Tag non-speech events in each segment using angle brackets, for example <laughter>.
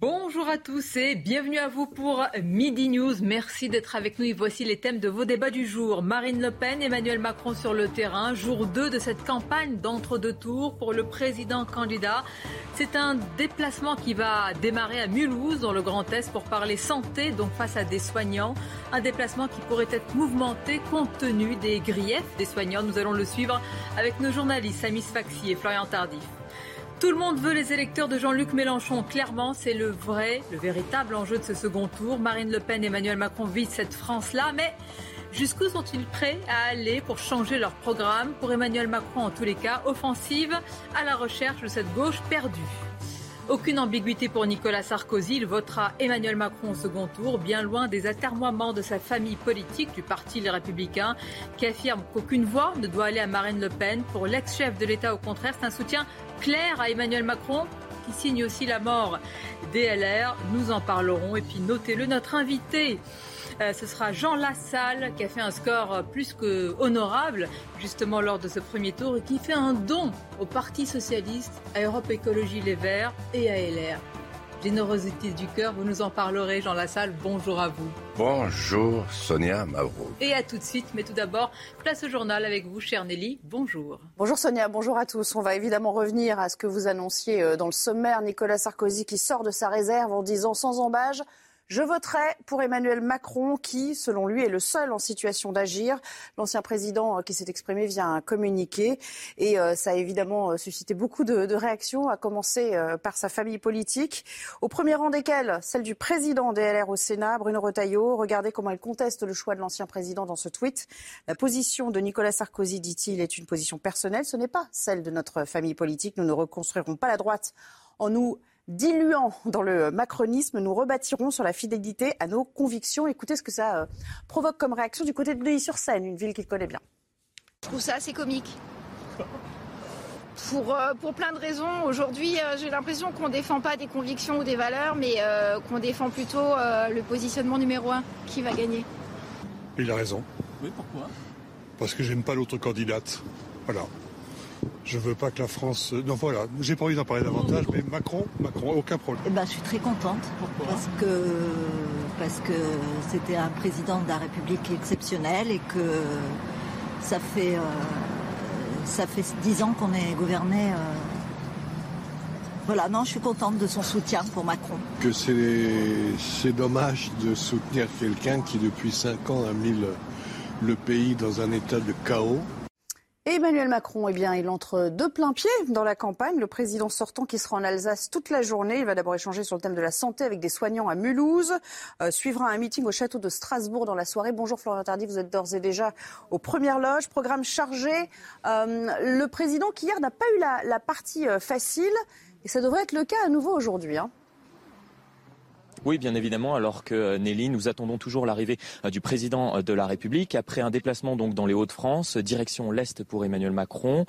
Bonjour à tous et bienvenue à vous pour Midi News. Merci d'être avec nous voici les thèmes de vos débats du jour. Marine Le Pen, Emmanuel Macron sur le terrain, jour 2 de cette campagne d'entre-deux tours pour le président candidat. C'est un déplacement qui va démarrer à Mulhouse dans le Grand Est pour parler santé, donc face à des soignants. Un déplacement qui pourrait être mouvementé compte tenu des griefs des soignants. Nous allons le suivre avec nos journalistes Samis Faxi et Florian Tardif. Tout le monde veut les électeurs de Jean-Luc Mélenchon. Clairement, c'est le vrai, le véritable enjeu de ce second tour. Marine Le Pen et Emmanuel Macron visent cette France-là, mais jusqu'où sont-ils prêts à aller pour changer leur programme? Pour Emmanuel Macron, en tous les cas, offensive à la recherche de cette gauche perdue. Aucune ambiguïté pour Nicolas Sarkozy. Il votera Emmanuel Macron au second tour, bien loin des atermoiements de sa famille politique du Parti Les Républicains, qui affirme qu'aucune voix ne doit aller à Marine Le Pen. Pour l'ex-chef de l'État, au contraire, c'est un soutien clair à Emmanuel Macron qui signe aussi la mort des LR. Nous en parlerons. Et puis notez-le, notre invité euh, ce sera Jean Lassalle qui a fait un score plus que honorable justement lors de ce premier tour et qui fait un don au Parti socialiste, à Europe Écologie Les Verts et à LR. Générosité du cœur, vous nous en parlerez, Jean Lassalle. Bonjour à vous. Bonjour, Sonia Mavro. Et à tout de suite, mais tout d'abord, place au journal avec vous, chère Nelly. Bonjour. Bonjour Sonia, bonjour à tous. On va évidemment revenir à ce que vous annonciez euh, dans le sommaire. Nicolas Sarkozy qui sort de sa réserve en disant sans embâge je voterai pour Emmanuel Macron qui, selon lui, est le seul en situation d'agir. L'ancien président euh, qui s'est exprimé via un communiqué. Et euh, ça a évidemment euh, suscité beaucoup de, réactions, à commencer par sa famille politique. Au premier rang desquels, celle du président DLR au Sénat, Bruno Retailleau. Regardez comment il conteste le choix de l'ancien président dans ce tweet. La position de Nicolas Sarkozy, dit-il, est une position personnelle. Ce n'est pas celle de notre famille politique. Nous ne reconstruirons pas la droite en nous diluant dans le macronisme, nous rebâtirons sur la fidélité à nos convictions. Écoutez ce que ça euh, provoque comme réaction du côté de Neuilly-sur-Seine, une ville qu'il connaît bien. Je trouve ça assez comique. Pour, euh, pour plein de raisons. Aujourd'hui, euh, j'ai l'impression qu'on ne défend pas des convictions ou des valeurs, mais qu'on défend plutôt le positionnement numéro un qui va gagner? Il a raison. Oui, pourquoi? Parce que j'aime pas l'autre candidate. Voilà. Je veux pas que la France. Non, voilà, j'ai pas envie d'en parler davantage, mais Macron, Macron, aucun problème. Eh ben, je suis très contente parce que parce que c'était un président de la République exceptionnel et que ça fait euh, ça fait dix ans qu'on est gouverné. Euh, voilà, non, je suis contente de son soutien pour Macron. Que c'est dommage de soutenir quelqu'un qui depuis cinq ans a mis le pays dans un état de chaos. Emmanuel Macron, eh bien, il entre de plein pied dans la campagne. Le président sortant qui sera en Alsace toute la journée. Il va d'abord échanger sur le thème de la santé avec des soignants à Mulhouse. Euh, suivra un meeting au château de Strasbourg dans la soirée. Bonjour Florian Tardy, vous êtes d'ores et déjà aux premières loges. Programme chargé. Euh, le président qui hier n'a pas eu la, partie euh, facile. Et ça devrait être le cas à nouveau aujourd'hui. Hein. Oui, bien évidemment, alors que euh, Nelly, nous attendons toujours l'arrivée euh, du président euh, de la République après un déplacement donc dans les Hauts-de-France, direction l'Est pour Emmanuel Macron,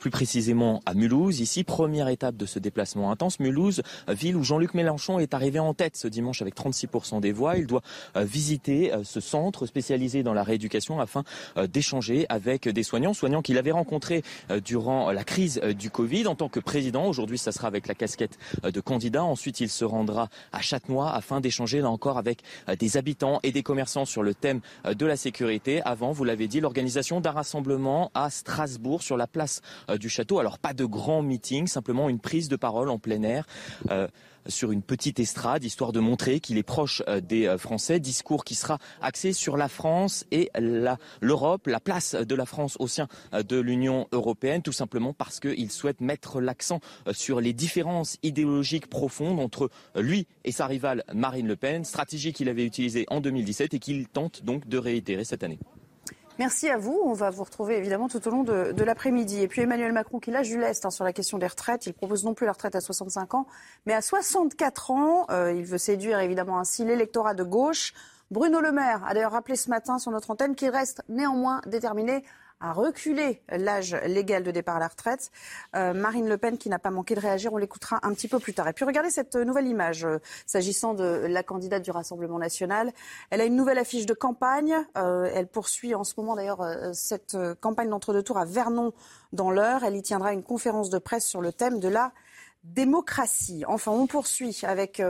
plus précisément à Mulhouse. Ici, première étape de ce déplacement intense. Mulhouse, ville où Jean-Luc Mélenchon est arrivé en tête ce dimanche avec 36% des voix. Il doit visiter ce centre spécialisé dans la rééducation afin d'échanger avec des soignants, soignants qu'il avait rencontrés durant la crise du Covid en tant que président. Aujourd'hui, ça sera avec la casquette de candidat. Ensuite, il se rendra à Châtenois afin d'échanger là encore avec euh, des habitants et des commerçants sur le thème euh, de la sécurité. Avant, vous l'avez dit, l'organisation d'un rassemblement à Strasbourg sur la place euh, du château. Alors pas de grand meeting, simplement une prise de parole en plein air sur une petite estrade, histoire de montrer qu'il est proche euh, des euh, Français. Discours qui sera axé sur la France et l'Europe, la, place de la France au sein euh, de l'Union européenne, tout simplement parce qu'il souhaite mettre l'accent sur les différences idéologiques profondes entre lui et sa rivale Marine Le Pen, stratégie qu'il avait utilisée en 2017 et qu'il tente donc de réitérer cette année. Merci à vous. On va vous retrouver évidemment tout au long de, l'après-midi. Et puis Emmanuel Macron qui lâche du lest sur la question des retraites. Il propose non plus la retraite à 65 ans, mais à 64 ans. Euh, il veut séduire évidemment ainsi l'électorat de gauche. Bruno Le Maire a d'ailleurs rappelé ce matin sur notre antenne qu'il reste néanmoins déterminé à reculer l'âge légal de départ à la retraite. Euh, Marine Le Pen qui n'a pas manqué de réagir, on l'écoutera un petit peu plus tard. Et puis regardez cette nouvelle image euh, s'agissant de la candidate du Rassemblement national. Elle a une nouvelle affiche de campagne. Euh, elle poursuit en ce moment d'ailleurs cette campagne d'entre-deux tours à Vernon dans l'heure. Elle y tiendra une conférence de presse sur le thème de la démocratie. Enfin, on poursuit avec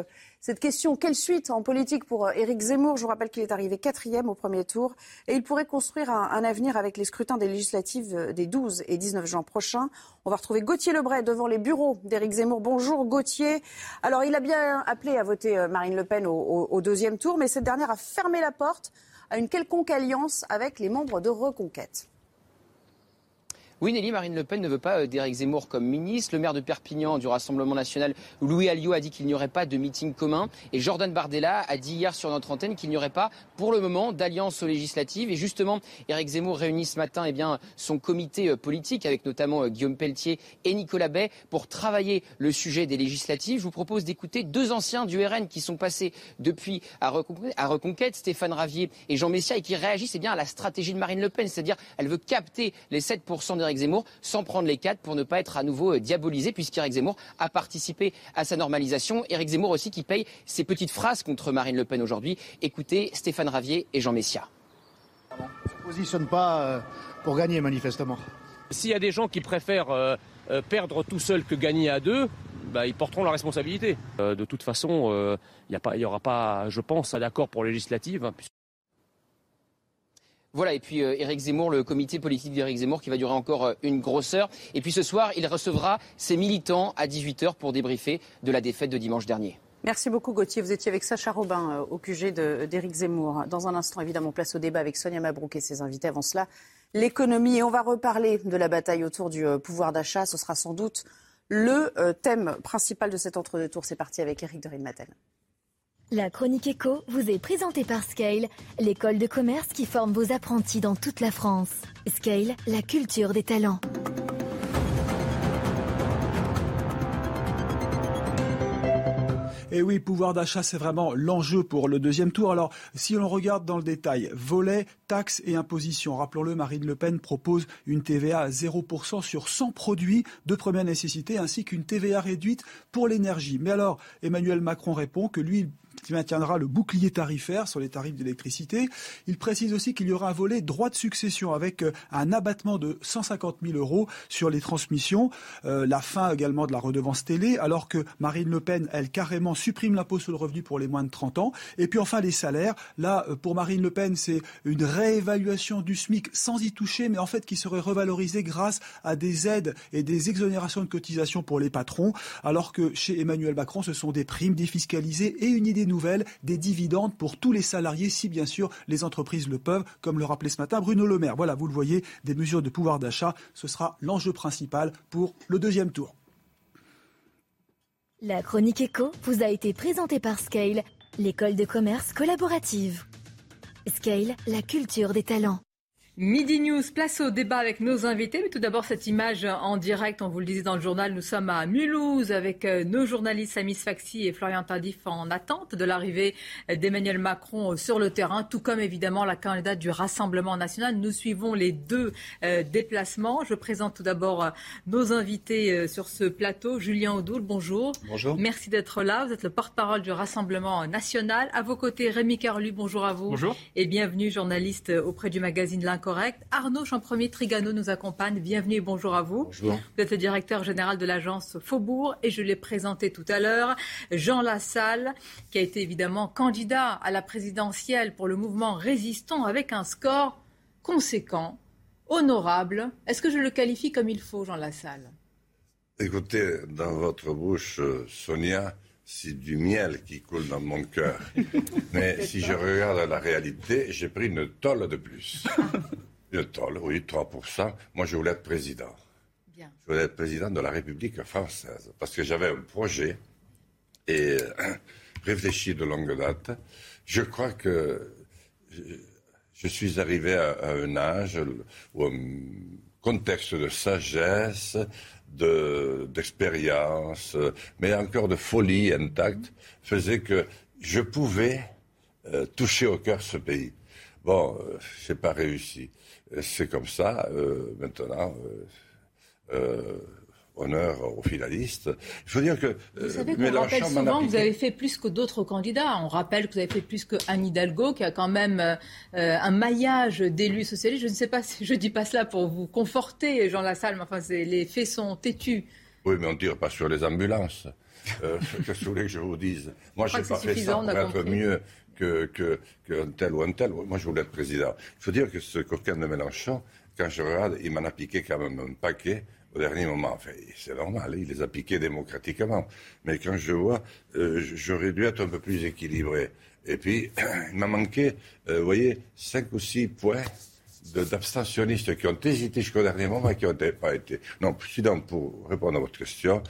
cette question, quelle suite en politique pour euh, Éric Zemmour? Je vous rappelle qu'il est arrivé quatrième au premier tour et il pourrait construire un, avenir avec les scrutins des législatives euh, des 12 et 19 juin prochains. On va retrouver Gauthier Lebray devant les bureaux d'Éric Zemmour. Bonjour Gauthier. Alors, il a bien appelé à voter euh, Marine Le Pen au deuxième tour, mais cette dernière a fermé la porte à une quelconque alliance avec les membres de Reconquête. Oui, Nelly, Marine Le Pen ne veut pas euh, d'Éric Zemmour comme ministre. Le maire de Perpignan du Rassemblement national, Louis Alliot, a dit qu'il n'y aurait pas de meeting commun. Et Jordan Bardella a dit hier sur notre antenne qu'il n'y aurait pas, pour le moment, d'alliance aux législatives. Et justement, Éric Zemmour réunit ce matin eh bien, son comité euh, politique, avec notamment euh, Guillaume Pelletier et Nicolas Bay, pour travailler le sujet des législatives. Je vous propose d'écouter deux anciens du RN qui sont passés depuis à Reconquête, Stéphane Ravier et Jean Messia, et qui réagissent eh bien, à la stratégie de Marine Le Pen. C'est-à-dire, elle veut capter les 7% d'Éric Zemmour sans prendre les quatre pour ne pas être à nouveau euh, diabolisé, puisqu'Éric Zemmour a participé à sa normalisation. Éric Zemmour aussi qui paye ses petites phrases contre Marine Le Pen aujourd'hui. Écoutez Stéphane Ravier et Jean Messia. On ne se positionne pas euh, pour gagner manifestement. S'il y a des gens qui préfèrent euh, perdre tout seul que gagner à deux, bah, ils porteront la responsabilité. de toute façon, il n'y aura pas, je pense, d'accord pour législative. Voilà, et puis euh, Éric Zemmour, le comité politique d'Éric Zemmour qui va durer encore euh, une grosse heure. Et puis ce soir, il recevra ses militants à 18h pour débriefer de la défaite de dimanche dernier. Merci beaucoup Gauthier. Vous étiez avec Sacha Robin euh, au QG d'Éric Zemmour. Dans un instant, évidemment, place au débat avec Sonia Mabrouk et ses invités. Avant cela, l'économie. Et on va reparler de la bataille autour du pouvoir d'achat. Ce sera sans doute le thème principal de cet entre-deux tours. C'est parti avec Éric de Matel. La chronique éco vous est présentée par Scale, l'école de commerce qui forme vos apprentis dans toute la France. Scale, la culture des talents. Et oui, pouvoir d'achat, c'est vraiment l'enjeu pour le deuxième tour. Alors, si on regarde dans le détail, volet, taxes et impositions. Rappelons-le, Marine Le Pen propose une TVA à 0% sur 100 produits de première nécessité, ainsi qu'une TVA réduite pour l'énergie. Mais alors, Emmanuel Macron répond que lui, qui maintiendra le bouclier tarifaire sur les tarifs d'électricité. Il précise aussi qu'il y aura un volet droit de succession avec euh, un abattement de 150 000 euros sur les transmissions, euh, la fin également de la redevance télé, alors que Marine Le Pen, elle, carrément supprime l'impôt sur le revenu pour les moins de 30 ans. Et puis enfin, les salaires. Là, euh, pour Marine Le Pen, c'est une réévaluation du SMIC sans y toucher, mais en fait qui serait revalorisée grâce à des aides et des exonérations de cotisations pour les patrons, alors que chez Emmanuel Macron, ce sont des primes défiscalisées et une idée nouvelles, des dividendes pour tous les salariés, si bien sûr les entreprises le peuvent, comme le rappelait ce matin Bruno Le Maire. Voilà, vous le voyez, des mesures de pouvoir d'achat, ce sera l'enjeu principal pour le deuxième tour. La chronique éco vous a été présentée par Scale, l'école de commerce collaborative. Scale, la culture des talents. Midi News, place au débat avec nos invités. Mais tout d'abord, cette image en direct, on vous le disait dans le journal, nous sommes à Mulhouse avec euh, nos journalistes Samis Faxi et Florian Tardif en attente de l'arrivée d'Emmanuel Macron sur le terrain, tout comme évidemment la candidate du Rassemblement national. Nous suivons les deux euh, déplacements. Je présente tout d'abord euh, nos invités sur ce plateau. Julien Audoul, bonjour. Bonjour. Merci d'être là. Vous êtes le porte-parole du Rassemblement national. À vos côtés, Rémi Carlu, bonjour à vous. Bonjour. Et bienvenue, journaliste auprès du magazine L'Inc correct. Arnaud Champremier Trigano nous accompagne. Bienvenue et bonjour à vous. Bonjour. Vous êtes le directeur général de l'agence Faubourg et je l'ai présenté tout à l'heure. Jean Lassalle, qui a été évidemment candidat à la présidentielle pour le mouvement Résistons avec un score conséquent, honorable. Est-ce que je le qualifie comme il faut, Jean Lassalle? Écoutez, dans votre bouche, euh, Sonia, c'est du miel qui coule dans mon cœur. <laughs> Mais si je regarde la réalité, j'ai pris une tolle de plus. <laughs> Une tolle, oui, 3%. Moi, je voulais être président. Je voulais être président de la République française. Parce que j'avais un projet et euh, réfléchi de longue date. Je crois que je suis arrivé à, un âge où un contexte de sagesse, d'expérience, mais encore de folie intacte, faisait que je pouvais euh, toucher au cœur ce pays. Bon, euh, je n'ai pas réussi. C'est comme ça. Euh, maintenant, honneur aux finalistes. Il faut dire que vous savez qu'on rappelle souvent que vous avez fait plus que d'autres candidats. On rappelle que vous avez fait plus que Anne Hidalgo, qui a quand même un maillage d'élus socialistes. Je ne sais pas si je dis pas cela pour vous conforter, Jean Lassalle, mais enfin, les faits sont têtus. Oui, mais on ne tire pas sur les ambulances. Qu'est-ce que vous voulez que je vous dise Moi, je n'ai pas fait ça pour être mieux qu'un que, que tel ou un tel. Moi, je voulais être président. Il faut dire que ce coquin de Mélenchon, quand je regarde, il m'en a piqué quand même un paquet au dernier moment. Enfin, c'est normal, il les a piqués démocratiquement. Mais quand je vois, euh, j'aurais dû être un peu plus équilibré. Et puis, <clears throat> il m'a manqué, euh, vous voyez, cinq ou six points d'abstentionnistes qui ont hésité jusqu'au dernier moment et qui n'ont pas été. Non, Président, pour répondre à votre question,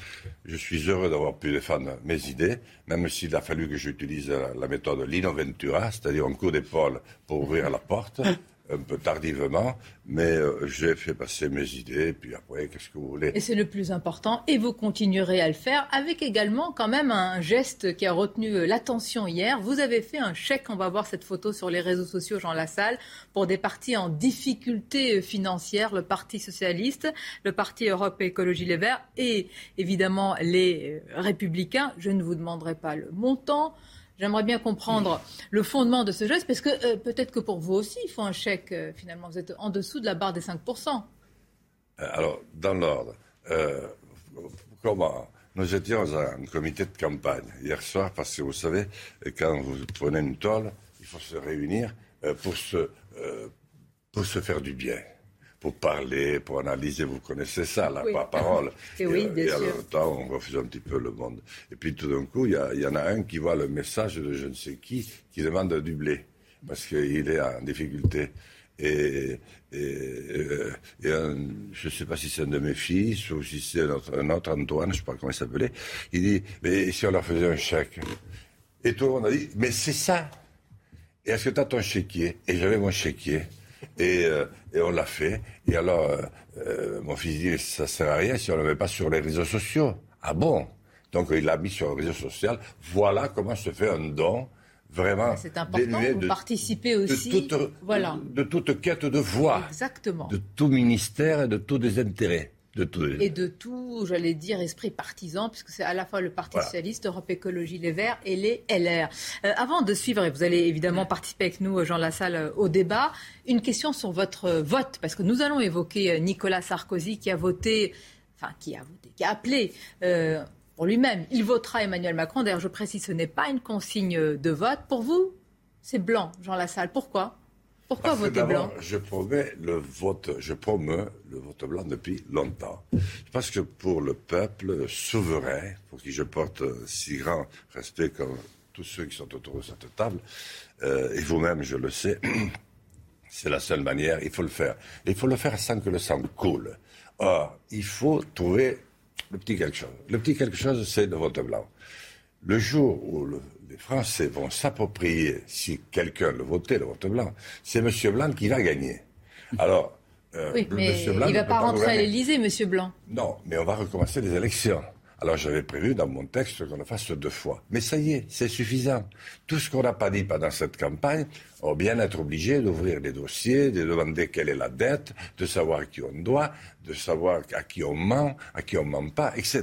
je suis heureux d'avoir pu défendre mes idées, même s'il a fallu que j'utilise la, méthode Lino Ventura, c'est-à-dire un coup d'épaule pour ouvrir la porte un peu tardivement, mais euh, j'ai fait passer mes idées, et puis après, qu'est-ce que vous voulez? Et c'est le plus important, et vous continuerez à le faire, avec également quand même un geste qui a retenu euh, l'attention hier. Vous avez fait un chèque, on va voir cette photo sur les réseaux sociaux, Jean Lassalle, pour des partis en difficulté euh, financière, le Parti socialiste, le Parti Europe Écologie Les Verts, et évidemment les Républicains. Je ne vous demanderai pas le montant. J'aimerais bien comprendre le fondement de ce geste, parce que euh, peut-être que pour vous aussi, il faut un chèque, euh, finalement. Vous êtes en dessous de la barre des 5%. Euh, alors, dans l'ordre, comment Nous étions un comité de campagne hier soir, parce que vous savez, quand vous prenez une toile, il faut se réunir pour se, pour se faire du bien pour parler, pour analyser. Vous connaissez ça, la parole. <laughs> et, oui, bien et, temps, on refuse un petit peu le monde. Et puis tout d'un coup, il y, en a un qui voit le message de je ne sais qui qui demande du blé parce qu'il est en difficulté. Et, euh, je ne sais pas si c'est un de mes fils ou si c'est un autre, Antoine, je ne sais pas comment il s'appelait. Il dit, mais si on leur faisait un chèque? Et tout le monde a dit, mais c'est ça. Et est-ce que tu as ton chéquier? Et j'avais mon chéquier. Euh, et, on l'a fait. Et alors, euh, euh, mon fils dit, ça sert à rien si on ne le met pas sur les réseaux sociaux. Ah bon? Donc il l'a mis sur les réseaux sociaux. Voilà comment se fait un don vraiment C'est important, vous de, participez aussi de toute, voilà. de toute quête de voix. Exactement. De tout ministère et de tout. Et de tout, j'allais dire, esprit partisan, puisque c'est à la fois le Parti Socialiste, Europe Écologie Les Verts et les LR. Euh, avant de suivre, et vous allez évidemment participer avec nous, Jean Lassalle, euh, au débat, une question sur votre vote, parce que nous allons évoquer euh, Nicolas Sarkozy qui a voté, enfin qui a voté, qui a appelé. pour lui-même, il votera Emmanuel Macron. D'ailleurs, je précise, ce n'est pas une consigne de vote. Pour vous, c'est blanc, Jean Lassalle. Pourquoi? Pourquoi voter blanc Je promets le vote, je promets le vote blanc depuis longtemps. Parce que pour le peuple souverain, pour qui je porte si grand respect comme tous ceux qui sont autour de cette table, euh, et vous-même, je le sais, <clears throat> c'est la seule manière, il faut le faire. il faut le faire sans que le sang coule. Or, il faut trouver le petit quelque chose. Le petit quelque chose, c'est le vote blanc. Le jour où le, les Français vont s'approprier, si quelqu'un le votait, le vote blanc, c'est M. Blanc qui va gagner. Alors, euh, oui, mais il ne va pas rentrer à l'Élysée, M. Blanc. Non, mais on va recommencer les élections. Alors j'avais prévu dans mon texte qu'on le fasse deux fois. Mais ça y est, c'est suffisant. Tout ce qu'on n'a pas dit pendant cette campagne, on va bien être obligé d'ouvrir les dossiers, de demander quelle est la dette, de savoir à qui on doit, de savoir à qui on ment, à qui on ment pas, etc.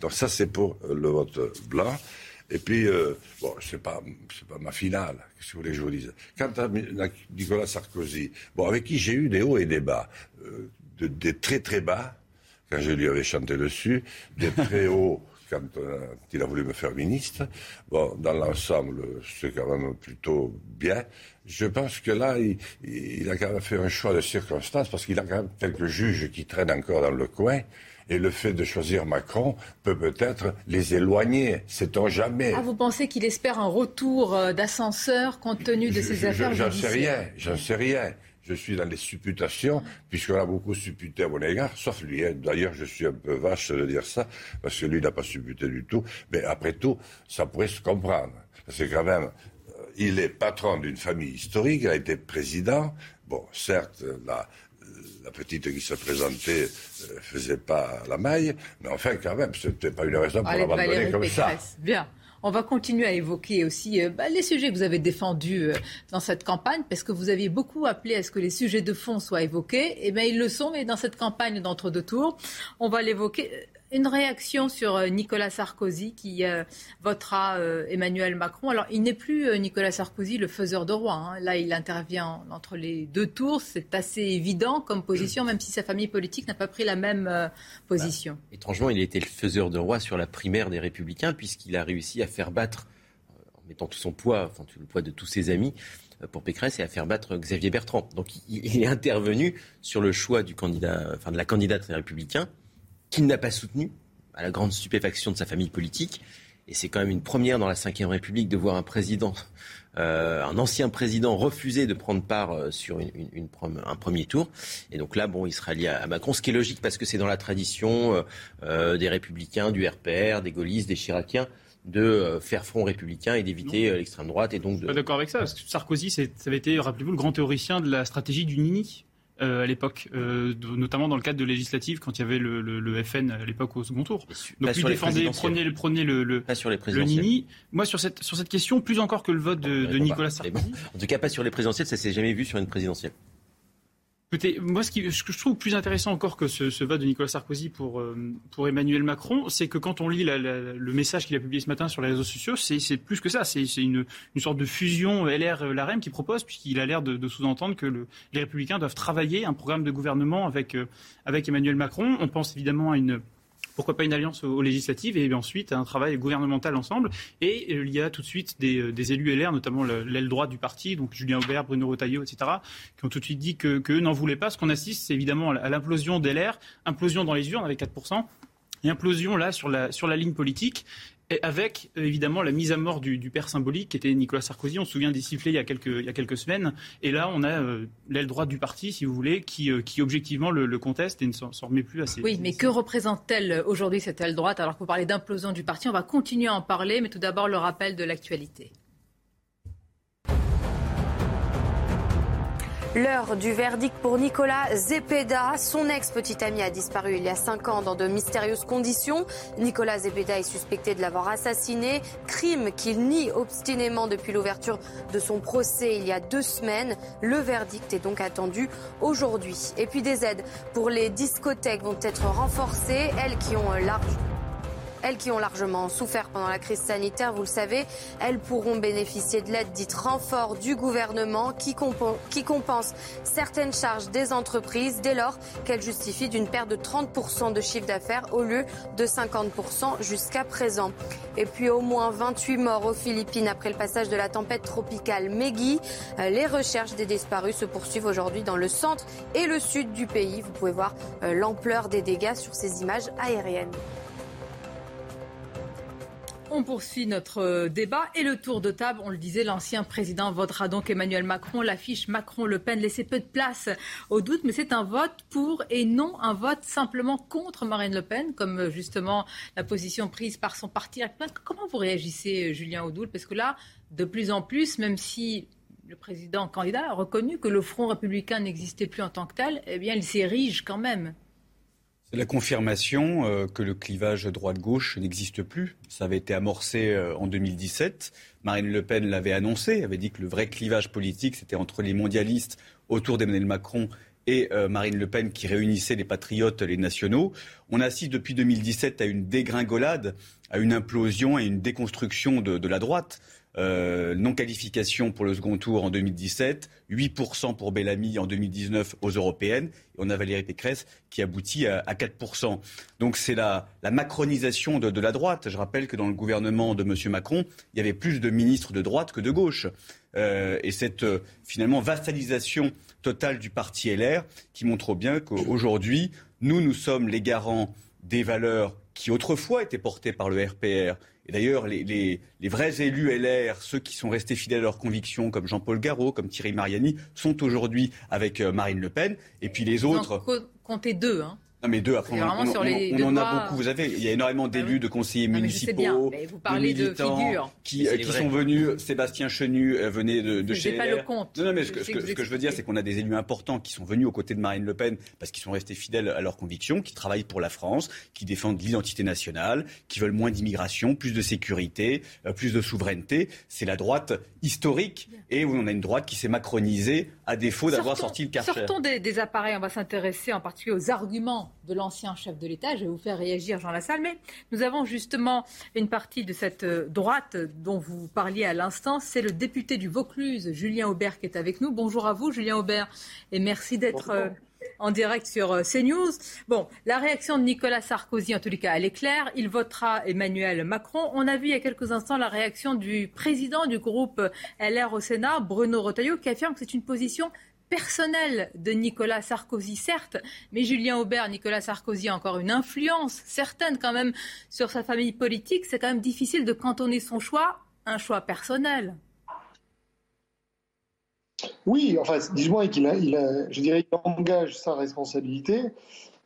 Donc ça c'est pour le vote blanc. Et puis, euh, bon, c'est pas, c'est pas ma finale, qu'est-ce que vous voulez que je vous dise? Quant à Nicolas Sarkozy, bon, avec qui j'ai eu des hauts et des bas, euh, des très très bas, quand je lui avais chanté dessus, des très <laughs> hauts quand euh, il a voulu me faire ministre. Bon, dans l'ensemble, c'est quand même plutôt bien. Je pense que là, il, il, a quand même fait un choix de circonstance parce qu'il a quand même quelques juges qui traînent encore dans le coin. Et le fait de choisir Macron peut peut-être les éloigner, sait-on jamais. Ah, vous pensez qu'il espère un retour euh, d'ascenseur compte tenu de ses affaires J'en sais rien, j'en sais rien. Je suis dans les supputations, puisqu'on a beaucoup supputé à mon égard, sauf lui. Hein. D'ailleurs, je suis un peu vache de dire ça, parce que lui n'a pas supputé du tout. Mais après tout, ça pourrait se comprendre. Parce que quand même, il est patron d'une famille historique, il a été président. Bon, certes, la, la petite qui se présentait ne euh, faisait pas la maille, mais enfin, quand même, ce n'était pas une raison pour l'abandonner comme ça. Bien. On va continuer à évoquer aussi euh, bah, les sujets que vous avez défendus euh, dans cette campagne, parce que vous aviez beaucoup appelé à ce que les sujets de fond soient évoqués. Eh bien, ils le sont, mais dans cette campagne d'entre-deux tours, on va l'évoquer. Une réaction sur euh, Nicolas Sarkozy qui euh, votera euh, Emmanuel Macron. Alors, il n'est plus Nicolas Sarkozy le faiseur de roi. Hein. Là, il intervient entre les deux tours. C'est assez évident comme position, même si sa famille politique n'a pas pris la même position. Bah, étrangement, il était le faiseur de roi sur la primaire des Républicains, puisqu'il a réussi à faire battre, en mettant tout son poids, enfin tout le poids de tous ses amis, pour Pécresse et à faire battre Xavier Bertrand. Donc il est intervenu sur le choix du candidat, de la candidate des Républicains qu'il n'a pas soutenu, à la grande stupéfaction de sa famille politique. Et c'est quand même une première dans la Ve République de voir un président, euh, un ancien président refuser de prendre part euh, sur une, un premier tour. Et donc là, bon, il sera lié à, Macron, ce qui est logique parce que c'est dans la tradition euh, des républicains, du RPR, des gaullistes, des chiraciens de faire front républicain et d'éviter l'extrême droite. Et donc de... Pas d'accord avec ça, parce que Sarkozy, ça avait été, rappelez-vous, le grand théoricien de la stratégie du Nini. Euh, à l'époque, euh, notamment dans le cadre de législatives, quand il y avait le, FN à l'époque au second tour. Donc lui défendait, prenait, prenait le, le, pas sur les le Nini. Moi, sur cette, sur cette question, plus encore que le vote de, de Nicolas Sarkozy. En tout cas, pas sur les présidentielles, ça s'est jamais vu sur une présidentielle. Moi, ce, que je trouve plus intéressant encore que ce, vote de Nicolas Sarkozy pour, euh, pour Emmanuel Macron, c'est que quand on lit le message qu'il a publié ce matin sur les réseaux sociaux, c'est plus que ça. C'est une, sorte de fusion LR-LRM qu'il propose, puisqu'il a l'air de, sous-entendre que le, les Républicains doivent travailler un programme de gouvernement avec, euh, avec Emmanuel Macron. On pense évidemment à une pourquoi pas une alliance aux, législatives et ensuite un travail gouvernemental ensemble. Et il y a tout de suite des, euh, élus LR, notamment l'aile droite du parti, donc Julien Aubert, Bruno Retailleau, etc., qui ont tout de suite dit qu'eux que n'en voulaient pas. Ce qu'on assiste, c'est évidemment à l'implosion d'LR, implosion dans les urnes avec 4%, et implosion là sur la ligne politique avec euh, évidemment la mise à mort du, père symbolique qui était Nicolas Sarkozy. On se souvient des sifflets il y a quelques, il y a quelques semaines. Et là, on a euh, l'aile droite du parti, si vous voulez, qui, euh, qui objectivement le, conteste et ne s'en remet plus assez. Oui, mais que représente-t-elle aujourd'hui cette aile droite? Alors que vous parlez d'implosion du parti, on va continuer à en parler, mais tout d'abord le rappel de l'actualité. L'heure du verdict pour Nicolas Zepeda. Son ex-petit ami a disparu il y a cinq ans dans de mystérieuses conditions. Nicolas Zepeda est suspecté de l'avoir assassiné, crime qu'il nie obstinément depuis l'ouverture de son procès il y a deux semaines. Le verdict est donc attendu aujourd'hui. Et puis des aides pour les discothèques vont être renforcées, elles qui ont large elles qui ont largement souffert pendant la crise sanitaire, vous le savez, elles pourront bénéficier de l'aide dite renfort du gouvernement qui, compense certaines charges des entreprises dès lors qu'elles justifient d'une perte de 30% de chiffre d'affaires au lieu de 50% jusqu'à présent. Et puis au moins 28 morts aux Philippines après le passage de la tempête tropicale Meggy. Euh, les recherches des disparus se poursuivent aujourd'hui dans le centre et le sud du pays. Vous pouvez voir euh, l'ampleur des dégâts sur ces images aériennes. On poursuit notre euh, débat et le tour de table. On le disait, l'ancien président votera donc Emmanuel Macron. L'affiche Macron-Le Pen laissait peu de place au doute, mais c'est un vote pour et non un vote simplement contre Marine Le Pen, comme euh, justement la position prise par son parti. Comment vous réagissez, euh, Julien Audoul Parce que là, de plus en plus, même si le président candidat a reconnu que le Front républicain n'existait plus en tant que tel, eh bien, il s'érige quand même la confirmation euh, que le clivage droite-gauche n'existe plus. Ça avait été amorcé euh, en 2017. Marine Le Pen l'avait annoncé, avait dit que le vrai clivage politique, c'était entre les mondialistes autour d'Emmanuel Macron et euh, Marine Le Pen qui réunissait les patriotes, les nationaux. On assiste depuis 2017 à une dégringolade, à une implosion et une déconstruction de la droite. Euh, non-qualification pour le second tour en 2017, 8% pour Bellamy en 2019 aux européennes. Et on a Valérie Pécresse qui aboutit à, 4%. Donc c'est la, macronisation de, la droite. Je rappelle que dans le gouvernement de M. Macron, il y avait plus de ministres de droite que de gauche. Euh, et cette euh, finalement vassalisation totale du parti LR qui montre bien qu'aujourd'hui, nous, nous sommes les garants des valeurs qui autrefois étaient portées par le RPR et d'ailleurs, les, vrais élus LR, ceux qui sont restés fidèles à leurs convictions, comme Jean-Paul Garot, comme Thierry Mariani, sont aujourd'hui avec euh, Marine Le Pen. Et puis les autres. Comptez deux, hein Non, mais deux, après, on, en a beaucoup. Vous savez, il y a énormément ah d'élus, de conseillers municipaux, vous parlez de, militants qui, euh, qui sont venus. Sébastien Chenu euh, venait de, de chez pas le compte. Non, non mais ce que, ce que, je veux dire, c'est qu'on a des élus importants qui sont venus aux côtés de Marine Le Pen parce qu'ils sont restés fidèles à leurs convictions, qui travaillent pour la France, qui défendent l'identité nationale, qui veulent moins d'immigration, plus de sécurité, euh, plus de souveraineté. C'est la droite historique et où on a une droite qui s'est macronisée à défaut d'avoir sorti le Karcher. Sortons des, des appareils. On va s'intéresser en particulier aux arguments de l'ancien chef de l'État. Je vais vous faire réagir, Jean Lassalle. Mais nous avons justement une partie de cette euh, droite dont vous parliez à l'instant. C'est le député du Vaucluse, Julien Aubert, qui est avec nous. Bonjour à vous, Julien Aubert. Et merci d'être euh, en direct sur euh, CNews. Bon, la réaction de Nicolas Sarkozy, en tous les cas, elle est claire. Il votera Emmanuel Macron. On a vu il y a quelques instants la réaction du président du groupe LR au Sénat, Bruno Retailleau, qui affirme que c'est une position personnel de Nicolas Sarkozy, certes, mais Julien Aubert, Nicolas Sarkozy a encore une influence certaine quand même sur sa famille politique. C'est quand même difficile de cantonner son choix un choix personnel. Oui, enfin, dis-moi qu'il a, engage sa responsabilité.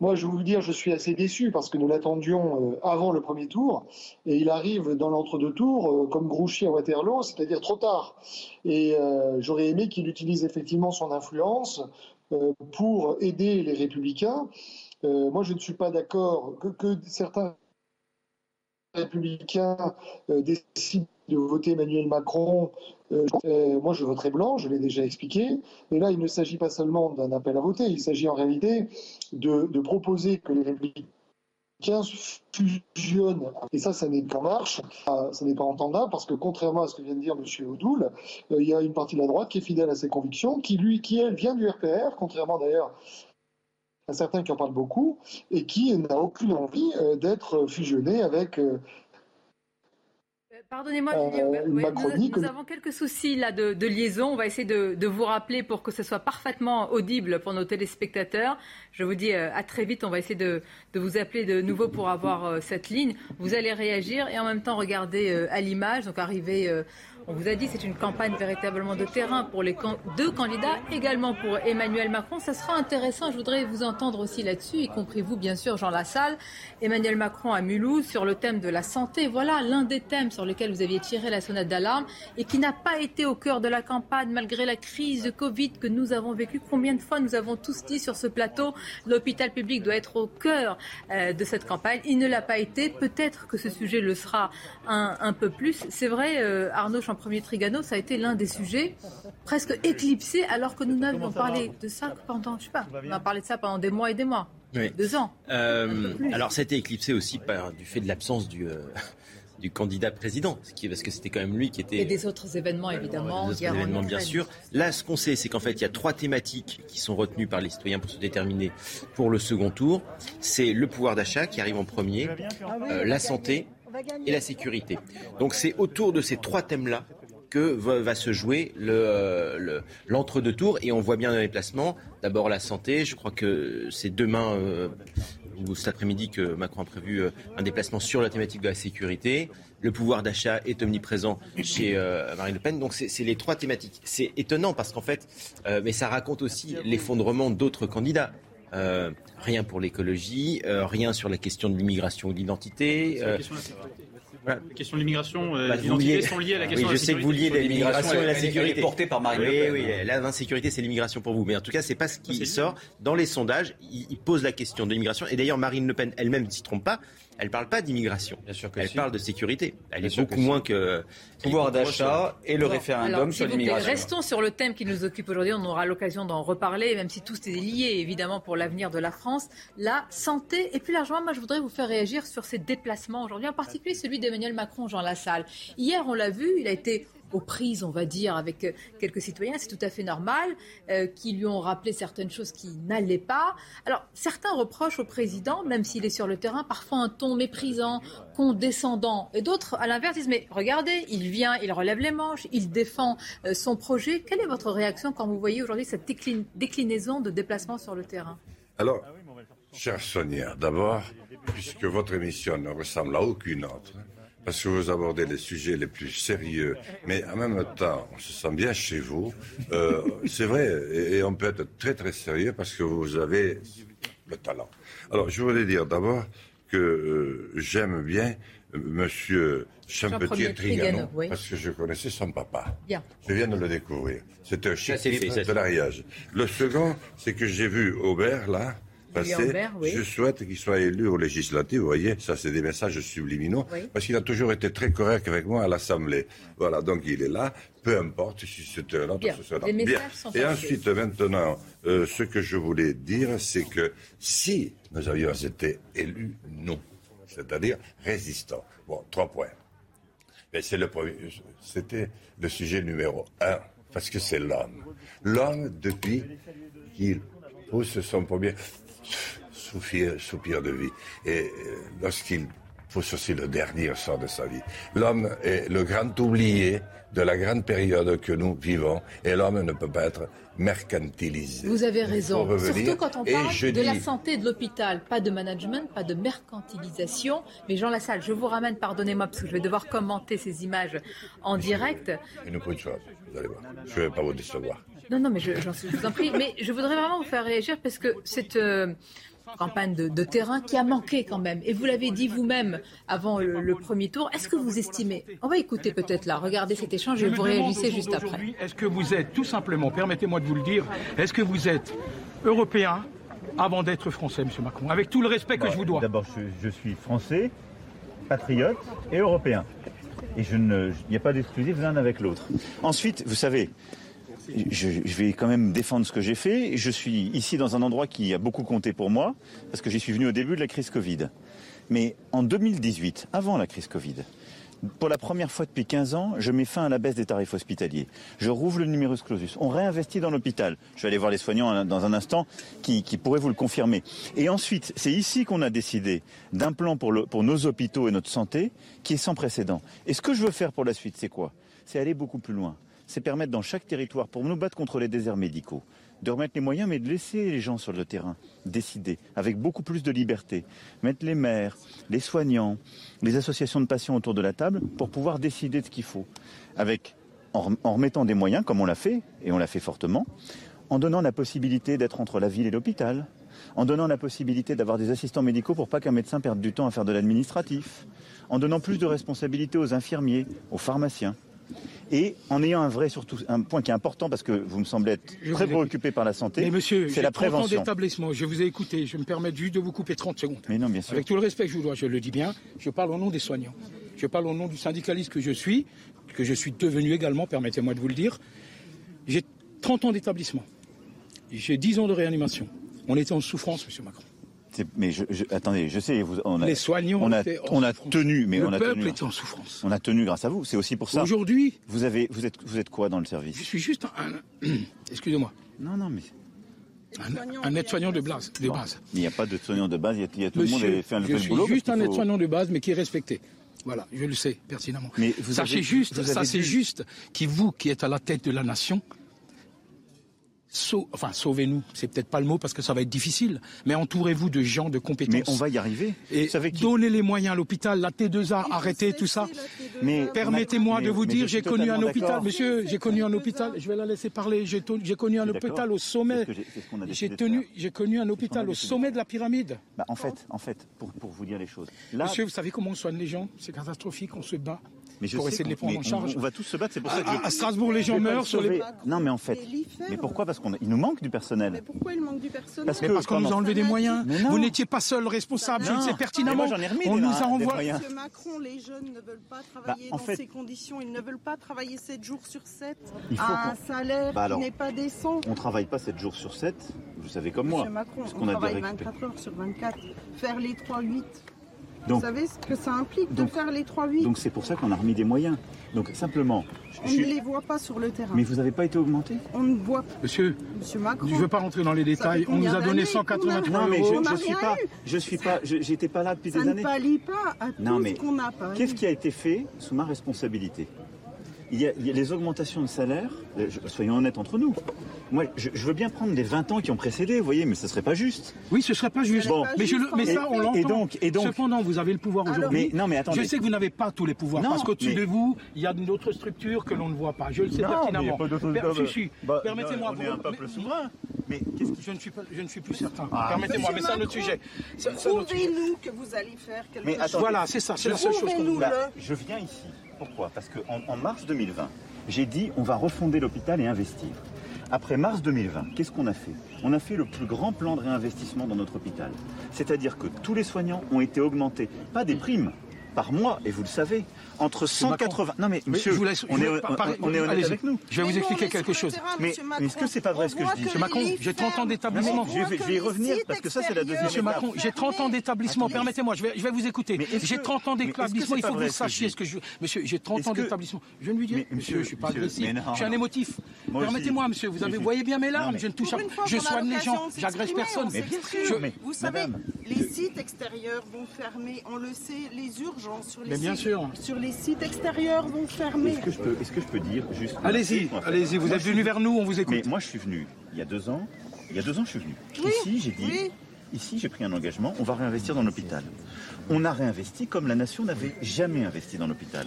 Moi, je vais vous dire, je suis assez déçu parce que nous l'attendions euh, avant le premier tour et il arrive dans l'entre-deux tours euh, comme Grouchy à Waterloo, c'est-à-dire trop tard. Et euh, j'aurais aimé qu'il utilise effectivement son influence pour aider les républicains. moi, je ne suis pas d'accord que, que certains républicains décident de voter Emmanuel Macron, euh, euh, moi je voterai blanc, je l'ai déjà expliqué. Mais là, il ne s'agit pas seulement d'un appel à voter, il s'agit en réalité de, proposer que les républicains fusionnent. Et ça, ça n'est qu'en marche, ça n'est pas entendable, parce que contrairement à ce que vient de dire M. Oudoul, euh, il y a une partie de la droite qui est fidèle à ses convictions, qui, lui, qui elle, vient du RPR, contrairement d'ailleurs à certains qui en parlent beaucoup, et qui n'a aucune envie d'être fusionné avec Pardonnez-moi, euh, nous, avons quelques soucis là de, liaison. On va essayer de, vous rappeler pour que ce soit parfaitement audible pour nos téléspectateurs. Je vous dis euh, à très vite. On va essayer de, vous appeler de nouveau pour avoir euh, cette ligne. Vous allez réagir et en même temps regarder à l'image. Donc arriver on vous a dit c'est une campagne véritablement de terrain pour les deux candidats, également pour Emmanuel Macron. Ça sera intéressant, je voudrais vous entendre aussi là-dessus, y compris vous bien sûr Jean Lassalle. Emmanuel Macron à Mulhouse sur le thème de la santé. Voilà l'un des thèmes sur lesquels vous aviez tiré la sonnette d'alarme et qui n'a pas été au cœur de la campagne malgré la crise Covid que nous avons vécue. Combien de fois nous avons tous dit sur ce plateau l'hôpital public doit être au cœur euh, de cette campagne. Il ne l'a pas été. Peut-être que ce sujet le sera un, peu plus. C'est vrai, euh, Arnaud premier Trigano, ça a été l'un des sujets presque éclipsés, alors que nous n'avions parlé de ça pendant, je sais pas, on a parlé de ça pendant des mois et des mois. Deux ans. Euh, alors, ça a été éclipsé aussi par, du fait de l'absence du. Euh, du candidat président, parce que c'était quand même lui qui était. Et des autres événements, évidemment. Des autres événements, bien sûr. Là, ce qu'on sait, c'est qu'en fait, il y a trois thématiques qui sont retenues par les citoyens pour se déterminer pour le second tour. C'est le pouvoir d'achat qui arrive en premier, euh, la santé et la sécurité. Donc, c'est autour de ces trois thèmes-là que va, se jouer euh, l'entre-deux tours. Et on voit bien dans les placements, d'abord la santé, je crois que c'est demain euh, ou cet après-midi que Macron a prévu euh, un déplacement sur la thématique de la sécurité. Le pouvoir d'achat est omniprésent chez Marine Le Pen. Donc c'est les trois thématiques. C'est étonnant parce qu'en fait, mais ça raconte aussi l'effondrement d'autres candidats. Rien pour l'écologie, rien sur la question de l'immigration ou de l'identité. La question de l'immigration, euh, bah, l'identité sont liées à la question oui, de la sécurité. je sais que vous liez l'immigration et la sécurité. portée par Marine oui, Le Pen. Oui, l'insécurité, c'est l'immigration pour vous. Mais en tout cas, c'est pas ce qui sort. Dans les sondages, il, pose la question de l'immigration. Et d'ailleurs, Marine Le Pen elle-même ne s'y trompe pas. Elle ne parle pas d'immigration. Bien sûr que Elle parle de sécurité. Elle est beaucoup moins que. Pouvoir d'achat et le référendum sur l'immigration. Restons sur le thème qui nous occupe aujourd'hui. On aura l'occasion d'en reparler, même si tout est lié évidemment pour l'avenir de la France. La santé et plus largement, moi je voudrais vous faire réagir sur ces déplacements aujourd'hui, en particulier celui d'Emmanuel Macron, Jean Lassalle. Hier, on l'a vu, il a été aux prises, on va dire, avec euh, quelques citoyens, c'est tout à fait normal, euh, qui lui ont rappelé certaines choses qui n'allaient pas. Alors, certains reprochent au président, même s'il est sur le terrain, parfois un ton méprisant, condescendant, et d'autres, à l'inverse, disent, mais regardez, il vient, il relève les manches, il défend euh, son projet. Quelle est votre réaction quand vous voyez aujourd'hui cette déclinaison de déplacement sur le terrain? Alors, chère Sonia, d'abord, puisque votre émission ne ressemble à aucune autre, parce que vous abordez les sujets les plus sérieux, mais en même temps, on se sent bien chez vous. Euh, c'est vrai, et, on peut être très très sérieux parce que vous avez le talent. Alors, je voulais dire d'abord que euh, j'aime bien euh, Monsieur Champetier Trigano, parce que je connaissais son papa. Bien. Je viens de le découvrir. C'était un chef de l'ariage. Le second, c'est que j'ai vu Aubert, là, oui. Je souhaite qu'il soit élu aux législatives, vous voyez, ça c'est des messages subliminaux, Oui. parce qu'il a toujours été très correct avec moi à l'Assemblée. Voilà, donc il est là, peu importe si c'était un autre, Bien. ce sera. Bien. sont Et ensuite, maintenant, euh, ce que je voulais dire, c'est que si nous avions été élus, nous, c'est-à-dire résistants. Bon, trois points. Mais c'est le premier, c'était le sujet numéro un, parce que c'est l'homme. L'homme, depuis qu'il pousse son premier soupir, soupir de vie, et euh, lorsqu'il aussi le dernier sort de sa vie, l'homme est le grand oublié de la grande période que nous vivons, et l'homme ne peut pas être mercantilisé. Vous avez raison. Surtout quand on parle de la santé de l'hôpital. Pas de management, pas de mercantilisation. Mais Jean Lassalle, je vous ramène, pardonnez-moi, parce que je vais devoir commenter ces images en direct. Une petite chose, vous allez voir. Je ne vais pas vous décevoir. Non, non, mais je, j'en suis- je vous en prie. Mais je voudrais vraiment vous faire réagir parce que cette euh, campagne de, de terrain qui a manqué quand même. Et vous l'avez dit vous-même avant le, le premier tour. Est-ce que vous estimez On va écouter peut-être là. Regardez cet échange et vous réagissez juste après. Est-ce que vous êtes tout simplement, permettez-moi de vous le dire, est-ce que vous êtes européen avant d'être français, M. Macron Avec tout le respect que Bon, je vous dois. D'abord, je, je suis français, patriote et européen. Et je ne- il n'y a pas d'exclusif l'un avec l'autre. Ensuite, vous savez, je, vais quand même défendre ce que j'ai fait. Je suis ici dans un endroit qui a beaucoup compté pour moi, parce que j'y suis venu au début de la crise Covid. Mais en 2018, avant la crise Covid, pour la première fois depuis 15 ans, je mets fin à la baisse des tarifs hospitaliers. Je rouvre le numerus clausus. On réinvestit dans l'hôpital. Je vais aller voir les soignants hein, dans un instant qui, pourraient vous le confirmer. Et ensuite, c'est ici qu'on a décidé d'un plan pour nos hôpitaux et notre santé qui est sans précédent. Et ce que je veux faire pour la suite, c'est quoi? C'est aller beaucoup plus loin. C'est permettre dans chaque territoire, pour nous battre contre les déserts médicaux, de remettre les moyens, mais de laisser les gens sur le terrain décider avec beaucoup plus de liberté. Mettre les maires, les soignants, les associations de patients autour de la table pour pouvoir décider de ce qu'il faut. En remettant des moyens, comme on l'a fait, et on l'a fait fortement, en donnant la possibilité d'être entre la ville et l'hôpital, en donnant la possibilité d'avoir des assistants médicaux pour pas qu'un médecin perde du temps à faire de l'administratif, en donnant plus de responsabilités aux infirmiers, aux pharmaciens. Et en ayant un vrai, surtout, un point qui est important parce que vous me semblez être Je très préoccupé par la santé, Mais monsieur, c'est j'ai la 30 ans prévention. d'établissement, je vous ai écouté, je me permets juste de vous couper 30 secondes. Mais non, bien sûr. Avec tout le respect que je vous dois, je le dis bien, je parle au nom des soignants. Je parle au nom du syndicaliste que je suis, que je suis devenu également, permettez-moi de vous le dire. J'ai 30 ans d'établissement. J'ai 10 ans de réanimation. On était en souffrance, monsieur Macron. C'est- Mais je, je- attendez, je sais, vous, on a, Les soignants on a, on a tenu, mais Le on a peuple tenu. était en souffrance. On a tenu grâce à vous. C'est aussi pour ça. Aujourd'hui, vous avez, vous êtes, vous êtes quoi dans le service? je suis juste un, <clears throat> excusez-moi, Non, non, mais un, un aide-soignant de base. De base. il n'y a pas de soignant de base. Il y a, il y a- tout le monde a fait un je fait le suis boulot. juste un faut- aide-soignant de base, mais qui est respecté. Voilà, je le sais pertinemment. Mais vous Sachez avez- juste, vous ça avez c'est dû- juste, qui vous qui êtes à la tête de la nation, sau- enfin sauvez-nous, c'est peut-être pas le mot parce que ça va être difficile, mais entourez-vous de gens de compétences. Mais on va y arriver. Et Vous savez qui- donnez les moyens à l'hôpital, la T2A, arrêtez tout ça. Mais- Permettez-moi de vous mais dire, j'ai connu un hôpital, monsieur, j'ai connu un hôpital, je vais la laisser parler, j'ai connu un hôpital au sommet, j'ai- tenu, connu un hôpital au sommet de la pyramide. Bah, en fait, en fait, pour, pour vous dire les choses. Là, Monsieur, vous savez comment on soigne les gens? C'est catastrophique, on se bat mais je pour sais essayer de les prendre en mais charge. On, on va tous se battre. C'est pour ça que À- je- à Strasbourg, les gens meurent sur les-. Non, mais en fait. Mais pourquoi? Parce qu'il nous manque du personnel. Pourquoi il manque du personnel? Parce Mais que parce qu'on nous a enlevé des moyens. Mais. Vous n'étiez pas seul responsable, je le sais pertinemment. Mais moi, j'en ai remis on des- nous a envoyé. Monsieur Macron, les jeunes ne veulent pas travailler en dans fait- ces conditions. Ils ne veulent pas travailler 7 jours sur 7 Il faut à un salaire Bah alors, qui n'est pas décent. On travaille pas 7 jours sur 7, vous savez comme moi. Monsieur Macron, Parce on qu'on a des travaille récupé- 24 heures sur 24. Faire les 3-8. Donc- Vous savez ce que ça implique donc- de faire les 3-8 Donc c'est pour ça qu'on a remis des moyens. Donc simplement, je On ne les voit pas sur le terrain. mais vous n'avez pas été augmenté? On ne voit pas. Monsieur, Monsieur Macron. je ne veux pas rentrer dans les détails. On nous a donné d'années 183 Non mais euros. Je, n'a je suis pas, eu. je suis pas, je- j'étais pas là depuis Ça des ne années. pallie pas à Non tout mais ce qu'on n'a pas. qu'est-ce qui a été fait sous ma responsabilité? Il y, a, il y a les augmentations de salaire, euh, soyons honnêtes entre nous. Moi, je, je veux bien prendre les 20 ans qui ont précédé, vous voyez, mais ce serait pas juste. Oui, ce serait pas juste. Bon. mais, je le- mais Et- ça, on et l'entend. donc- et donc- Cependant, vous avez le pouvoir aujourd'hui. Mais- non, mais attendez. Je sais que vous n'avez pas tous les pouvoirs, Non, parce qu'au-dessus mais- de vous, il y a une autre structure que l'on ne voit pas. Je le sais Non, mais il y a pertinemment. pas si, si. Bah, Permettez-moi. on est vous- un peuple mais- souverain. Mais qu'est-ce que je ne suis pas, je ne suis plus certain. Ah. Permettez-moi, mais c'est un autre sujet. Prouvez-nous que vous allez faire quelque Mais chose. attendez, Voilà, c'est ça, c'est la seule chose qu'on Bah, je viens ici. Pourquoi? Parce qu'en en mars 2020, j'ai dit on va refonder l'hôpital et investir. Après mars 2020, qu'est-ce qu'on a fait? On a fait le plus grand plan de réinvestissement dans notre hôpital. C'est-à-dire que tous les soignants ont été augmentés, pas des primes, par mois, et vous le savez, entre Monsieur 180. Macron. Non mais Mais monsieur, je vous laisse- on je est, vais- par- par- on est honnête avec nous. Je vais vous expliquer quelque chose. Mais, mais est-ce que c'est pas vrai ce que je dis? Monsieur Macron, j'ai 30 ans d'établissement. Je vais, je vais y revenir parce que ça c'est la deuxième Monsieur. Macron, j'ai 30 ans d'établissement. Permettez-moi, je vais, je vais vous écouter. J'ai que- 30 ans d'établissement. Il faut que vous sachiez dis? ce que je. Monsieur, j'ai 30 Est-ce ans d'établissement. Je de lui Mais, monsieur, je suis pas agressif. Je suis un émotif. Permettez-moi, monsieur, vous avez, voyez bien mes larmes. Je ne touche Je soigne les gens. J'agresse personne. Vous savez, les sites extérieurs vont fermer, on le sait, les urgences sur les Mais bien sites, sûr. sur les sites extérieurs vont fermer. Est-ce que je peux, est-ce que je peux dire juste Allez-y, allez-y, vous Moi, êtes venu suis- vers nous, on vous écoute. Mais moi, je suis venu il y a deux ans. Il y a deux ans, je suis venu. Oui, Ici, j'ai dit. oui. Ici, j'ai pris un engagement. On va réinvestir dans l'hôpital. On a réinvesti comme la nation n'avait jamais investi dans l'hôpital.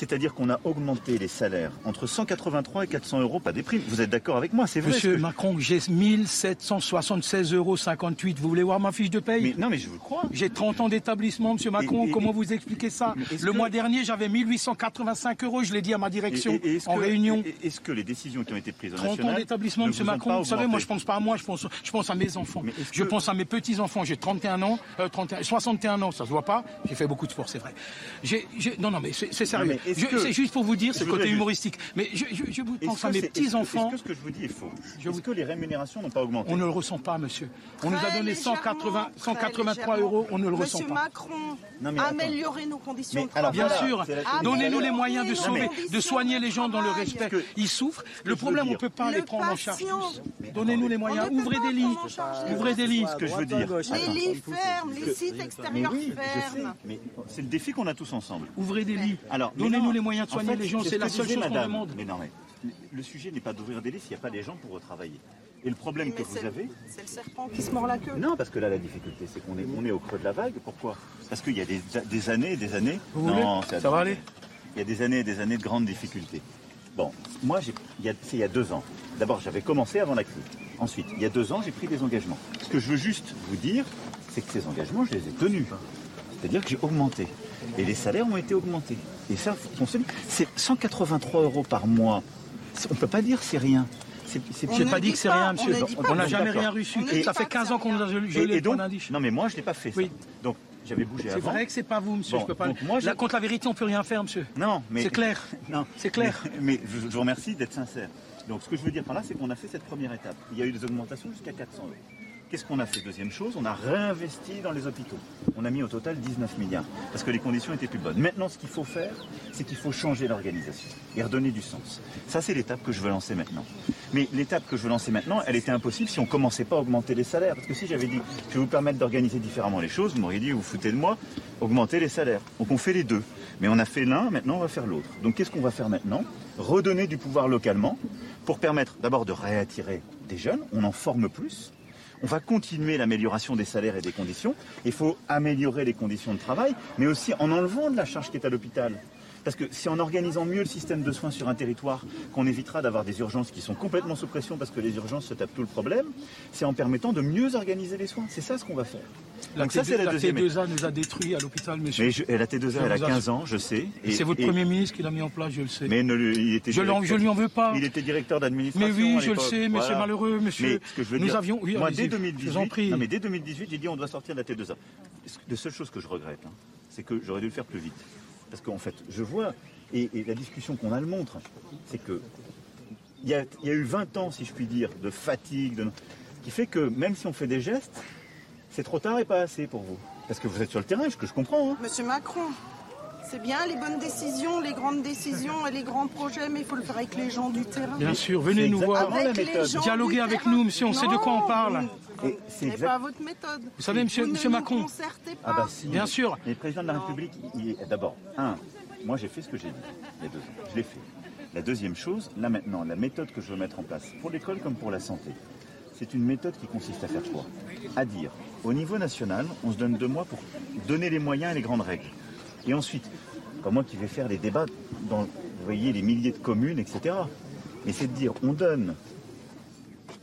C'est-à-dire qu'on a augmenté les salaires entre 183 et 400 euros, pas des primes. Vous êtes d'accord avec moi, c'est vrai. Monsieur que- Macron, j'ai 1776,58 euros. Vous voulez voir ma fiche de paye Mais, non, mais je vous le crois. J'ai 30 ans d'établissement, monsieur Macron. Et- et- Comment vous expliquez ça Le que- mois dernier, j'avais 1885 euros. Je l'ai dit à ma direction Et- en que- réunion. Est-ce que les décisions qui ont été prises au 30 ans d'établissement, monsieur Macron. Vous savez, moi, je pense pas à moi, je pense, je pense à mes enfants. Je pense à mes petits-enfants. J'ai 31 ans, euh, 31, 61 ans, ça se voit pas. J'ai fait beaucoup de sport, c'est vrai. Non, non, mais c'est c'est sérieux. mais Je- C'est juste pour vous dire, c'est Je le côté humoristique. Mais je, je, je vous pense que à mes c'est- est-ce que- petits-enfants. Est-ce que ce que je vous dis est faux? Est-ce que les rémunérations n'ont pas augmenté? On ne le ressent pas, monsieur. On nous a donné légèrement, 180, très 183 légèrement. euros, on ne le ressent Monsieur pas. Macron, Non, mais attends. améliorer nos conditions Mais de alors, travail. Bien sûr, donnez-nous les moyens de sauver, de soigner les gens dans le respect. Ils souffrent. Le je problème, on ne peut pas Le les prendre en charge. Donnez-nous les moyens. Ouvrez des lits. Ouvrez des lits. Ce que je veux dire. Les lits ferment, les sites Mais extérieurs je mais c'est le défi qu'on a tous ensemble. Ouvrez des lits. Alors, mais Donnez-nous non, les moyens de en soigner fait, les gens. ce C'est la seule chose qu'on madame. demande. Mais non, mais le sujet n'est pas d'ouvrir des lits s'il n'y a pas des gens pour retravailler. Et le problème que vous c'est- avez, C'est le serpent qui se mord la queue. Non, parce que là, la difficulté, c'est qu'on est, on est au creux de la vague. Pourquoi? Parce qu'il y a des, des années et des années. Vous non, Ça va aller? Il y a des années et des années de grandes difficultés. Bon, moi, j'ai- il y a- c'est il y a deux ans. D'abord, j'avais commencé avant la crise. Ensuite, il y a deux ans, j'ai pris des engagements. Ce que je veux juste vous dire, c'est que ces engagements, je les ai tenus. C'est-à-dire que j'ai augmenté. Et les salaires ont été augmentés. Et ça, c'est 183 euros par mois. On ne peut pas dire c'est rien. C'est- c'est- J'ai ne pas dit que c'est rien, on monsieur. ne. On n'a jamais rien reçu. Ne Ça fait que 15 c'est ans qu'on nous a gelé et donc, non mais moi je l'ai pas fait. Oui. Donc j'avais bougé C'est avant. vrai que c'est pas vous, monsieur. Bon, je peux pas. moi, Là, contre la vérité, on peut rien faire, monsieur. Non, mais C'est clair. Non, C'est clair. Mais, mais je, je vous remercie d'être sincère. Donc ce que je veux dire par là, c'est qu'on a fait cette première étape. Il y a eu des augmentations jusqu'à 400 euros. Qu'est-ce qu'on a fait? Deuxième chose, on a réinvesti dans les hôpitaux. On a mis au total 19 milliards parce que les conditions étaient plus bonnes. Maintenant, ce qu'il faut faire, c'est qu'il faut changer l'organisation et redonner du sens. Ça, c'est l'étape que je veux lancer maintenant. Mais l'étape que je veux lancer maintenant, elle était impossible si on commençait pas à augmenter les salaires. Parce que si j'avais dit, je vais vous permettre d'organiser différemment les choses, vous m'auriez dit, vous foutez de moi, augmenter les salaires. Donc on fait les deux. Mais on a fait l'un, maintenant on va faire l'autre. Donc qu'est-ce qu'on va faire maintenant? Redonner du pouvoir localement pour permettre d'abord de réattirer des jeunes, on en forme plus. On va continuer l'amélioration des salaires et des conditions. Il faut améliorer les conditions de travail, mais aussi en enlevant de la charge qui est à l'hôpital. Parce que c'est en organisant mieux le système de soins sur un territoire qu'on évitera d'avoir des urgences qui sont complètement sous pression parce que les urgences se tapent tout le problème. C'est en permettant de mieux organiser les soins. C'est ça ce qu'on va faire. La, Donc ça, c'est T2, la la deuxième T2A nous a détruits à l'hôpital, monsieur. Mais je- la T2A, Je elle a vous 15 ans, je sais. Et c'est votre et- Premier ministre qui l'a mis en place, je le sais. Mais ne il était Je directeur- je lui en veux pas. Il était directeur d'administration. Mais oui, à je le sais, mais c'est malheureux, monsieur. Mais ce que je veux Nous dire, avions- oui, moi, dès je 2018, vous en prie. non, mais dès 2018, j'ai dit on doit sortir de la T2A. La seule chose que je regrette, hein, c'est que j'aurais dû le faire plus vite. Parce qu'en fait, je vois, et, la discussion qu'on a le montre, c'est que il y, a, eu 20 ans, si je puis dire, de fatigue, qui fait que même si on fait des gestes, c'est trop tard et pas assez pour vous. Parce que vous êtes sur le terrain, ce que je comprends. hein. Monsieur Macron, c'est bien les bonnes décisions, les grandes décisions et les grands projets, mais il faut le faire avec les gens du terrain. Bien sûr, venez nous voir. Avec Dialoguer avec terrain. nous, monsieur, on sait de quoi on parle. c'est Ce n'est exact- pas votre méthode. Vous savez, monsieur, Vous monsieur ne Macron. nous concertez pas. Ah bah si. Bien sûr. Mais le président de la République, il est d'abord, un, moi j'ai fait ce que j'ai dit il y a deux ans. Je l'ai fait. La deuxième chose, là maintenant, la méthode que je veux mettre en place, pour l'école comme pour la santé, c'est une méthode qui consiste à faire quoi? À dire, au niveau national, on se donne deux mois pour donner les moyens et les grandes règles. Et ensuite, pas moi qui vais faire les débats dans, les milliers de communes, etc. Mais c'est de dire, on donne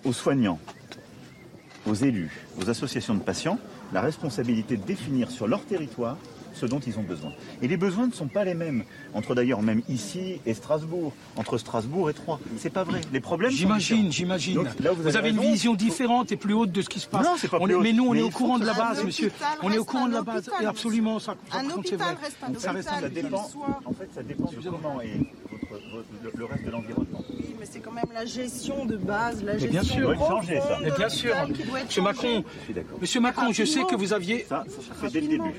aux soignants aux élus, aux associations de patients, la responsabilité de définir sur leur territoire ce dont ils ont besoin. Et les besoins ne sont pas les mêmes entre d'ailleurs même ici et Strasbourg, entre Strasbourg et Troyes. C'est pas vrai. Les problèmes. sont J'imagine, j'imagine. Donc, là, Vous, avez avez une raison. vision différente et plus haute de ce qui se passe. Non, c'est pas On plus est- haute. mais nous, on Mais est au courant de la base, monsieur. On est au courant de la base. hôpital, Et absolument, ça, ça Un compte, c'est hôpital vrai. reste un Ça reste un hôpital, hôpital. Ça dépend. En fait, ça dépend de comment est votre- votre- le, le reste de l'environnement. Mais c'est quand même la gestion de base, la Mais gestion bien sûr, profonde Mais bien de sûr. l'hôpital qui doit être Monsieur Macron, changée. Je suis d'accord. Monsieur Macron, je sais que vous aviez. Ça, c'est dès le début.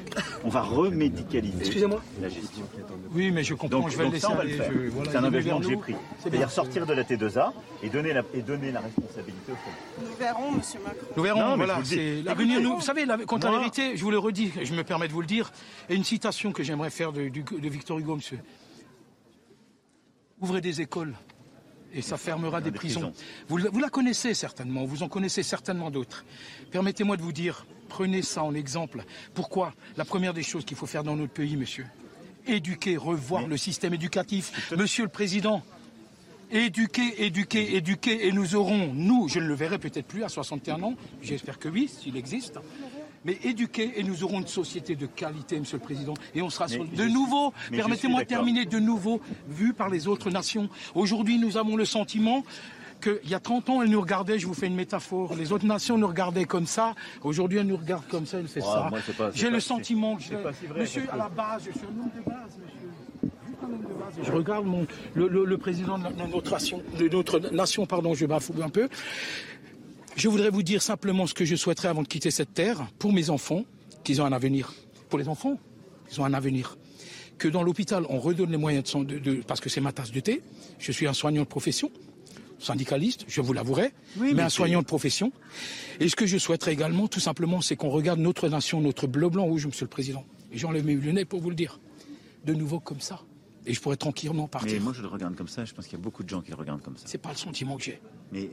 On va remédicaliser Excusez-moi la gestion. Oui, mais je comprends, Donc, je vais donc le ça, laisser on va le aller. faire. je- voilà, c'est un engagement que j'ai pris. C'est-à-dire sortir de la T2A et donner la, et donner la responsabilité au Sénat. Nous verrons, monsieur Macron. Nous verrons, Non, mais voilà. vous Écoutez, nous, savez, la, quand la vérité, je vous le redis, je me permets de vous le dire, et une citation que j'aimerais faire de Victor Hugo, monsieur. Ouvrez des écoles et ça fermera des, des prisons. prisons. Vous, la- vous la connaissez certainement, vous en connaissez certainement d'autres. Permettez-moi de vous dire, prenez ça en exemple. Pourquoi? La première des choses qu'il faut faire dans notre pays, monsieur, éduquer, revoir le système éducatif. Monsieur le Président, éduquer, éduquer, éduquer, et nous aurons, nous, je ne le verrai peut-être plus à 61 ans, j'espère que oui, s'il existe, mais éduquer, et nous aurons une société de qualité, Monsieur le Président, et on sera Mais sur, de nouveau, permettez-moi de terminer, de nouveau, vu par les autres nations. Aujourd'hui, nous avons le sentiment qu'il y a 30 ans, elles nous regardaient, je vous fais une métaphore, les autres nations nous regardaient comme ça, aujourd'hui elles nous regardent comme ça, elles font Ah, ça. J'ai le sentiment que vrai, Monsieur, à la base, je suis un homme de base, monsieur. Je regarde mon- le, le- le président de notre nation, de notre nation, pardon, je bafoue un peu. Je voudrais vous dire simplement ce que je souhaiterais avant de quitter cette terre, pour mes enfants, qu'ils ont un avenir. Pour les enfants, ils ont un avenir. Que dans l'hôpital, on redonne les moyens de, son- de- de- parce que c'est ma tasse de thé. Je suis un soignant de profession, syndicaliste, je vous l'avouerai, mais, mais un soignant de profession. Et ce que je souhaiterais également, tout simplement, c'est qu'on regarde notre nation, notre bleu, blanc, rouge, Monsieur le Président. Et j'enlève mes lunettes pour vous le dire. De nouveau comme ça. Et je pourrais tranquillement partir. Mais moi, je le regarde comme ça. Je pense qu'il y a beaucoup de gens qui le regardent comme ça. C'est pas le sentiment que j'ai. Mais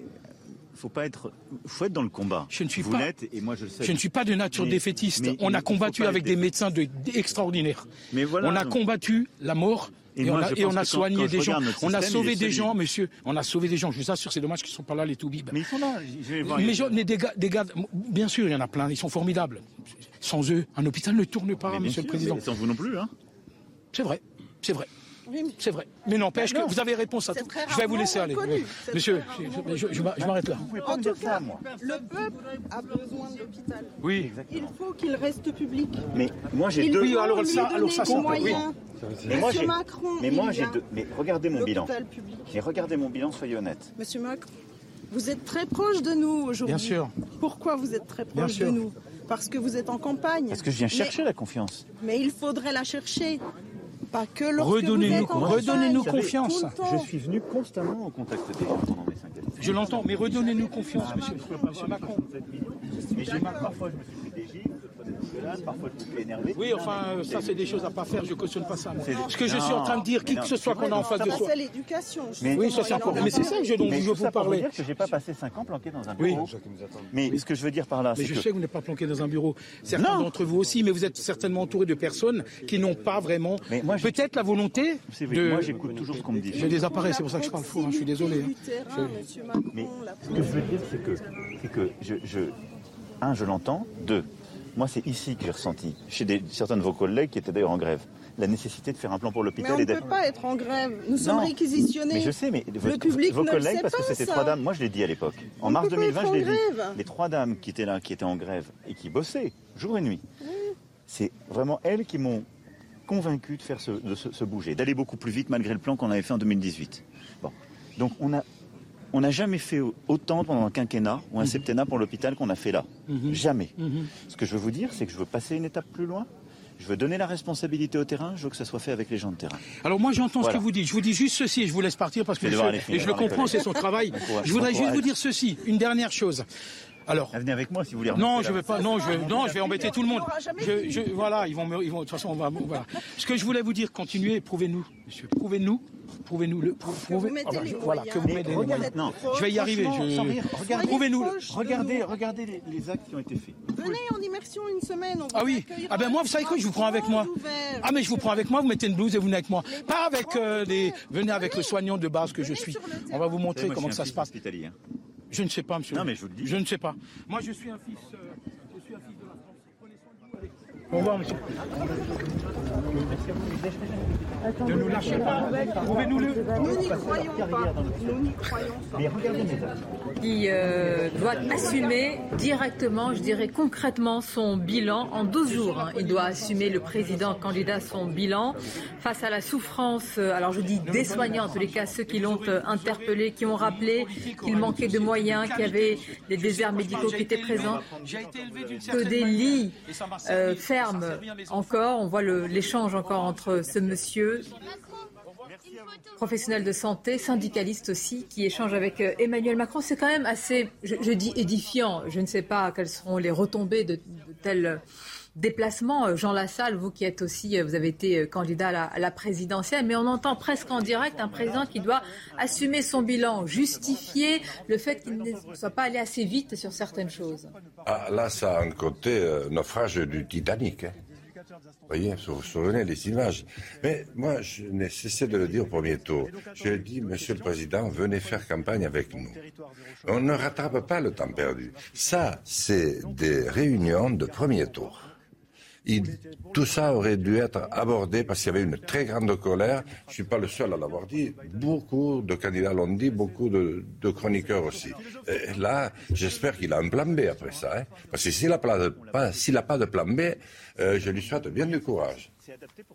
faut pas être, faut être dans le combat. Je ne suis Vous pas- et moi je le sais. Je ne suis pas de nature Mais- défaitiste. mais on a combattu avec des médecins de, extraordinaires. Mais voilà, on a donc- combattu la mort. Et Et, moi, on a, je et pense on a que quand- soigné quand des gens. On a sauvé des gens, monsieur. On a sauvé des gens. Je vous assure, c'est dommage qu'ils ne sont pas là, les toubibs. Mais ils sont là. Je vais les voir. Mais, gens- gars- bien sûr, il y en a plein. Ils sont formidables. Sans eux, un hôpital ne tourne pas, monsieur sûr, le Président. Sans vous non plus, hein. C'est vrai. C'est vrai. Oui, mais- C'est vrai. Mais n'empêche Bah que vous avez réponse à tout. Je vais vous laisser aller. Monsieur, je, m'arrête là. En tout cas, le peuple a besoin de l'hôpital. Oui. Il faut qu'il reste public. Mais moi j'ai deux. Oui, alors ça- alors ça. Mais moi Monsieur j'ai. Macron, Mais moi j'ai deux. Mais regardez mon bilan. Mais regardez mon bilan, soyez honnête. Monsieur Macron, vous êtes très proche de nous aujourd'hui. Bien sûr. Pourquoi vous êtes très Bien proche sûr. de nous? Parce que vous êtes en campagne. Parce que je viens Mais- chercher la confiance. Mais il faudrait la chercher. Pas que lorsque Redonnez-nous- vous êtes en redonnez-nous campagne, confiance. temps. Je suis venu constamment au contact des gens pendant mes cinq années. Je l'entends, mais redonnez-nous confiance, monsieur, monsieur Macron. Mais j'ai parfois je me suis parfois je énervé. Oui, enfin, euh, ça, c'est des choses à pas faire. Je cautionne pas ça. moi. Ce que je suis en train de dire, qui que ce soit qu'on a en face de soi. c'est l'éducation. Oui, ça, c'est important. Mais c'est ça que je, je vous parlais. dire que j'ai pas passé 5 ans planqué dans un Oui. bureau. Mais ce que je veux dire par là, Mais c'est je sais que vous n'êtes pas planqué dans un bureau. Certains d'entre vous aussi, mais vous êtes certainement entouré de personnes qui n'ont pas vraiment peut-être la volonté moi j'écoute toujours ce qu'on me dit. J'ai des appareils, c'est pour ça que je parle faux, hein, je suis désolé. hein. Je- Mais ce que je veux dire, c'est que, c'est que je, je- un, je l'entends. Deux, moi, c'est ici que j'ai ressenti, chez des- certains de vos collègues qui étaient d'ailleurs en grève, la nécessité de faire un plan pour Mais l'hôpital on et ne peut pas être en grève. Nous sommes Non. réquisitionnés. Mais je sais, mais le public vos ne le collègues, sait parce que c'était trois dames, moi je l'ai dit à l'époque. En On mars peut pas 2020, être je l'ai dit. Les trois dames qui étaient là, qui étaient en grève et qui bossaient jour et nuit, c'est vraiment elles qui m'ont convaincu de faire ce, de se, se bouger, d'aller beaucoup plus vite malgré le plan qu'on avait fait en 2018. Bon. Donc on a. On n'a jamais fait autant pendant un quinquennat ou un septennat pour l'hôpital qu'on a fait là. Mhm. Jamais. Mhm. Ce que je veux vous dire, c'est que je veux passer une étape plus loin. Je veux donner la responsabilité au terrain. Je veux que ça soit fait avec les gens de terrain. Alors moi j'entends ce que vous dites. Je vous dis juste ceci et je vous laisse partir parce que Je et je le comprends, c'est son travail. Je voudrais juste vous dire ceci, une dernière chose. Alors, Venez avec moi si vous voulez. non, je là. vais pas. Non, je vais, non, je vais embêter tout le monde. Je, je- voilà, ils vont, me- ils vont. De toute façon, on va. Voilà. Ce que je voulais vous dire, continuez, prouvez-nous, monsieur, prouvez-nous, prouvez-nous le. vous les je- voilà, que vous mettez les regardez- moyens. non, Je vais y arriver. franchement, je- sans rire, regardez- Prouvez-nous. le- Regardez, regardez les, les actes qui ont été faits. Venez en immersion une semaine. on Ah oui. Ah ben moi, vous savez quoi, je vous prends avec moi. Ah mais je vous prends avec moi, vous mettez une blouse et vous venez avec moi. Pas avec euh, des. Venez avec le soignant de base que je suis. On va vous montrer Moi, comment ça se passe. hospitalier, hein. Je ne sais pas, monsieur. Non, mais je vous le dis. Je ne sais pas. Moi, je suis un fils, euh, je suis un fils de la France. Prenez soin de vous. Allez. Au revoir, monsieur. Ne nous lâchez pas. Le. Nous n'y croyons pas. Nous n'y croyons pas. qui euh, doit assumer directement, je dirais concrètement, son bilan en 12 jours. hein. Il doit assumer, le président candidat, son bilan face à la souffrance, euh, alors je dis des soignants, en tous les cas ceux qui l'ont euh, interpellé, qui ont rappelé qu'il manquait de moyens, qu'il y avait des déserts médicaux qui étaient présents, que des lits euh, encore. On voit l'échange encore entre ce monsieur professionnel de santé, syndicaliste aussi, qui échange avec euh, Emmanuel Macron. C'est quand même assez, je, dis édifiant. Je ne sais pas quelles seront les retombées de, de tels déplacements. Euh, Jean Lassalle, vous qui êtes aussi, euh, vous avez été euh, candidat à la, présidentielle, mais on entend presque en direct un président qui doit assumer son bilan, justifier le fait qu'il ne soit pas allé assez vite sur certaines choses. Ah, là, ça a un côté naufrage du Titanic. hein. Vous voyez, vous vous souvenez des images. Mais moi, je n'ai cessé de le dire au premier tour. J'ai dit, Monsieur le Président, venez faire campagne avec nous. On ne rattrape pas le temps perdu. Ça, c'est des réunions de premier tour. Tout ça aurait dû être abordé parce qu'il y avait une très grande colère. Je ne suis pas le seul à l'avoir dit. Beaucoup de candidats l'ont dit, beaucoup de, chroniqueurs aussi. Là, j'espère qu'il a un plan B après ça. hein. Parce que s'il n'a pas, pas- s'il n'a pas de plan B, euh, je lui souhaite bien du courage.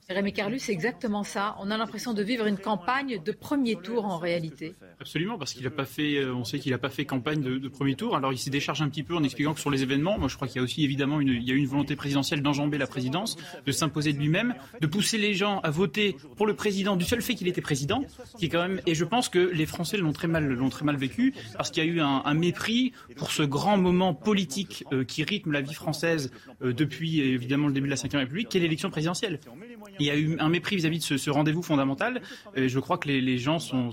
Rémi Carlus, c'est exactement ça. On a l'impression de vivre une campagne de premier tour en réalité. Absolument, parce qu'il a pas fait, euh, on sait qu'il n'a pas fait campagne de, de premier tour. Alors il s'est déchargé un petit peu en expliquant que sur les événements, moi je crois qu'il y a aussi évidemment une, il y a une volonté présidentielle d'enjamber la présidence, de s'imposer de lui-même, de pousser les gens à voter pour le président du seul fait qu'il était président, qui est quand même. Et je pense que les Français l'ont très mal, l'ont très mal vécu, parce qu'il y a eu un, un mépris pour ce grand moment politique euh, qui rythme la vie française euh, depuis évidemment le début de la Ve République, qui est l'élection présidentielle. Il y a eu un mépris vis-à-vis de ce, rendez-vous fondamental. Je crois que les, gens sont,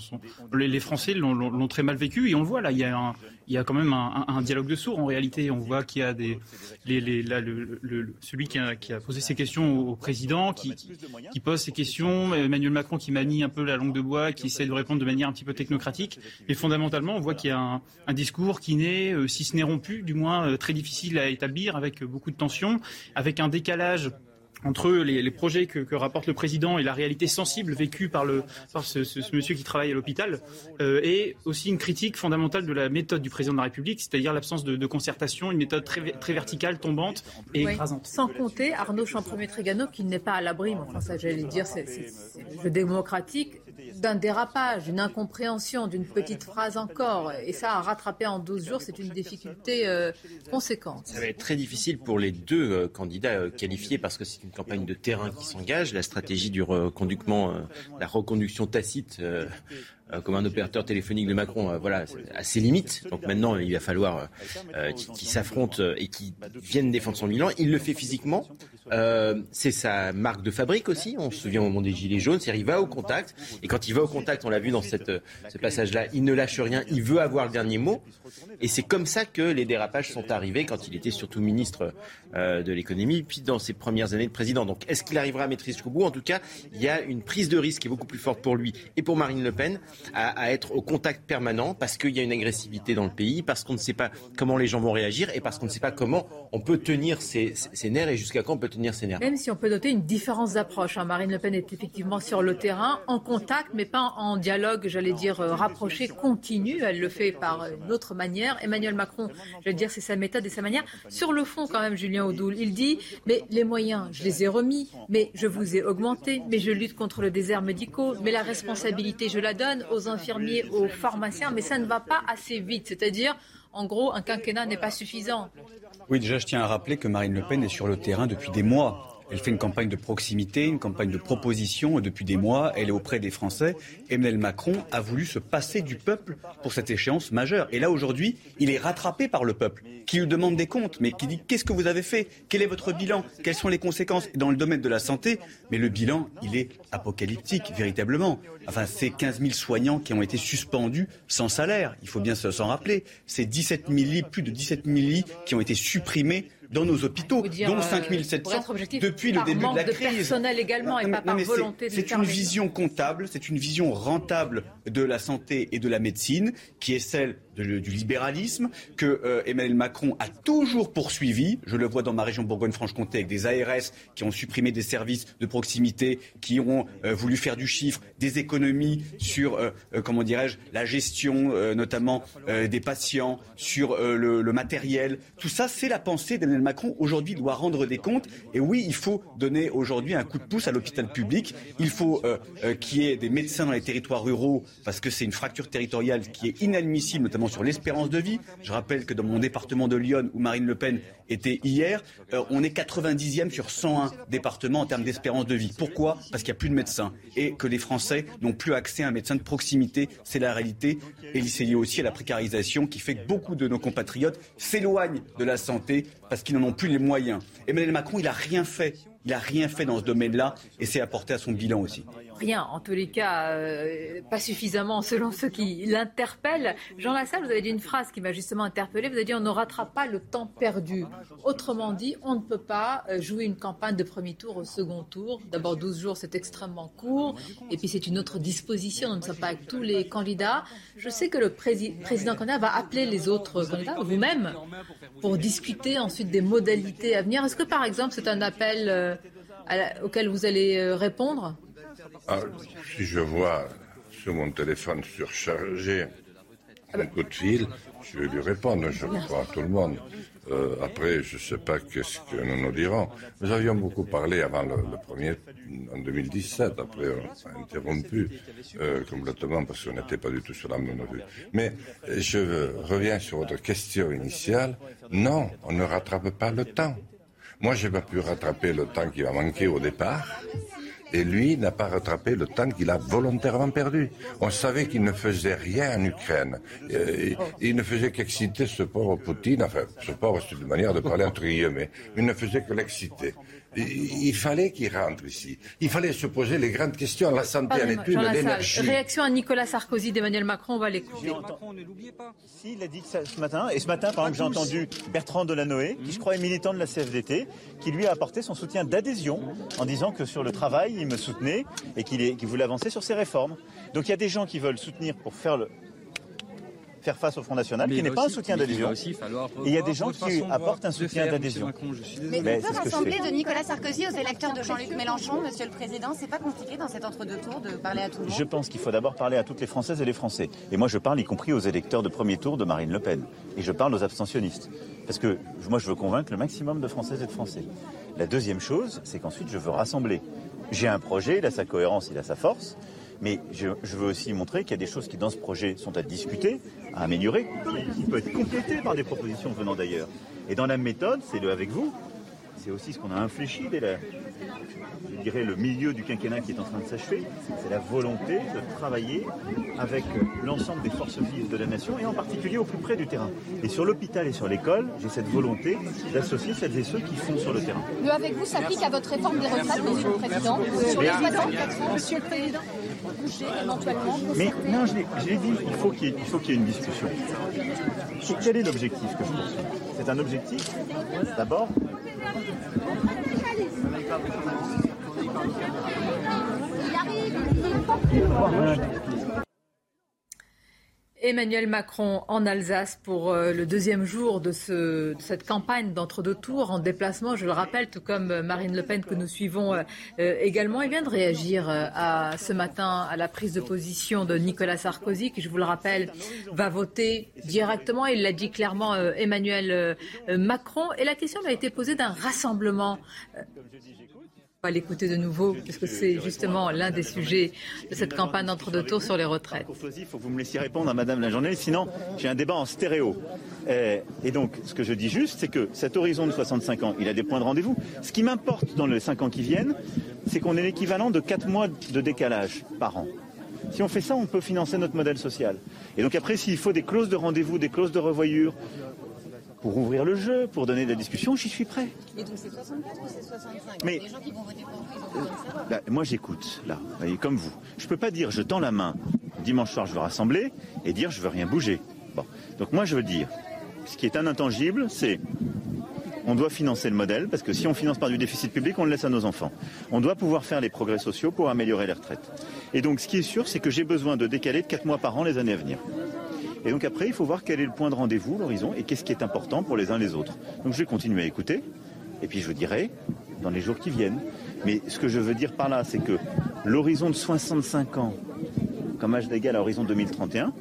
les, Français l'ont- très mal vécu et on le voit là. Il y a, quand même un, dialogue de sourds en réalité. On voit qu'il y a celui qui a, posé ces questions au, président, qui, pose ces questions, Emmanuel Macron qui manie un peu la langue de bois, qui essaie de répondre de manière un petit peu technocratique. Mais fondamentalement, on voit qu'il y a un, un discours qui n'est, euh, si ce n'est rompu, du moins euh, très difficile à établir, avec beaucoup de tensions, avec un décalage entre les, les projets que, que rapporte le président et la réalité sensible vécue par, le, par ce, ce- ce monsieur qui travaille à l'hôpital, euh, et aussi une critique fondamentale de la méthode du président de la République, c'est-à-dire l'absence de, de concertation, une méthode très, très verticale, tombante et Oui. écrasante. Sans compter Arnaud Champremier-Trégano qui n'est pas à l'abri, mais enfin ça j'allais dire, c'est le démocratique, d'un dérapage, d'une incompréhension, d'une petite phrase encore. Et ça, à rattraper en 12 jours, c'est une difficulté euh, conséquente. Ça va être très difficile pour les deux euh, candidats euh, qualifiés parce que c'est une campagne de terrain qui s'engage. La stratégie du reconductement, la reconduction tacite comme un opérateur téléphonique de Macron, voilà, à ses limites. Donc maintenant, il va falloir euh, s'affrontent euh, et qu'ils viennent défendre son bilan. Il le fait physiquement. Euh, c'est sa marque de fabrique aussi. On se souvient au moment des Gilets jaunes, c'est-à-dire il va au contact. Et quand il va au contact, on l'a vu dans cette, euh, ce passage-là, il ne lâche rien. Il veut avoir le dernier mot. Et c'est comme ça que les dérapages sont arrivés quand il était surtout ministre euh, de l'économie, puis dans ses premières années de président. Donc est-ce qu'il arrivera à maîtriser jusqu'au bout? En tout cas, il y a une prise de risque qui est beaucoup plus forte pour lui et pour Marine Le Pen à, être au contact permanent parce qu'il y a une agressivité dans le pays, parce qu'on ne sait pas comment les gens vont réagir et parce qu'on ne sait pas comment on peut tenir ses, ses nerfs et jusqu'à quand on peut tenir Même si on peut noter une différence d'approche. hein. Marine Le Pen est effectivement sur le terrain, en contact, mais pas en dialogue, j'allais dire, euh, rapproché, continu. Elle le fait par une autre manière. Emmanuel Macron, j'allais dire, c'est sa méthode et sa manière. Sur le fond, quand même, Julien Audoul, il dit, mais les moyens, je les ai remis, mais je vous ai augmenté, mais je lutte contre le désert médicaux, mais la responsabilité, je la donne aux infirmiers, aux pharmaciens, mais ça ne va pas assez vite. C'est-à-dire, en gros, un quinquennat n'est pas suffisant. Oui, déjà, je tiens à rappeler que Marine Le Pen est sur le terrain depuis des mois. Elle fait une campagne de proximité, une campagne de proposition depuis des mois. Elle est auprès des Français. Emmanuel Macron a voulu se passer du peuple pour cette échéance majeure. Et là, aujourd'hui, il est rattrapé par le peuple, qui lui demande des comptes, mais qui dit qu'est-ce que vous avez fait? Quel est votre bilan? Quelles sont les conséquences? Dans le domaine de la santé, mais le bilan, il est apocalyptique, véritablement. Enfin, c'est 15 000 soignants qui ont été suspendus sans salaire. Il faut bien se- s'en rappeler. C'est 17 000 lits, plus de 17 000 lits qui ont été supprimés dans nos hôpitaux, dire, dont euh, 5 pour 700 être objectif, depuis le début de la de crise. personnel également et Non, pas mais- par non, mais c'est- volonté de C'est une vision comptable, c'est une vision rentable de la santé et de la médecine qui est celle du libéralisme, que euh, Emmanuel Macron a toujours poursuivi. Je le vois dans ma région Bourgogne-Franche-Comté avec des ARS qui ont supprimé des services de proximité, qui ont euh, voulu faire du chiffre, des économies sur, euh, comment dirais-je, la gestion notamment des patients, sur le, le, matériel. Tout ça, c'est la pensée d'Emmanuel Macron. Aujourd'hui, il doit rendre des comptes. Et oui, il faut donner aujourd'hui un coup de pouce à l'hôpital public. Il faut qu'il y ait des médecins dans les territoires ruraux parce que c'est une fracture territoriale qui est inadmissible, notamment sur l'espérance de vie. Je rappelle que dans mon département de Lyon, où Marine Le Pen était hier, euh, on est 90e sur 101 départements en termes d'espérance de vie. Pourquoi? Parce qu'il n'y a plus de médecins et que les Français n'ont plus accès à un médecin de proximité. C'est la réalité. Et c'est lié aussi à la précarisation qui fait que beaucoup de nos compatriotes s'éloignent de la santé parce qu'ils n'en ont plus les moyens. Emmanuel Macron, il n'a rien fait. Il n'a rien fait dans ce domaine-là et c'est apporté à son bilan aussi rien, en tous les cas, euh, pas suffisamment selon ceux qui l'interpellent. Jean Lassalle, vous avez dit une phrase qui m'a justement interpellé. Vous avez dit on ne rattrape pas le temps perdu. Autrement dit, on ne peut pas euh, jouer une campagne de premier tour au second tour. D'abord, 12 jours, c'est extrêmement court. Et puis, c'est une autre disposition. On ne sait pas avec tous les candidats. Je sais que le président candidat va appeler les autres candidats, vous-même, pour discuter ensuite des modalités à venir. Est-ce que, par exemple, c'est un appel euh, auquel vous allez répondre? Ah, si je vois sur mon téléphone surchargé un coup de fil, je vais lui répondre, je crois à tout le monde. Euh, après, je ne sais pas qu'est-ce que nous nous dirons. Nous avions beaucoup parlé avant le, premier, en 2017. Après, on a interrompu euh, complètement parce qu'on n'était pas du tout sur la même. Mais je reviens sur votre question initiale. Non, on ne rattrape pas le temps. Moi, je n'ai pas pu rattraper le temps qui va manquer au départ. Et lui n'a pas rattrapé le temps qu'il a volontairement perdu. On savait qu'il ne faisait rien en Ukraine. Euh, il ne faisait qu'exciter ce pauvre Poutine. Enfin, ce pauvre, c'est une manière de parler entre guillemets. Il ne faisait que l'exciter. Il fallait qu'il rentre ici. Il fallait se poser les grandes questions, la santé, l'étude, l'énergie. Réaction à Nicolas Sarkozy d'Emmanuel Macron, on va l'écouter. Si, il a dit ça ce matin. Et ce matin, par exemple, j'ai entendu Bertrand Delanoë, qui je crois est militant de la CFDT, qui lui a apporté son soutien d'adhésion en disant que sur le travail, il me soutenait et qu'il voulait avancer sur ses réformes. Donc il y a des gens qui veulent soutenir pour faire le, faire face au Front National, qui n'est pas un soutien d'adhésion. Et il y a des gens qui apportent un soutien d'adhésion. Mais, mais peut rassembler de Nicolas Sarkozy aux électeurs de Jean-Luc Mélenchon, Monsieur le Président, c'est pas compliqué dans cet entre-deux tours de parler à tout le monde Je pense qu'il faut d'abord parler à toutes les Françaises et les Français. Et moi, je parle y compris aux électeurs de premier tour de Marine Le Pen. Et je parle aux abstentionnistes. Parce que moi, je veux convaincre le maximum de Françaises et de Français. La deuxième chose, c'est qu'ensuite, je veux rassembler. J'ai un projet, il a sa cohérence, il a sa force. Mais je, veux aussi montrer qu'il y a des choses qui, dans ce projet, sont à discuter, à améliorer, qui, peuvent être complétées par des propositions venant d'ailleurs. Et dans la méthode, c'est le avec vous. C'est aussi ce qu'on a infléchi dès la, je dirais, le milieu du quinquennat qui est en train de s'achever. C'est la volonté de travailler avec l'ensemble des forces vives de la nation et en particulier au plus près du terrain. Et sur l'hôpital et sur l'école, j'ai cette volonté d'associer celles et ceux qui font sur le terrain. Le avec vous s'applique à votre réforme des retraites, Monsieur le Président, sur les 64 ans, Monsieur le Président mais non, je l'ai dit, il faut qu'il y, ait une discussion. Quel est l'objectif que je pense C'est un objectif, d'abord, Emmanuel Macron en Alsace pour euh, le deuxième jour de, cette campagne d'entre-deux tours en déplacement, je le rappelle, tout comme euh, Marine Le Pen que nous suivons euh, également. Il vient de réagir à, ce matin à la prise de position de Nicolas Sarkozy, qui, je vous le rappelle, va voter directement. Il l'a dit clairement Emmanuel Macron. Et la question lui a été posée d'un rassemblement va l'écouter de nouveau, parce que c'est justement l'un des sujets de cette campagne d'entre-deux tours sur les retraites. Il faut que vous me laissiez répondre à Madame la journaliste, sinon j'ai un débat en stéréo. Et, donc, ce que je dis juste, c'est que cet horizon de 65 ans, il a des points de rendez-vous. Ce qui m'importe dans les 5 ans qui viennent, c'est qu'on ait l'équivalent de 4 mois de décalage par an. Si on fait ça, on peut financer notre modèle social. Et donc après, s'il faut des clauses de rendez-vous, des clauses de revoyure, pour ouvrir le jeu, pour donner de la discussion, j'y suis prêt. Et donc c'est 64 ou c'est 65 Mais les gens qui vont voter pour vous, ils bah, Moi j'écoute, là, comme vous. Je ne peux pas dire je tends la main, dimanche soir je veux rassembler, et dire je veux rien bouger. Bon. Donc moi je veux dire, ce qui est un intangible, c'est on doit financer le modèle, parce que si on finance par du déficit public, on le laisse à nos enfants. On doit pouvoir faire les progrès sociaux pour améliorer les retraites. Et donc ce qui est sûr, c'est que j'ai besoin de décaler de 4 mois par an les années à venir. Et donc après, il faut voir quel est le point de rendez-vous, l'horizon, et qu'est-ce qui est important pour les uns les autres. Donc je vais continuer à écouter, et puis je vous dirai dans les jours qui viennent. Mais ce que je veux dire par là, c'est que l'horizon de 65 ans, comme âge d'égal à horizon 2031,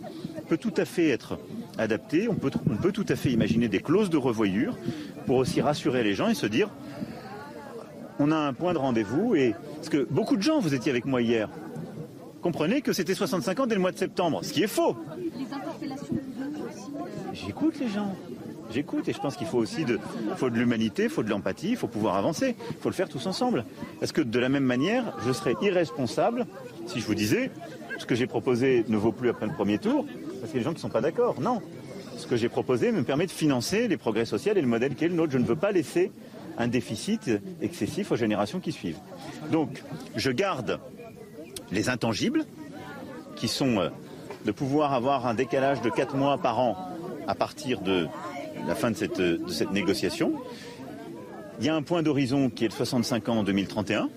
peut tout à fait être adapté. On peut, on peut tout à fait imaginer des clauses de revoyure pour aussi rassurer les gens et se dire on a un point de rendez-vous. Et parce que beaucoup de gens, vous étiez avec moi hier, comprenez que c'était 65 ans dès le mois de septembre, ce qui est faux. J'écoute les gens. J'écoute et je pense qu'il faut aussi de, faut de l'humanité, il faut de l'empathie, il faut pouvoir avancer, il faut le faire tous ensemble. Parce que de la même manière, je serais irresponsable si je vous disais ce que j'ai proposé ne vaut plus après le premier tour, parce qu'il y a des gens qui ne sont pas d'accord. Non. Ce que j'ai proposé me permet de financer les progrès sociaux et le modèle qui est le nôtre. Je ne veux pas laisser un déficit excessif aux générations qui suivent. Donc, je garde les intangibles, qui sont euh, de pouvoir avoir un décalage de 4 mois par an à partir de la fin de cette, négociation. Il y a un point d'horizon qui est de 65 ans en 2031.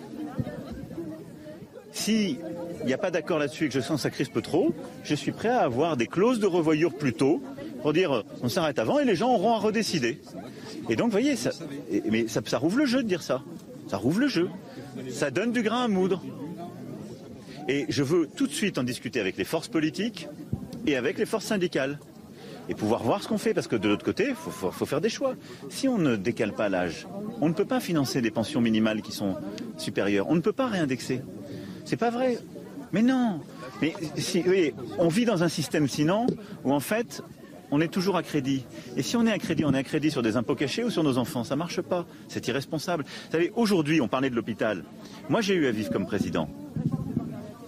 S'il n'y a pas d'accord là-dessus et que je sens que ça crispe trop, je suis prêt à avoir des clauses de revoyure plus tôt pour dire euh, on s'arrête avant et les gens auront à redécider. Et donc, vous voyez, ça, mais ça rouvre le jeu de dire ça. Ça rouvre le jeu. Ça donne du grain à moudre. Et je veux tout de suite en discuter avec les forces politiques et avec les forces syndicales. Et pouvoir voir ce qu'on fait, parce que de l'autre côté, il faut, faut, faire des choix. Si on ne décale pas l'âge, on ne peut pas financer des pensions minimales qui sont supérieures. On ne peut pas réindexer. C'est pas vrai. Mais non. Mais si, voyez, on vit dans un système sinon où en fait, on est toujours à crédit. Et si on est à crédit, on est à crédit sur des impôts cachés ou sur nos enfants. Ça marche pas. C'est irresponsable. Vous savez, aujourd'hui, on parlait de l'hôpital. Moi, j'ai eu à vivre comme président.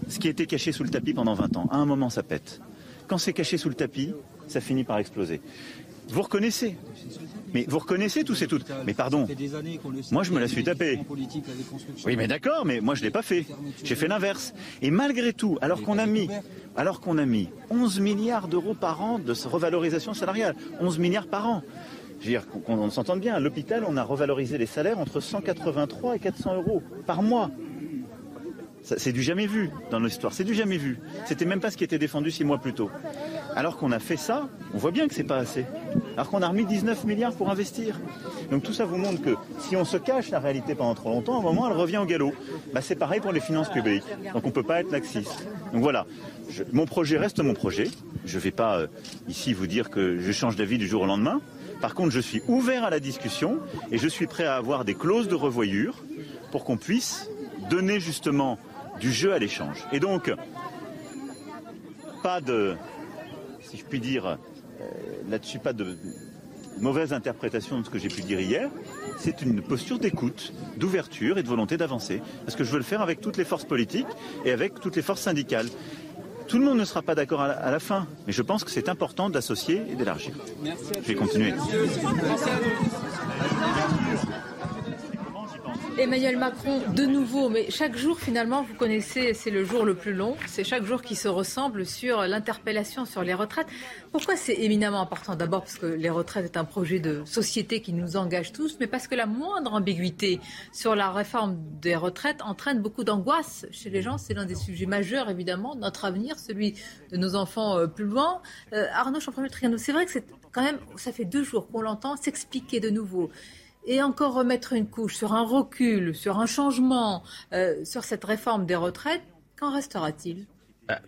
Ce qui était caché sous le tapis pendant 20 ans, à un moment, ça pète. Quand c'est caché sous le tapis, ça finit par exploser. Vous reconnaissez mais vous reconnaissez tous et toutes. Mais pardon, moi je me la suis tapée. Oui, mais d'accord, mais moi je ne l'ai pas fait. J'ai fait l'inverse. Et malgré tout, alors qu'on a mis, alors qu'on a mis 11 milliards d'euros par an de revalorisation salariale, 11 milliards par an. Je veux dire qu'on s'entende bien. À l'hôpital, on a revalorisé les salaires entre 183 et 400 euros par mois. C'est du jamais vu dans l'histoire, c'est du jamais vu. C'était même pas ce qui était défendu six mois plus tôt. Alors qu'on a fait ça, on voit bien que c'est pas assez. Alors qu'on a remis 19 milliards pour investir. Donc tout ça vous montre que si on se cache la réalité pendant trop longtemps, à un moment elle revient au galop. Bah, c'est pareil pour les finances publiques. Donc on peut pas être laxiste. Donc voilà, mon projet reste mon projet. Je vais pas euh, ici vous dire que je change d'avis du jour au lendemain. Par contre, je suis ouvert à la discussion et je suis prêt à avoir des clauses de revoyure pour qu'on puisse donner justement du jeu à l'échange. Et donc, pas de, si je puis dire, euh, là-dessus, pas de mauvaise interprétation de ce que j'ai pu dire hier. C'est une posture d'écoute, d'ouverture et de volonté d'avancer. Parce que je veux le faire avec toutes les forces politiques et avec toutes les forces syndicales. Tout le monde ne sera pas d'accord à la fin, mais je pense que c'est important d'associer et d'élargir. Je vais continuer. Emmanuel Macron, de nouveau, mais chaque jour finalement, vous connaissez, c'est le jour le plus long, c'est chaque jour qui se ressemble sur l'interpellation sur les retraites. Pourquoi c'est éminemment important? D'abord parce que les retraites est un projet de société qui nous engage tous, mais parce que la moindre ambiguïté sur la réforme des retraites entraîne beaucoup d'angoisse chez les gens. C'est l'un des sujets majeurs, évidemment, de notre avenir, celui de nos enfants euh, plus loin. Euh, Arnaud Champré-Triano, c'est vrai que c'est quand même, ça fait deux jours qu'on l'entend s'expliquer de nouveau et encore remettre une couche sur un recul, sur un changement, euh, sur cette réforme des retraites, qu'en restera-t-il?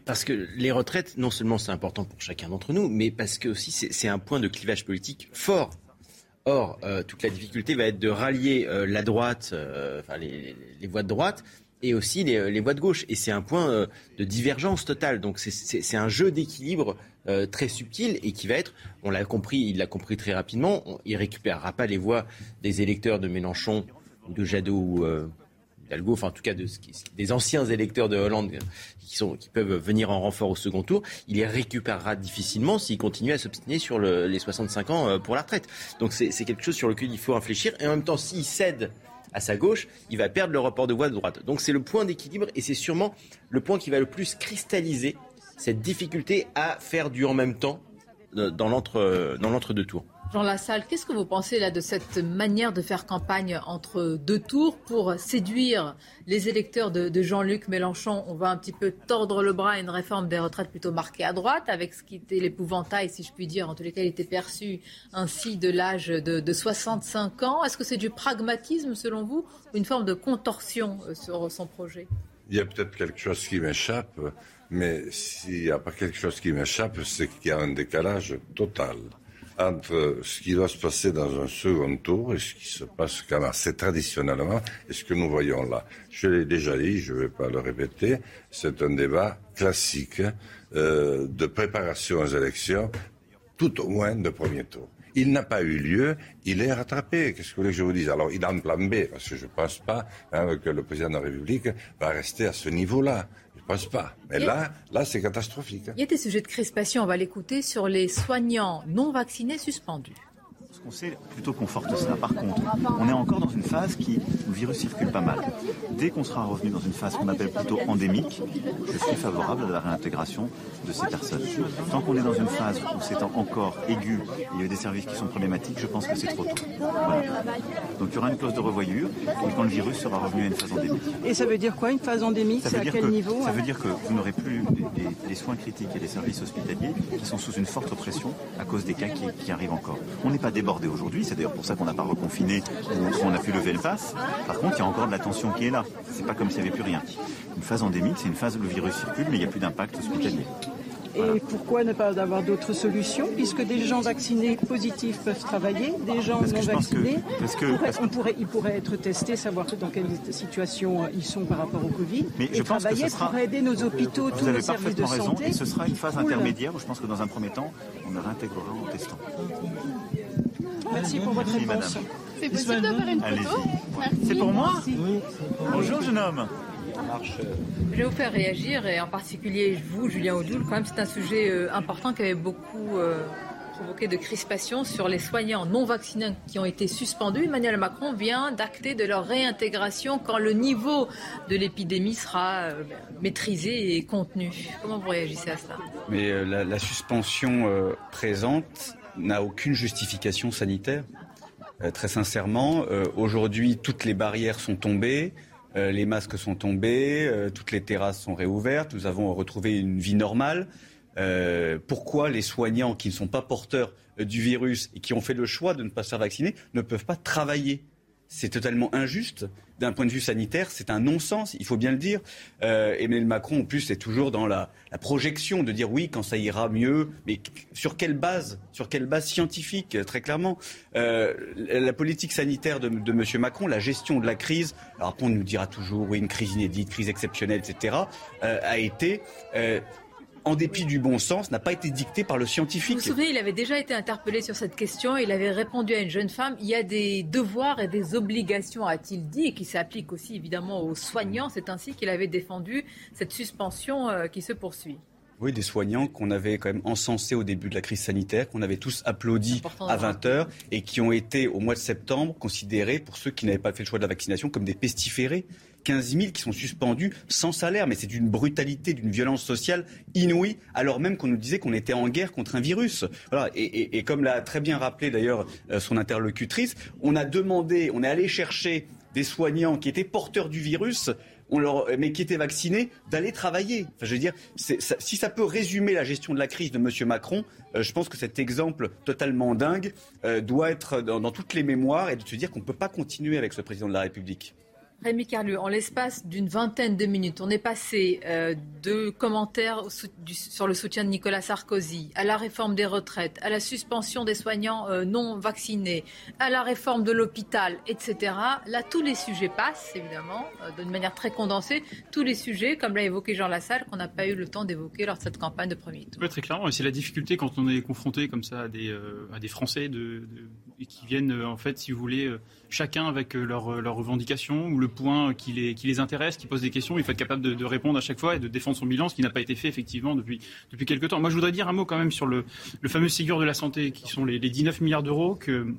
Parce que les retraites, non seulement c'est important pour chacun d'entre nous, mais parce que aussi c'est un point de clivage politique fort. Or, euh, toute la difficulté va être de rallier euh, la droite, enfin les, les, voix de droite, et aussi les, les voix de gauche. Et c'est un point de divergence totale. Donc c'est un jeu d'équilibre euh, très subtil et qui va être, on l'a compris, il l'a compris très rapidement, on, il récupérera pas les voix des électeurs de Mélenchon de Jadot ou euh, d'Algo, enfin en tout cas de, des anciens électeurs de Hollande qui, sont, qui peuvent venir en renfort au second tour, il les récupérera difficilement s'il continue à s'obstiner sur le, les 65 ans euh, pour la retraite. Donc c'est quelque chose sur lequel il faut réfléchir et en même temps s'il cède à sa gauche, il va perdre le report de voix de droite. Donc c'est le point d'équilibre et c'est sûrement le point qui va le plus cristalliser cette difficulté à faire du en même temps dans l'entre-deux tours. Jean Lassalle, qu'est-ce que vous pensez là de cette manière de faire campagne entre deux tours pour séduire les électeurs de, Jean-Luc Mélenchon? On va un petit peu tordre le bras à une réforme des retraites plutôt marquée à droite, avec ce qui était l'épouvantail, si je puis dire, en tous les cas, il était perçu ainsi de l'âge de, de 65 ans. Est-ce que c'est du pragmatisme selon vous ou une forme de contorsion euh, sur son projet? Il y a peut-être quelque chose qui m'échappe, mais s'il n'y a pas quelque chose qui m'échappe, c'est qu'il y a un décalage total entre ce qui doit se passer dans un second tour et ce qui se passe quand même assez traditionnellement et ce que nous voyons là. Je l'ai déjà dit, je ne vais pas le répéter, c'est un débat classique euh, de préparation aux élections, tout au moins de premier tour. Il n'a pas eu lieu, il est rattrapé. Qu'est-ce que vous voulez que je vous dise? Alors, il a un plan B, parce que je ne pense pas hein, que le président de la République va rester à ce niveau-là. Je pense pas. Mais là, là c'est catastrophique. Il y a des sujets de crispation, on va l'écouter, sur les soignants non vaccinés suspendus qu'on sait plutôt conforte ça. Par contre, on est encore dans une phase qui, où le virus circule pas mal. Dès qu'on sera revenu dans une phase qu'on appelle plutôt endémique, je suis favorable à la réintégration de ces personnes. Tant qu'on est dans une phase où c'est encore aigu, il y a des services qui sont problématiques, je pense que c'est trop tôt. Donc il y aura une clause de revoyure quand le virus sera revenu à une phase endémique. Et ça veut dire quoi une phase endémique? C'est à quel niveau Ça veut dire que vous n'aurez plus des, soins critiques et des services hospitaliers qui sont sous une forte pression à cause des cas qui, qui arrivent encore. On n'est pas débordé aujourd'hui. C'est d'ailleurs pour ça qu'on n'a pas reconfiné ou qu'on a pu lever le pass. Par contre, il y a encore de la tension qui est là. C'est pas comme s'il n'y avait plus rien. Une phase endémique, c'est une phase où le virus circule, mais il n'y a plus d'impact hospitalier. Et pourquoi ne pas avoir d'autres solutions Puisque des gens vaccinés positifs peuvent travailler, des gens non vaccinés, on pourrait, ils pourraient être testés, savoir dans quelle situation ils sont par rapport au Covid, Mais et je travailler pense pour aider nos hôpitaux, tous les services de raison, santé. Et ce sera une phase intermédiaire où je pense que dans un premier temps, on réintégrera en testant. Merci pour votre réponse. C'est possible de faire une photo C'est pour moi Bonjour jeune homme. Je vais vous faire réagir, et en particulier vous, Julien Audoul. Quand même, c'est un sujet euh, important qui avait beaucoup euh, provoqué de crispation sur les soignants non vaccinés qui ont été suspendus. Emmanuel Macron vient d'acter de leur réintégration quand le niveau de l'épidémie sera euh, maîtrisé et contenu. Comment vous réagissez à cela? Mais la, la, suspension présente n'a aucune justification sanitaire. Euh, très sincèrement, euh, aujourd'hui, toutes les barrières sont tombées. Euh, les masques sont tombés, toutes les terrasses sont réouvertes, nous avons retrouvé une vie normale. pourquoi les soignants qui ne sont pas porteurs du virus et qui ont fait le choix de ne pas se faire vacciner ne peuvent pas travailler c'est totalement injuste. D'un point de vue sanitaire, c'est un non-sens, il faut bien le dire. Euh, Emmanuel Macron, en plus, c'est toujours dans la, projection de dire oui, quand ça ira mieux, mais sur quelle base Sur quelle base scientifique, très clairement euh, La politique sanitaire de, M. Macron, la gestion de la crise, alors on nous dira toujours oui, une crise inédite, crise exceptionnelle, etc., euh, a été en dépit du bon sens, n'a pas été dicté par le scientifique. Vous vous souvenez, il avait déjà été interpellé sur cette question. Il avait répondu à une jeune femme il y a des devoirs et des obligations, a-t-il dit, et qui s'appliquent aussi évidemment aux soignants. C'est ainsi qu'il avait défendu cette suspension euh, qui se poursuit. Oui, des soignants qu'on avait quand même encensés au début de la crise sanitaire, qu'on avait tous applaudi à 20 heures et qui ont été au mois de septembre considérés, pour ceux qui n'avaient pas fait le choix de la vaccination, comme des pestiférés. 15 000 qui sont suspendus sans salaire. Mais c'est d'une brutalité, d'une violence sociale inouïe, alors même qu'on nous disait qu'on était en guerre contre un virus. Voilà. Et, comme l'a très bien rappelé d'ailleurs euh, son interlocutrice, on a demandé, on est allé chercher des soignants qui étaient porteurs du virus mais qui étaient vaccinés, d'aller travailler. Enfin, je veux dire, si ça peut résumer la gestion de la crise de M. Macron, euh, je pense que cet exemple totalement dingue euh, doit être dans, toutes les mémoires et de se dire qu'on ne peut pas continuer avec ce président de la République. Rémi Carlu, en l'espace d'une vingtaine de minutes, on est passé euh, de commentaires sur le soutien de Nicolas Sarkozy, à la réforme des retraites, à la suspension des soignants euh, non vaccinés, à la réforme de l'hôpital, etc. Là, tous les sujets passent, évidemment, euh, d'une manière très condensée. Tous les sujets, comme l'a évoqué Jean Lassalle, qu'on n'a pas eu le temps d'évoquer lors de cette campagne de premier tour. Oui, très clairement. Et c'est la difficulté quand on est confronté comme ça à des, des Français qui viennent, en fait, si vous voulez, chacun avec leurs leur revendications ou le point qui les, intéresse, qui pose des questions. Il faut être capable de, répondre à chaque fois et de défendre son bilan, ce qui n'a pas été fait effectivement depuis, depuis quelques temps. Moi, je voudrais dire un mot quand même sur le, fameux Ségur de la santé, qui sont les, les 19 milliards d'euros que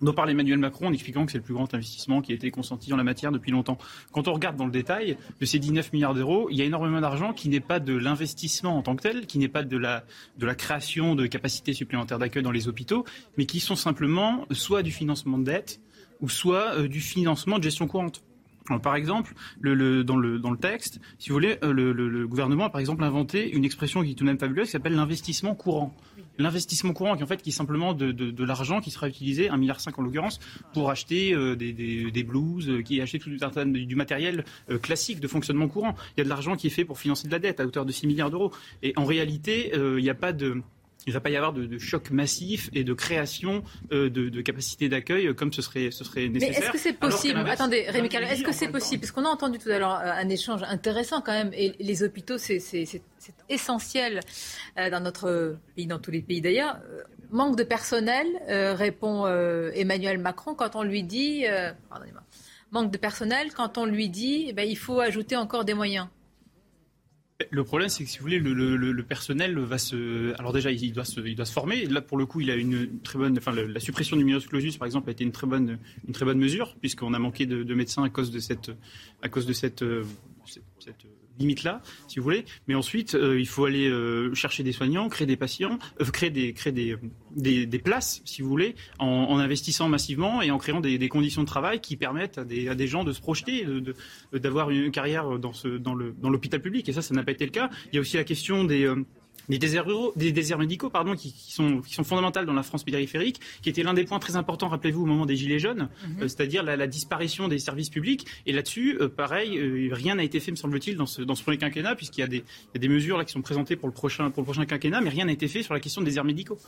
dont parle Emmanuel Macron en expliquant que c'est le plus grand investissement qui a été consenti en la matière depuis longtemps. Quand on regarde dans le détail, de ces 19 milliards d'euros, il y a énormément d'argent qui n'est pas de l'investissement en tant que tel, qui n'est pas de la, de la création de capacités supplémentaires d'accueil dans les hôpitaux, mais qui sont simplement soit du financement de dette, ou soit euh, du financement de gestion courante par exemple, le, dans, le, texte, si vous voulez, euh, le, gouvernement a par exemple inventé une expression qui est tout de même fabuleuse qui s'appelle l'investissement courant. L'investissement courant, qui en fait qui est simplement de, l'argent qui sera utilisé, 1,5 milliard en l'occurrence, pour acheter euh, des, blouses, qui acheter tout un du matériel classique de fonctionnement courant. Il y a de l'argent qui est fait pour financer de la dette à hauteur de 6 milliards d'euros. Et en réalité, il n'y a pas de il ne va pas y avoir de, choc massif et de création euh, de, capacités d'accueil comme ce serait, ce serait nécessaire. Mais est-ce que c'est possible? Attendez, Rémi est-ce que c'est possible? Parce qu'on a entendu tout à l'heure euh, un échange intéressant quand même. Et les hôpitaux, c'est essentiel euh, dans notre pays, dans tous les pays d'ailleurs. Manque de personnel, répond Emmanuel Macron quand on lui dit. pardonnez-moi. Manque de personnel quand on lui dit eh ben, il faut ajouter encore des moyens. Le problème, c'est que si vous voulez, le, personnel va se. Alors déjà, il doit se, il doit se former. Là, pour le coup, il a une très bonne. Enfin, la, suppression du minus par exemple, a été une très bonne, une très bonne mesure, puisqu'on a manqué de, médecins à cause de cette, à cause de cette, euh, cette limite-là, si vous voulez. Mais ensuite, euh, il faut aller euh, chercher des soignants, créer des patients, euh, créer, des, créer des, places, si vous voulez, en, investissant massivement et en créant des, conditions de travail qui permettent à des, à des gens de se projeter, d'avoir une carrière dans, dans l'hôpital public. Et ça, ça n'a pas été le cas. Il y a aussi la question des des déserts, des déserts médicaux pardon, qui, sont, qui sont fondamentales dans la France périphérique, qui était l'un des points très importants, rappelez-vous, au moment des Gilets jaunes, mhm. euh, c'est-à-dire la, disparition des services publics. Et là-dessus, euh, pareil, euh, rien n'a été fait, me semble-t-il, dans ce, dans ce premier quinquennat, puisqu'il y, a des, il y a des mesures là, qui sont présentées pour le, prochain, pour le prochain quinquennat, mais rien n'a été fait sur la question des déserts médicaux.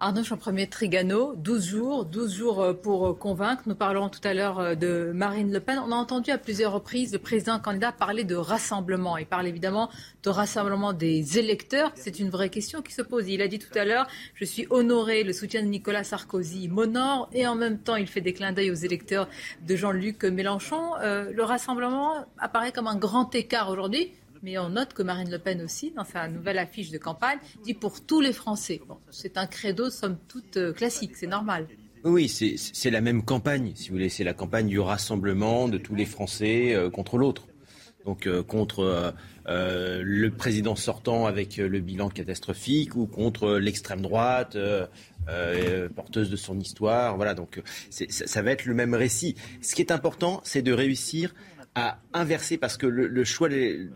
Arnaud Champremier Trigano, 12 jours, 12 jours euh, pour euh, convaincre. Nous parlerons tout à l'heure euh, de Marine Le Pen. On a entendu à plusieurs reprises le président candidat parler de rassemblement. Il parle évidemment de rassemblement des électeurs. C'est une vraie question qui se pose. Il a dit tout à l'heure, je suis honoré, le soutien de Nicolas Sarkozy m'honore et en même temps il fait des clins d'œil aux électeurs de Jean-Luc Mélenchon. le rassemblement apparaît comme un grand écart aujourd'hui. Mais on note que Marine Le Pen aussi, dans sa nouvelle affiche de campagne, dit pour tous les Français. c'est un credo, somme toute, euh, classique, c'est normal. Oui, c'est la même campagne, si vous voulez. C'est la campagne du rassemblement de tous les Français euh, contre l'autre. Donc euh, contre le président sortant avec le bilan catastrophique ou contre l'extrême droite porteuse de son histoire. Voilà, donc ça, ça va être le même récit. Ce qui est important, c'est de réussir à inverser parce que le, choix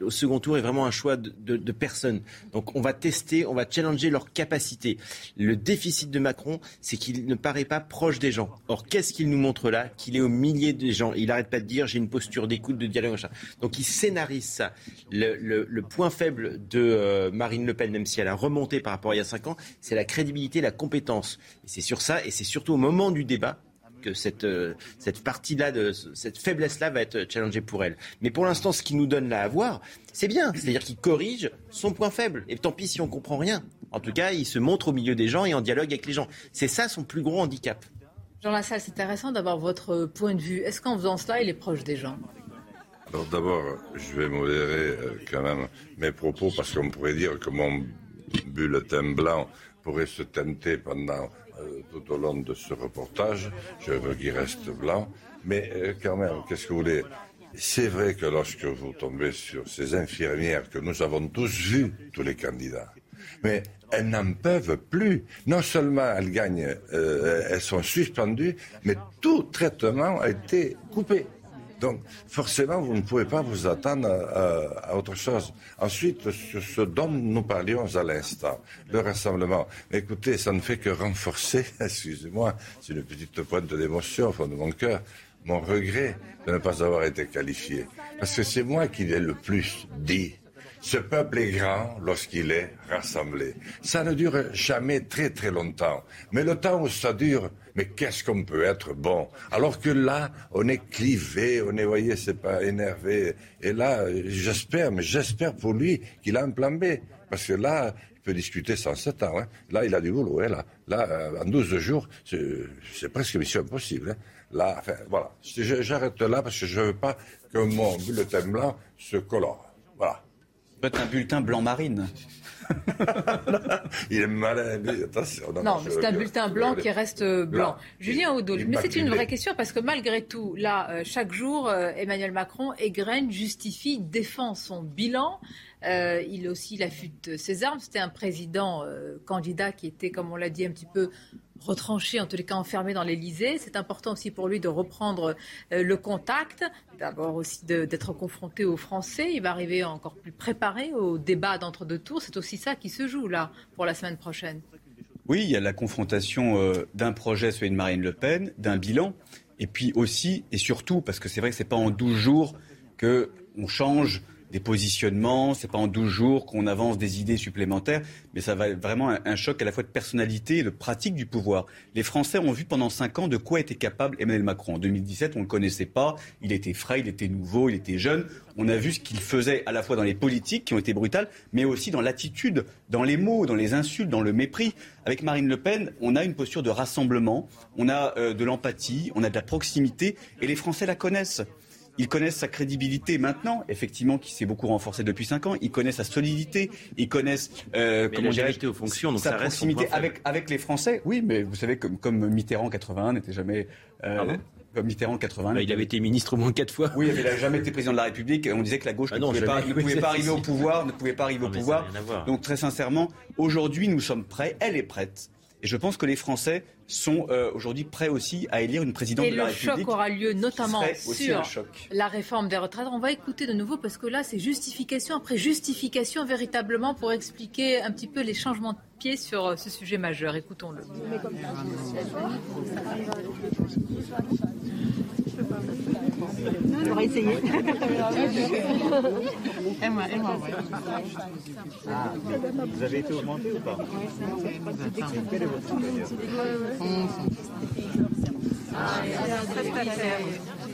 au second tour est vraiment un choix de, personnes. Donc on va tester, on va challenger leur capacité. Le déficit de Macron, c'est qu'il ne paraît pas proche des gens. Or, qu'est-ce qu'il nous montre là? Qu'il est au millier des gens. Il n'arrête pas de dire j'ai une posture d'écoute, de dialogue. Donc il scénarise ça. Le, point faible de euh, Marine Le Pen, même si elle a remonté par rapport à il y a cinq ans, c'est la crédibilité, la compétence. Et c'est sur ça, et c'est surtout au moment du débat que cette, euh, cette partie-là, de, cette faiblesse-là va être challengée pour elle. Mais pour l'instant, ce qui nous donne là à voir, c'est bien. C'est-à-dire qu'il corrige son point faible. Et tant pis si on comprend rien. En tout cas, il se montre au milieu des gens et en dialogue avec les gens. C'est ça son plus gros handicap. Jean Lassalle, c'est intéressant d'avoir votre point de vue. Est-ce qu'en faisant cela, il est proche des gens? Alors d'abord, je vais modérer euh, quand même mes propos parce qu'on pourrait dire que mon bulletin blanc pourrait se tenter pendant euh, tout au long de ce reportage. Je veux qu'il reste blanc. Mais euh, quand même, qu'est-ce que vous voulez? C'est vrai que lorsque vous tombez sur ces infirmières que nous avons tous vues, tous les candidats, mais elles n'en peuvent plus. Non seulement elles gagnent, euh, elles sont suspendues, mais tout traitement a été coupé. Donc, forcément, vous ne pouvez pas vous attendre à, autre chose. Ensuite, sur ce dont nous parlions à l'instant, le rassemblement. Écoutez, ça ne fait que renforcer, <laughs> excusez-moi, c'est une petite pointe d'émotion au fond de mon cœur, mon regret de ne pas avoir été qualifié. Parce que c'est moi qui l'ai le plus dit ce peuple est grand lorsqu'il est rassemblé. Ça ne dure jamais très très longtemps. Mais le temps où ça dure, mais qu'est-ce qu'on peut être bon? Alors que là, on est clivé, on est, voyez, c'est pas énervé. Et là, j'espère, mais j'espère pour lui qu'il a un plan B. Parce que là, il peut discuter sans sept ans. Hein. Là, il a du boulot. Hein, là, là euh, en 12 jours, c'est presque mission impossible. Hein. Là, enfin, voilà. J'arrête là parce que je ne veux pas que mon bulletin blanc se colore. Voilà peut être un bulletin blanc marine. <laughs> Il est malin, attention. Non, mais c'est un bulletin blanc qui reste blanc. Julien Oudol, mais c'est une vraie question parce que malgré tout, là, euh, chaque jour, euh, Emmanuel Macron égrène, justifie, défend son bilan. Euh, il aussi l'affûte ses armes. C'était un président candidat qui était, comme on l'a dit, un petit peu retranché, en tous les cas enfermé dans l'Elysée. C'est important aussi pour lui de reprendre euh, le contact, d'abord aussi d'être confronté aux Français. Il va arriver encore plus préparé au débat d'entre-deux tours. C'est aussi ça qui se joue là pour la semaine prochaine. Oui, il y a la confrontation euh, d'un projet, celui de Marine Le Pen, d'un bilan, et puis aussi et surtout, parce que c'est vrai que ce n'est pas en 12 jours qu'on change des positionnements, c'est pas en 12 jours qu'on avance des idées supplémentaires, mais ça va être vraiment un, choc à la fois de personnalité et de pratique du pouvoir. Les Français ont vu pendant 5 ans de quoi était capable Emmanuel Macron. En 2017, on ne le connaissait pas, il était frais, il était nouveau, il était jeune. On a vu ce qu'il faisait à la fois dans les politiques qui ont été brutales, mais aussi dans l'attitude, dans les mots, dans les insultes, dans le mépris. Avec Marine Le Pen, on a une posture de rassemblement, on a euh, de l'empathie, on a de la proximité, et les Français la connaissent. Ils connaissent sa crédibilité maintenant, effectivement, qui s'est beaucoup renforcée depuis cinq ans. Ils connaissent sa solidité. Ils connaissent euh, comment la aux fonctions, donc sa ça proximité avec, avec les Français. Oui, mais vous savez, comme, comme Mitterrand 81 n'était jamais. Euh, comme Mitterrand 81. Bah, il avait été ministre au moins quatre fois. Oui, mais il n'a jamais été président de la République. On disait que la gauche ah ne, pouvait pas, ne, pouvait pas, <laughs> arriver au pouvoir, ne pouvait pas arriver au pouvoir. Donc très sincèrement, aujourd'hui, nous sommes prêts. Elle est prête. Et je pense que les Français sont euh, aujourd'hui prêts aussi à élire une présidente de la République. Et le choc aura lieu notamment sur la réforme des retraites. On va écouter de nouveau parce que là, c'est justification après justification véritablement pour expliquer un petit peu les changements de pied sur euh, ce sujet majeur. Écoutons-le. On va essayer. Ah, vous avez été augmenté ou pas Quel est votre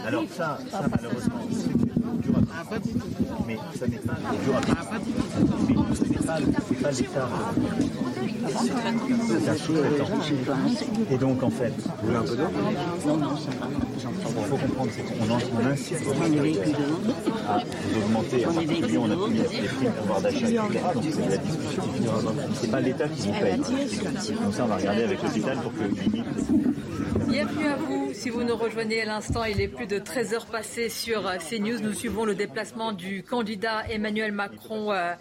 Alors ça, ça malheureusement, mais ça n'est pas ce n'est pas, pas l'État. Et donc en fait, vous voulez un peu d'eau Non, non, il faut comprendre, c'est qu'on insiste à augmenter, en particulier on a pu mettre les prix de pouvoir d'achat. Donc c'est la discussion. C'est pas l'État qui vous paye. Donc ça on va regarder avec l'hôpital pour que limite Bienvenue à vous. Si vous nous rejoignez à l'instant, il est plus de 13 heures passées sur euh, CNews. Nous suivons le déplacement du candidat Emmanuel Macron euh,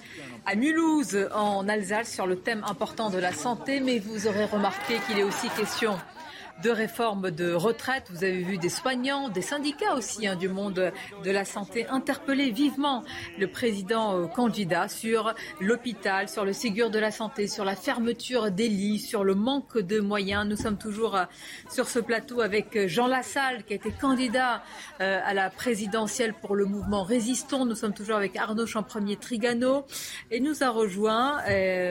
à Mulhouse, en Alsace, sur le thème important de la santé. Mais vous aurez remarqué qu'il est aussi question de réforme de retraite. Vous avez vu des soignants, des syndicats aussi hein, du monde de la santé interpeller vivement le président euh, candidat sur l'hôpital, sur le Ségur de la santé, sur la fermeture des lits, sur le manque de moyens. Nous sommes toujours euh, sur ce plateau avec euh, Jean Lassalle qui a été candidat à la présidentielle pour le mouvement Résistons. Nous sommes toujours avec Arnaud Champremier Trigano et nous a rejoint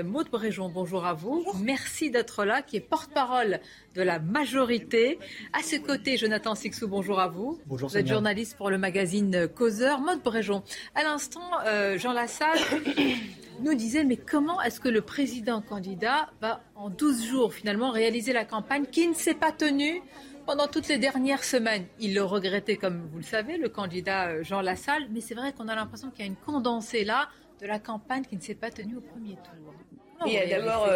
Maude Bréjon. Bonjour à vous. Merci d'être là, qui est porte-parole de la majorité. À ce côté, Jonathan Sixou, bonjour à vous. Bonjour, vous êtes journaliste pour le magazine Causeur. Mode Bréjon. À l'instant, euh, Jean Lassalle <coughs> nous disait mais comment est-ce que le président candidat va en 12 jours finalement réaliser la campagne qui ne s'est pas tenue pendant toutes les dernières semaines? Il le regrettait, comme vous le savez, le candidat euh, Jean Lassalle, mais c'est vrai qu'on a l'impression qu'il y a une condensée là de la campagne qui ne s'est pas tenue au premier tour. il y a d'abord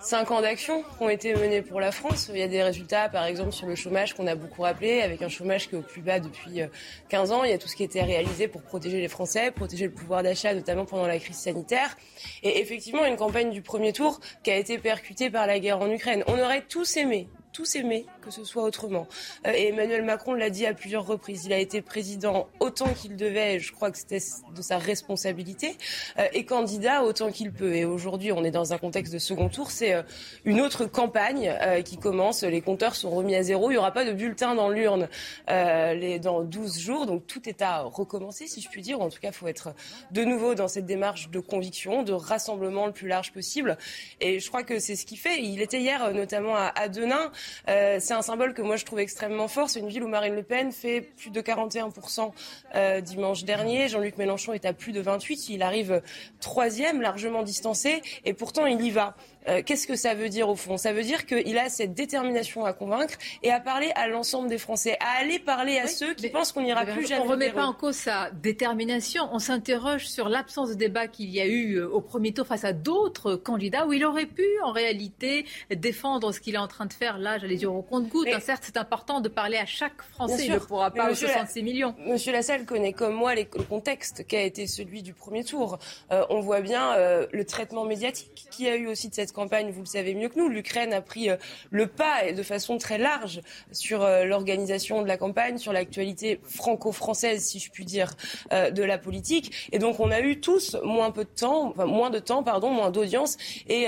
cinq ans d'action qui ont été menés pour la France. Il y a des résultats, par exemple, sur le chômage qu'on a beaucoup rappelé, avec un chômage qui est au plus bas depuis 15 euh, ans. Il y a tout ce qui a été réalisé pour protéger les Français, protéger le pouvoir d'achat, notamment pendant la crise sanitaire. Et effectivement, une campagne du premier tour qui a été percutée par la guerre en Ukraine. On aurait tous aimé, tous aimé que ce soit autrement. Euh, et Emmanuel Macron l'a dit à plusieurs reprises. Il a été président autant qu'il devait, je crois que c'était de sa responsabilité, euh, et candidat autant qu'il peut. Et aujourd'hui, on est dans un contexte de second tour. C'est euh, une autre campagne qui commence. Les compteurs sont remis à zéro. Il n'y aura pas de bulletin dans l'urne dans 12 jours. Donc tout est à recommencer, si je puis dire. En tout cas, il faut être de nouveau dans cette démarche de conviction, de rassemblement le plus large possible. Et je crois que c'est ce qu'il fait. Il était hier notamment à, Denain. c'est un symbole que moi je trouve extrêmement fort. C'est une ville où Marine Le Pen fait plus de 41% euh, dimanche dernier. Jean-Luc Mélenchon est à plus de 28. Il arrive troisième, largement distancé, et pourtant il y va. Euh, qu'est-ce que ça veut dire au fond? Ça veut dire qu'il a cette détermination à convaincre et à parler à l'ensemble des Français, à aller parler à ceux qui pensent qu'on n'ira plus jamais. On ne remet pas en cause sa détermination. On s'interroge sur l'absence de débat qu'il y a eu euh, au premier tour face à d'autres candidats où il aurait pu en réalité défendre ce qu'il est en train de faire là, j'allais dire au compte-goutte. Certes, c'est important de parler à chaque Français. Il ne pourra pas aux 66 millions. Monsieur Lassalle connaît comme moi le contexte qui a été celui du premier tour. Euh, on voit bien le traitement médiatique qui a eu aussi de cette campagne, vous le savez mieux que nous. L'Ukraine a pris euh, le pas et de façon très large sur euh, l'organisation de la campagne, sur l'actualité franco-française, si je puis dire, euh, de la politique. Et donc on a eu tous moins peu de temps, enfin, moins de temps, pardon, moins d'audience et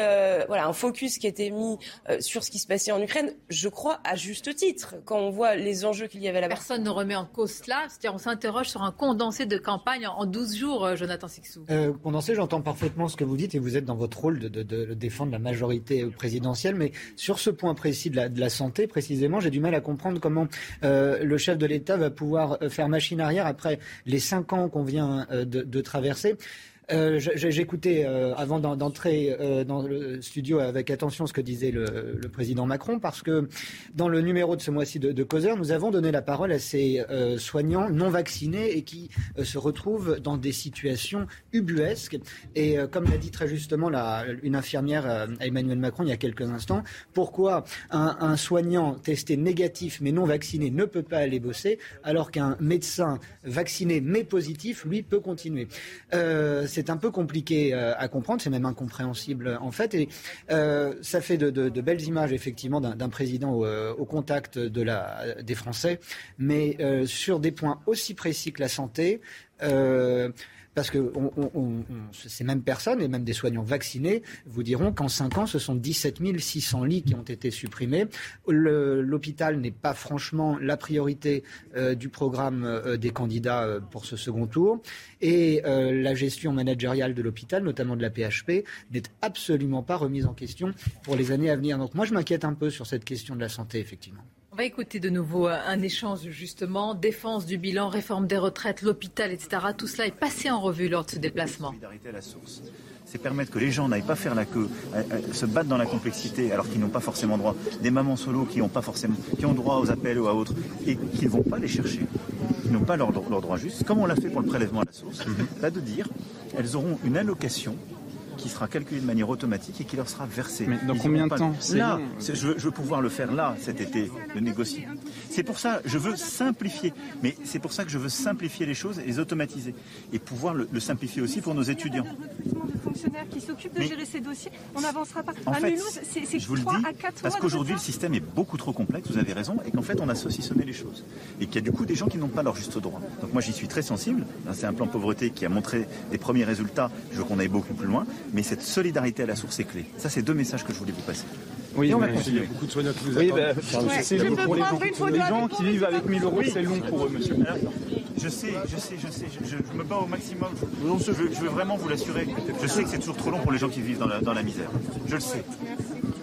voilà un focus qui était mis sur ce qui se passait en Ukraine. Je crois à juste titre quand on voit les enjeux qu'il y avait là-bas. Personne ne remet en cause cela. C'est-à-dire on s'interroge sur un condensé de campagne en 12 jours, Jonathan Sixou. condensé, j'entends parfaitement ce que vous dites et vous êtes dans votre rôle de, de, de défendre la majorité présidentielle. Mais sur ce point précis de la, de santé, précisément, j'ai du mal à comprendre comment euh, le chef de l'État va pouvoir euh, faire machine arrière après les cinq ans qu'on vient euh, de, de traverser. Euh, J'écoutais euh, avant d'entrer euh, dans le studio avec attention ce que disait le, président Macron, parce que dans le numéro de ce mois-ci de, de, Causeur, nous avons donné la parole à ces soignants non vaccinés et qui se retrouvent dans des situations ubuesques. Et comme l'a dit très justement une infirmière à Emmanuel Macron il y a quelques instants, pourquoi un soignant testé négatif mais non vacciné ne peut pas aller bosser, alors qu'un médecin vacciné mais positif, lui, peut continuer? C'est un peu compliqué euh, à comprendre, c'est même incompréhensible en fait. Et euh, ça fait de, belles images effectivement d'un président au, euh, contact des Français, mais sur des points aussi précis que la santé. Parce que ces mêmes personnes, et même des soignants vaccinés, vous diront qu'en 5 ans, ce sont 17 600 lits qui ont été supprimés. L'hôpital n'est pas franchement la priorité euh, du programme euh, des candidats euh, pour ce second tour. Et la gestion managériale de l'hôpital, notamment de la PHP, n'est absolument pas remise en question pour les années à venir. Donc moi, je m'inquiète un peu sur cette question de la santé, effectivement. On va écouter de nouveau euh, un échange justement, défense du bilan, réforme des retraites, l'hôpital, etc. Tout cela est passé en revue lors de ce déplacement. Solidarité à la source. C'est permettre que les gens n'aillent pas faire la queue, euh, euh, se battre dans la complexité alors qu'ils n'ont pas forcément droit. Des mamans solo qui ont pas forcément, qui ont droit aux appels ou à autres et qui ne vont pas les chercher. Ils n'ont pas leur, leur droit juste, comme on l'a fait pour le prélèvement à la source. Là de dire, elles auront une allocation qui sera calculé de manière automatique et qui leur sera versé. Mais dans Ils combien de temps Là, je veux, je veux, pouvoir le faire là, cet été, de négocier. C'est pour ça, je veux simplifier. Mais c'est pour ça que je veux simplifier les choses et les automatiser. Et pouvoir le, le simplifier aussi pour nos étudiants. Le fonctionnaire qui s'occupe de mais, gérer ces dossiers, on n'avancera pas. En à fait, Mulhouse, c'est 3 dis, à 4 Parce qu'aujourd'hui, le système est beaucoup trop complexe, vous avez raison, et qu'en fait, on a saucissonné les choses. Et qu'il y a du coup des gens qui n'ont pas leur juste droit. Donc moi, j'y suis très sensible. C'est un plan pauvreté qui a montré des premiers résultats. Je veux qu'on aille beaucoup plus loin. Mais cette solidarité à la source est clé. Ça, c'est deux messages que je voulais vous passer. Oui, on mais va continuer. il y a beaucoup de soignants qui nous Oui, attendent. bah, Ouais. C'est long pour les gens, les gens qui vivent avec 1000 euros, c'est long pour eux, monsieur. Alors, je sais, je sais, je sais, je, je me bats au maximum. Je, je, veux, je veux vraiment vous l'assurer. Je sais que c'est toujours trop long pour les gens qui vivent dans la, dans la misère. Je le sais.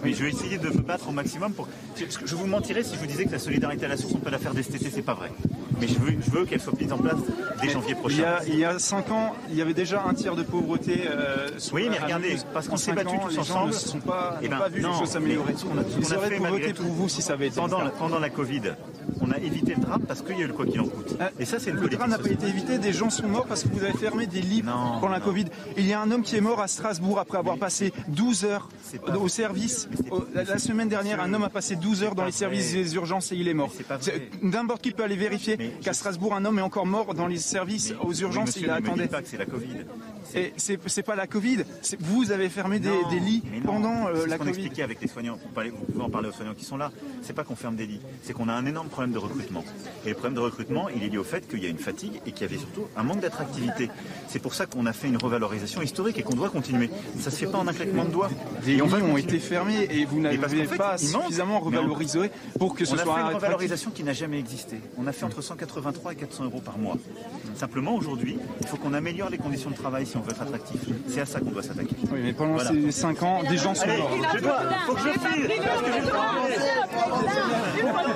Oui, je vais essayer de me battre au maximum pour. Je vous mentirais si je vous disais que la solidarité à la source, on peut la faire dès cet été, c'est pas vrai. Mais je veux, je veux qu'elle soit mise en place dès janvier prochain. Il y, a, il y a 5 ans, il y avait déjà un tiers de pauvreté. Euh, oui, mais regardez, parce qu'on s'est battus tous les ensemble. Gens ne sont pas, eh ben, pas vu non, les choses s'améliorer. Ils auraient fait, voté pour vous si ça avait été pendant la, pendant la Covid, on a évité le drame parce qu'il y a eu le quoi qu'il en coûte. Et ça, c'est le drame n'a pas été évité. Des gens sont morts parce que vous avez fermé des lits pendant la Covid. Il y a un homme qui est mort à Strasbourg après avoir passé 12 heures au service. La, semaine dernière, un homme a passé 12 heures dans les services des urgences et il est mort. N'importe qui peut aller vérifier qu'à Strasbourg, un homme est encore mort dans les services aux urgences. Oui, il attendait. pas que c'est la Covid. Et c'est pas la Covid. Vous avez fermé des, non, des lits pendant euh, ce la qu'on Covid. expliquait avec les soignants. Vous, parlez, vous pouvez en parler aux soignants qui sont là. C'est pas qu'on ferme des lits. C'est qu'on a un énorme problème de recrutement. Et le problème de recrutement, il est lié au fait qu'il y a une fatigue et qu'il y avait surtout un manque d'attractivité. C'est pour ça qu'on a fait une revalorisation historique et qu'on doit continuer. Ça se fait pas en un claquement de doigts. Des et lits on va ont été fermés et vous n'avez fait, pas suffisamment revalorisé pour que ce on a soit fait une attractif. revalorisation qui n'a jamais existé. On a fait entre 180 383 et 400 euros par mois. Simplement, aujourd'hui, il faut qu'on améliore les conditions de travail si on veut être attractif. C'est à ça qu'on doit s'attaquer. Oui, mais pendant Voilà. ces 5 ans, des gens sont morts. je dois, faut que je file,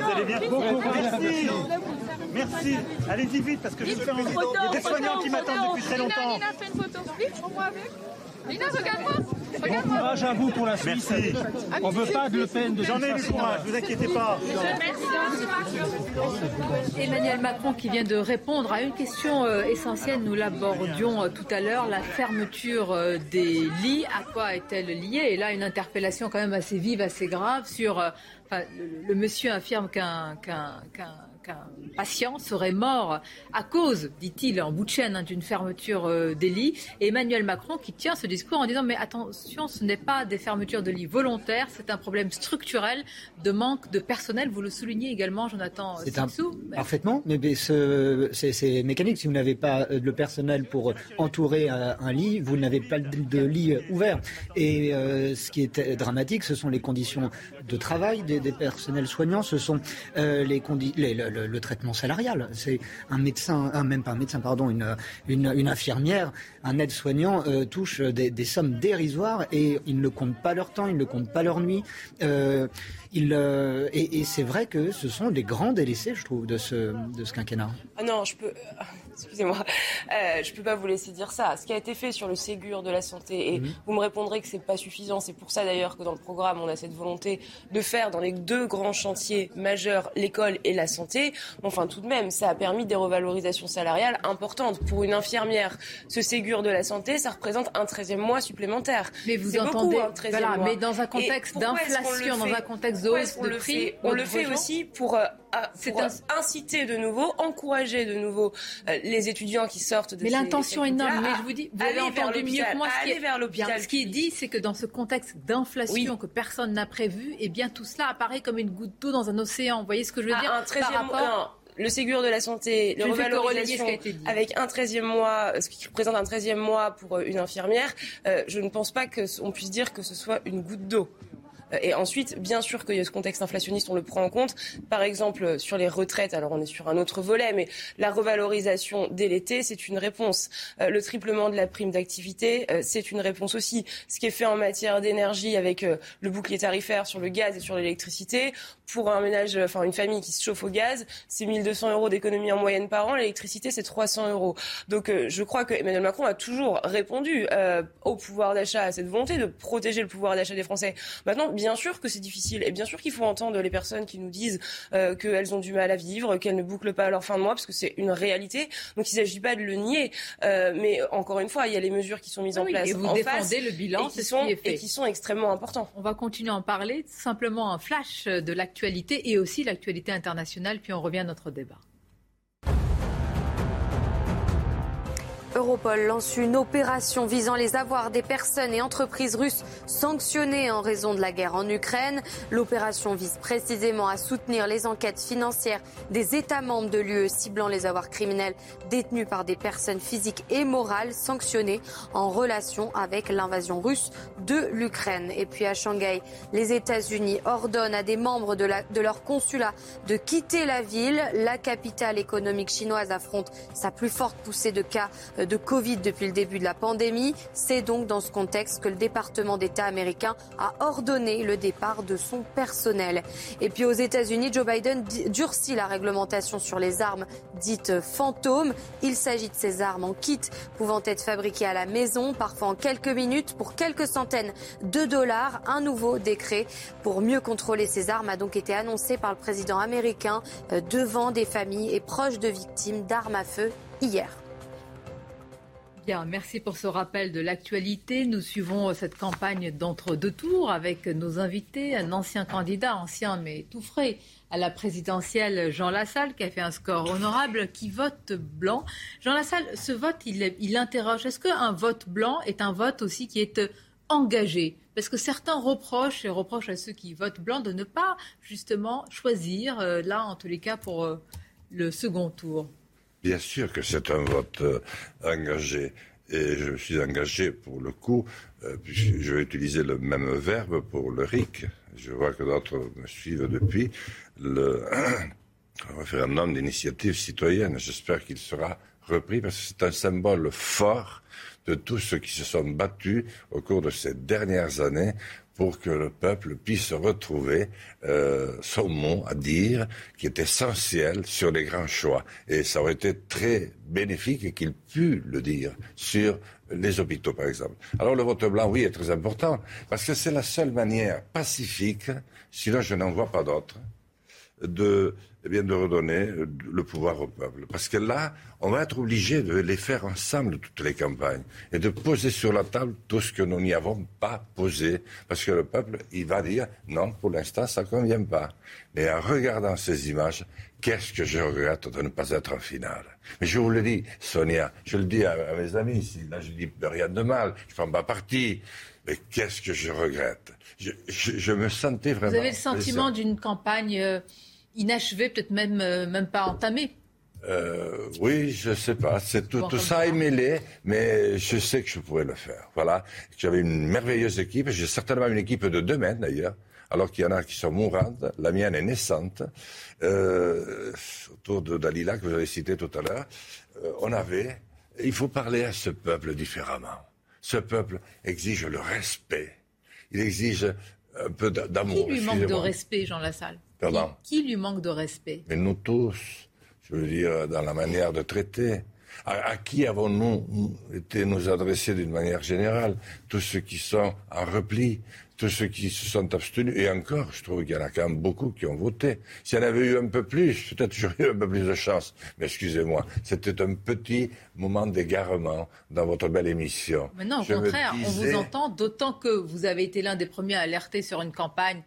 Vous allez bien Merci. Merci. Allez-y vite, parce que je fais un... Il y a des soignants qui m'attendent depuis très longtemps. Lina regarde-moi. Bon courage à vous pour la Suisse. Merci. On veut pas de Le Pen de J'en ai du courage, vous inquiétez pas. Emmanuel Macron qui vient de répondre à une question euh, essentielle, nous l'abordions euh, tout à l'heure, la fermeture euh, des lits, à quoi est-elle liée? Et là, une interpellation quand même assez vive, assez grave sur... enfin, le, le monsieur affirme qu'un qu'un- qu'un- qu'un patient serait mort à cause, dit-il, en bout de chaîne, hein, d'une fermeture euh, des lits. Et Emmanuel Macron qui tient ce discours en disant mais attention, ce n'est pas des fermetures de lits volontaires, c'est un problème structurel de manque de personnel. Vous le soulignez également, Jonathan C'est un... Sixou. Parfaitement, mais, mais ce- c'est c'est mécanique. Si vous n'avez pas euh, le personnel pour entourer euh, un lit, vous n'avez pas de, de lit ouvert. Et euh, ce qui est dramatique, ce sont les conditions de travail des, des personnels soignants, ce sont euh, les les- le, le- le traitement salarial. C'est un médecin, un, même pas un médecin, pardon, une, une, une infirmière, un aide-soignant euh, touche des, des sommes dérisoires et ils ne comptent pas leur temps, ils ne comptent pas leur nuit. Euh, euh, et et c'est vrai que ce sont des grands délaissés, je trouve, de ce, de ce quinquennat. Ah non, je peux. <laughs> Excusez-moi, euh, je peux pas vous laisser dire ça. Ce qui a été fait sur le Ségur de la santé, et vous me répondrez que c'est pas suffisant. C'est pour ça d'ailleurs que dans le programme, on a cette volonté de faire dans les deux grands chantiers majeurs, l'école et la santé. Enfin, tout de même, ça a permis des revalorisations salariales importantes pour une infirmière. Ce Ségur de la santé, ça représente un 13e mois supplémentaire. Mais vous C'est entendez, beaucoup, un 13e voilà, mois. mais dans un contexte d'inflation, dans un contexte de le prix, fait On le fait aussi pour, euh, pour, euh, inciter de nouveau, encourager de nouveau euh, les étudiants qui sortent de Mais l'intention est noble. facultés-là Mais je vous dis, vous vers entendu mieux que moi. Ce qui, est, vers bien, ce qui est dit, c'est que dans ce contexte d'inflation que personne n'a prévu, eh bien tout cela apparaît comme une goutte d'eau dans un océan. Vous voyez ce que je veux à dire un 13e par mois. rapport non, le Ségur de la santé, Je avec un 13e mois, ce qui représente un 13e mois pour une infirmière, euh, je ne pense pas qu'on puisse dire que ce soit une goutte d'eau. Euh, Et ensuite, bien sûr qu'il y a ce contexte inflationniste, on le prend en compte. Par exemple, euh, sur les retraites, alors on est sur un autre volet, mais la revalorisation dès l'été, c'est une réponse. Euh, Le triplement de la prime d'activité, c'est une réponse aussi. Ce qui est fait en matière d'énergie avec le bouclier tarifaire sur le gaz et sur l'électricité, pour un ménage, enfin une famille qui se chauffe au gaz, c'est 1200 euros d'économie en moyenne par an. L'électricité, c'est 300 euros. Donc, je crois que Emmanuel Macron a toujours répondu au pouvoir d'achat, à cette volonté de protéger le pouvoir d'achat des Français. Maintenant, bien sûr que c'est difficile et bien sûr qu'il faut entendre les personnes qui nous disent euh, qu'elles ont du mal à vivre, qu'elles ne bouclent pas leur fin de mois, parce que c'est une réalité. Donc, il ne s'agit pas de le nier. Euh, mais encore une fois, il y a les mesures qui sont mises en Oui, place et vous en défendez face le bilan, et qui sont qui et qui sont extrêmement importants. On va continuer à en parler. Simplement un flash de l'actualité et aussi l'actualité internationale, puis on revient à notre débat. Europol lance une opération visant les avoirs des personnes et entreprises russes sanctionnées en raison de la guerre en Ukraine. L'opération vise précisément à soutenir les enquêtes financières des États membres de l'UE ciblant les avoirs criminels détenus par des personnes physiques et morales sanctionnées en relation avec l'invasion russe de l'Ukraine. Et puis à Shanghai, les États-Unis ordonnent à des membres de, leur consulat de quitter la ville. La capitale économique chinoise affronte sa plus forte poussée de cas de Covid depuis le début de la pandémie. C'est donc dans ce contexte que le département d'État américain a ordonné le départ de son personnel. Et puis aux États-Unis, Joe Biden durcit la réglementation sur les armes dites fantômes. Il s'agit de ces armes en kit pouvant être fabriquées à la maison, parfois en quelques minutes, pour quelques centaines de dollars. Un nouveau décret pour mieux contrôler ces armes a donc été annoncé par le président américain euh, devant des familles et proches de victimes d'armes à feu hier. Merci pour ce rappel de l'actualité. Nous suivons cette campagne d'entre-deux tours avec nos invités, un ancien candidat, ancien mais tout frais, à la présidentielle, Jean Lassalle, qui a fait un score honorable, qui vote blanc. Jean Lassalle, ce vote, il, il interroge, est-ce qu'un vote blanc est un vote aussi qui est engagé? Parce que certains reprochent et reprochent à ceux qui votent blanc de ne pas justement choisir, euh, là en tous les cas pour euh, le second tour. Bien sûr que c'est un vote euh, engagé. Et je suis engagé pour le coup, euh, puisque je vais utiliser le même verbe pour le RIC. Je vois que d'autres me suivent depuis. Le, <coughs> référendum d'initiative citoyenne. J'espère qu'il sera repris parce que c'est un symbole fort de tous ceux qui se sont battus au cours de ces dernières années pour que le peuple puisse retrouver euh, son mot à dire qui est essentiel sur les grands choix. Et ça aurait été très bénéfique qu'il pût le dire sur les hôpitaux, par exemple. Alors le vote blanc, oui, est très important, parce que c'est la seule manière pacifique, sinon je n'en vois pas d'autre, de eh bien, de redonner euh, le pouvoir au peuple. Parce que là, on va être obligé de les faire ensemble, toutes les campagnes, et de poser sur la table tout ce que nous n'y avons pas posé. Parce que le peuple, il va dire, non, pour l'instant, ça ne convient pas. Mais en regardant ces images, qu'est-ce que je regrette de ne pas être en finale? Mais je vous le dis, Sonia, je le dis à, mes amis ici, là je dis rien de mal, je ne prends pas parti. Mais qu'est-ce que je regrette? Je, me sentais vraiment... Vous avez le sentiment d'une campagne... Euh, inachevé, peut-être même, euh, même pas entamé. Euh, oui, je sais pas. C'est tout, tout ça est mêlé, mais je sais que je pourrais le faire. Voilà. J'avais une merveilleuse équipe. J'ai certainement une équipe de deux mètres d'ailleurs, alors qu'il y en a qui sont mourantes. La mienne est naissante. Euh, autour de Dalila que vous avez cité tout à l'heure, euh, on avait. Il faut parler à ce peuple différemment. Ce peuple exige le respect. Il exige un peu d'amour. Qui lui manque de respect, Jean Lassalle? Qui, lui manque de respect? Mais nous tous, je veux dire, dans la manière de traiter. À, qui avons-nous été nous adresser d'une manière générale? Tous ceux qui sont en repli, tous ceux qui se sont abstenus, et encore, je trouve qu'il y en a quand même beaucoup qui ont voté. S'il y en avait eu un peu plus, peut-être <laughs> j'aurais eu un peu plus de chance. Mais excusez-moi, c'était un petit moment d'égarement dans votre belle émission. Mais non, au contraire, on vous entend, d'autant que vous avez été l'un des premiers à alerter sur une campagne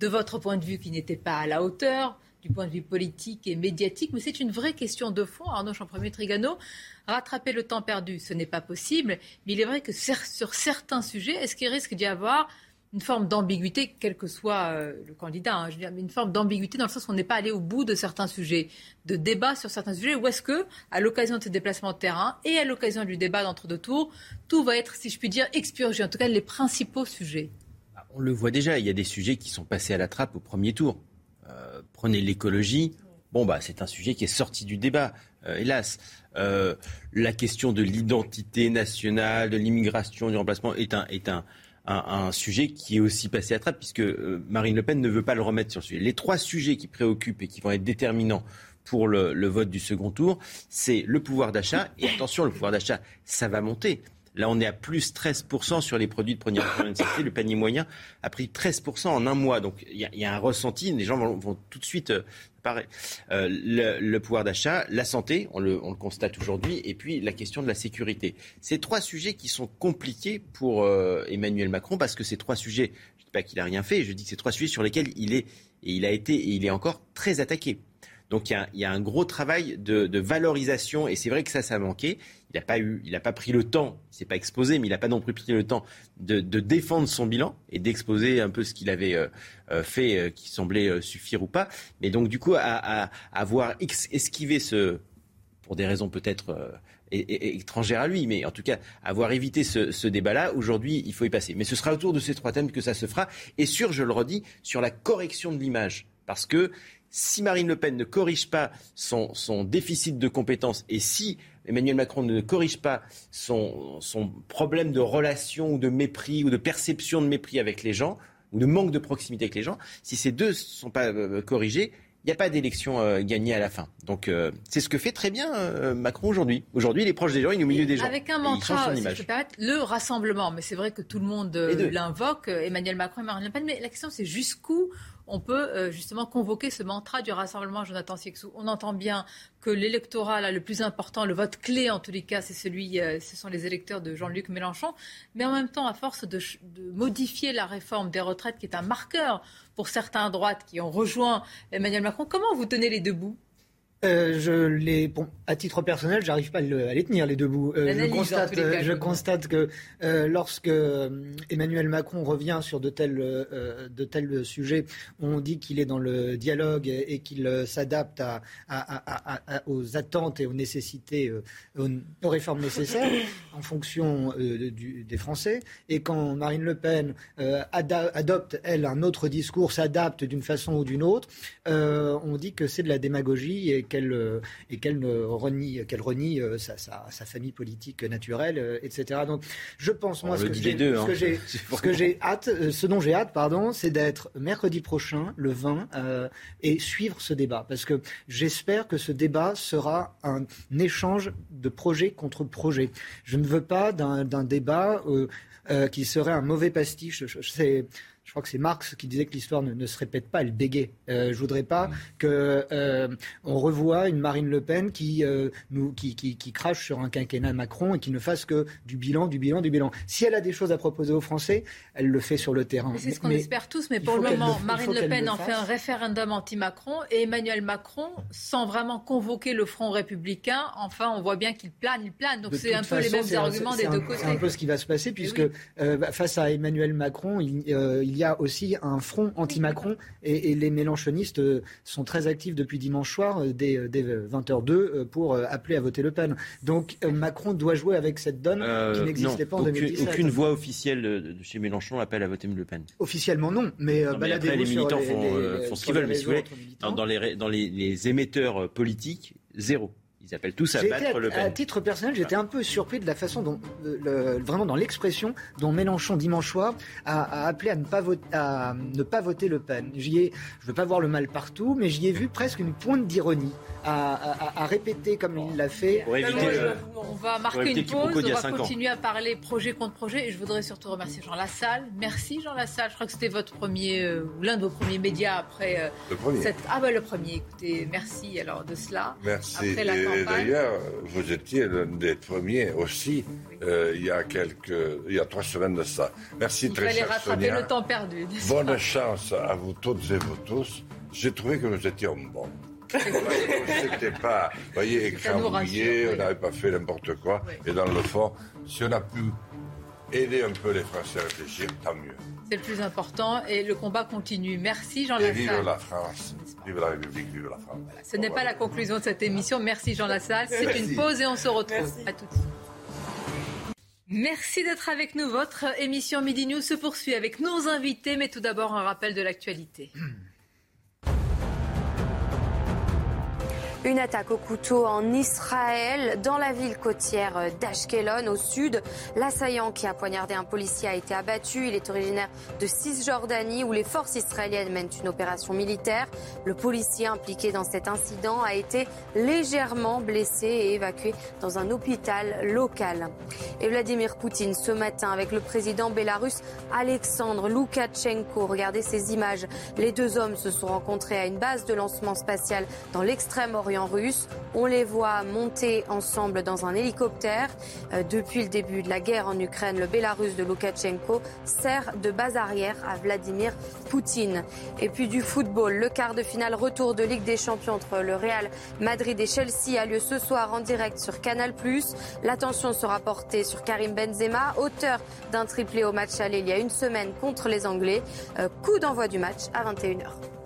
de votre point de vue qui n'était pas à la hauteur du point de vue politique et médiatique, mais c'est une vraie question de fond. Arnaud Champremier Trigano, rattraper le temps perdu, ce n'est pas possible, mais il est vrai que sur certains sujets, est-ce qu'il risque d'y avoir une forme d'ambiguïté, quel que soit euh, le candidat, hein, une forme d'ambiguïté dans le sens qu'on n'est pas allé au bout de certains sujets, de débat sur certains sujets, ou est-ce que, à l'occasion de ces déplacements de terrain et à l'occasion du débat d'entre-deux tours, tout va être, si je puis dire, expurgé, en tout cas les principaux sujets? On le voit déjà, il y a des sujets qui sont passés à la trappe au premier tour. Euh, prenez l'écologie. Bon, bah, c'est un sujet qui est sorti du débat, euh, hélas. Euh, la question de l'identité nationale, de l'immigration, du remplacement est un, est un, un, sujet qui est aussi passé à trappe, puisque Marine Le Pen ne veut pas le remettre sur le sujet. Les trois sujets qui préoccupent et qui vont être déterminants pour le, le vote du second tour, c'est le pouvoir d'achat. Et attention, le pouvoir d'achat, ça va monter. Là, on est à plus 13% sur les produits de première <coughs> nécessité. Le panier moyen a pris 13% en un mois. Donc, il y, a un ressenti. Les gens vont, tout de suite euh, euh, le, pouvoir d'achat, la santé, on le, constate aujourd'hui, et puis la question de la sécurité. Ces trois sujets qui sont compliqués pour euh, Emmanuel Macron, parce que ces trois sujets, je ne dis pas qu'il n'a rien fait, je dis que ces trois sujets sur lesquels il est, et il a été, et il est encore très attaqué. Donc il y a, un gros travail de, valorisation et c'est vrai que ça, ça a manqué. Il n'a pas eu, il n'a pas pris le temps, il s'est pas exposé, mais il n'a pas non plus pris le temps de, défendre son bilan et d'exposer un peu ce qu'il avait euh, euh, fait, euh, qui semblait suffire ou pas. Mais donc du coup, à, avoir esquivé ce, pour des raisons peut-être étrangères à lui, mais en tout cas avoir évité ce, ce débat-là, aujourd'hui, il faut y passer. Mais ce sera autour de ces trois thèmes que ça se fera, et sur, je le redis, sur la correction de l'image, parce que si Marine Le Pen ne corrige pas son, déficit de compétences et si Emmanuel Macron ne corrige pas son, problème de relation ou de mépris ou de perception de mépris avec les gens ou de manque de proximité avec les gens, si ces deux ne sont pas euh, corrigés, il n'y a pas d'élection euh, gagnée à la fin. Donc euh, c'est ce que fait très bien Macron aujourd'hui. Aujourd'hui, il est proche des gens, il est au milieu des gens. Avec un mantra, si je le rassemblement. Mais c'est vrai que tout le monde l'invoque, Emmanuel Macron et Marine Le Pen. Mais la question, c'est jusqu'où on peut euh, justement convoquer ce mantra du rassemblement, Jonathan Sixou. On entend bien que l'électorat le plus important, le vote clé en tous les cas, c'est celui, euh, ce sont les électeurs de Jean-Luc Mélenchon. Mais en même temps, à force de, modifier la réforme des retraites, qui est un marqueur pour certains à droite qui ont rejoint Emmanuel Macron, comment vous tenez les deux bouts? Euh, je les, bon, à titre personnel, j'arrive pas à, les tenir les deux bouts. Euh, je constate, je constate que euh, lorsque Emmanuel Macron revient sur de tels, de tels sujets, on dit qu'il est dans le dialogue et, qu'il s'adapte à, à, aux attentes et aux nécessités, aux, réformes nécessaires en fonction du, des Français. Et quand Marine Le Pen adopte elle un autre discours, s'adapte d'une façon ou d'une autre, on dit que c'est de la démagogie et qu'elle euh, et qu'elle renie, qu'elle renie euh, sa, sa, famille politique naturelle, euh, etc. Donc, je pense moi ce que, j'ai, <laughs> ce que j'ai, ce que j'ai hâte, ce dont j'ai hâte, pardon, c'est d'être mercredi prochain, le 20, et suivre ce débat, parce que j'espère que ce débat sera un échange de projet contre projet. Je ne veux pas d'un, débat qui serait un mauvais pastiche. C'est je crois que c'est Marx qui disait que l'histoire ne, se répète pas, elle bégait. Euh, je voudrais pas que euh, on revoie une Marine Le Pen qui, euh, nous, qui, qui, qui, crache sur un quinquennat Macron et qui ne fasse que du bilan, du bilan, du bilan. Si elle a des choses à proposer aux Français, elle le fait sur le terrain. C'est ce qu'on espère tous, mais pour le moment, Marine Le Pen en fait un référendum anti-Macron et Emmanuel Macron, sans vraiment convoquer le Front républicain, enfin, on voit bien qu'il plane, il plane. Donc c'est un peu les mêmes arguments des deux côtés. C'est un peu ce qui va se passer, puisque euh, bah, face à Emmanuel Macron, il, il il y a aussi un front anti-Macron et, les mélanchonistes euh, sont très actifs depuis dimanche soir, euh, dès, 20h02, euh, pour appeler à voter Le Pen. Donc Macron doit jouer avec cette donne qui n'existait pas en aucune, 2017. Aucune voix officielle de chez Mélenchon appelle à voter Le Pen. Officiellement non, mais, après, les militants font, ce qu'ils veulent. Mais si vous voulez, dans, les, dans les émetteurs politiques, zéro. Ils appellent tous à battre Le Pen. À titre personnel, j'étais un peu surpris de la façon dont, le, vraiment dans l'expression dont Mélenchon dimanche soir a, appelé à ne pas voter, à ne pas voter Le Pen. J'y ai, je veux pas voir le mal partout, mais j'y ai vu presque une pointe d'ironie à, répéter comme il l'a fait. on va marquer une pause, on va continuer à parler projet contre projet, et je voudrais surtout remercier Jean Lassalle. Merci Jean Lassalle. Je crois que c'était votre premier, euh, l'un de vos premiers médias après. Euh, le premier. Cette... Ah bah le premier. Écoutez, merci alors de cela. Merci. Après la et d'ailleurs, vous étiez l'un des premiers aussi, euh, il y a quelques, il y a trois semaines de ça. Merci il très cher rattraper le temps perdu. Bonne chance à vous toutes et vous tous. J'ai trouvé que nous étions bons. C'était pas, vous voyez, on n'avait pas fait n'importe quoi. Et dans le fond, si on a pu aider un peu les Français à réfléchir, tant mieux. C'est le plus important et le combat continue. Merci Jean Lassalle. vive la France. Vive la République, vive la France. Ce n'est pas la conclusion de cette émission. Merci Jean Lassalle. C'est une pause et on se retrouve. Merci. À toutes. Merci d'être avec nous. Votre émission Midi News se poursuit avec nos invités, mais tout d'abord un rappel de l'actualité. Une attaque au couteau en Israël, dans la ville côtière d'Ashkelon, au sud. L'assaillant qui a poignardé un policier a été abattu. Il est originaire de Cisjordanie, où les forces israéliennes mènent une opération militaire. Le policier impliqué dans cet incident a été légèrement blessé et évacué dans un hôpital local. Et Vladimir Poutine, ce matin, avec le président bélarusse Alexandre Loukachenko. Regardez ces images. Les deux hommes se sont rencontrés à une base de lancement spatial dans l'extrême-orient On les voit monter ensemble dans un hélicoptère. Euh, depuis le début de la guerre en Ukraine, le Bélarus de Loukachenko sert de base arrière à Vladimir Poutine. Et puis du football, le quart de finale retour de Ligue des Champions entre le Real Madrid et Chelsea a lieu ce soir en direct sur Canal+. L'attention sera portée sur Karim Benzema, auteur d'un triplé au match aller il y a une semaine contre les Anglais. Euh, coup d'envoi du match à 21h.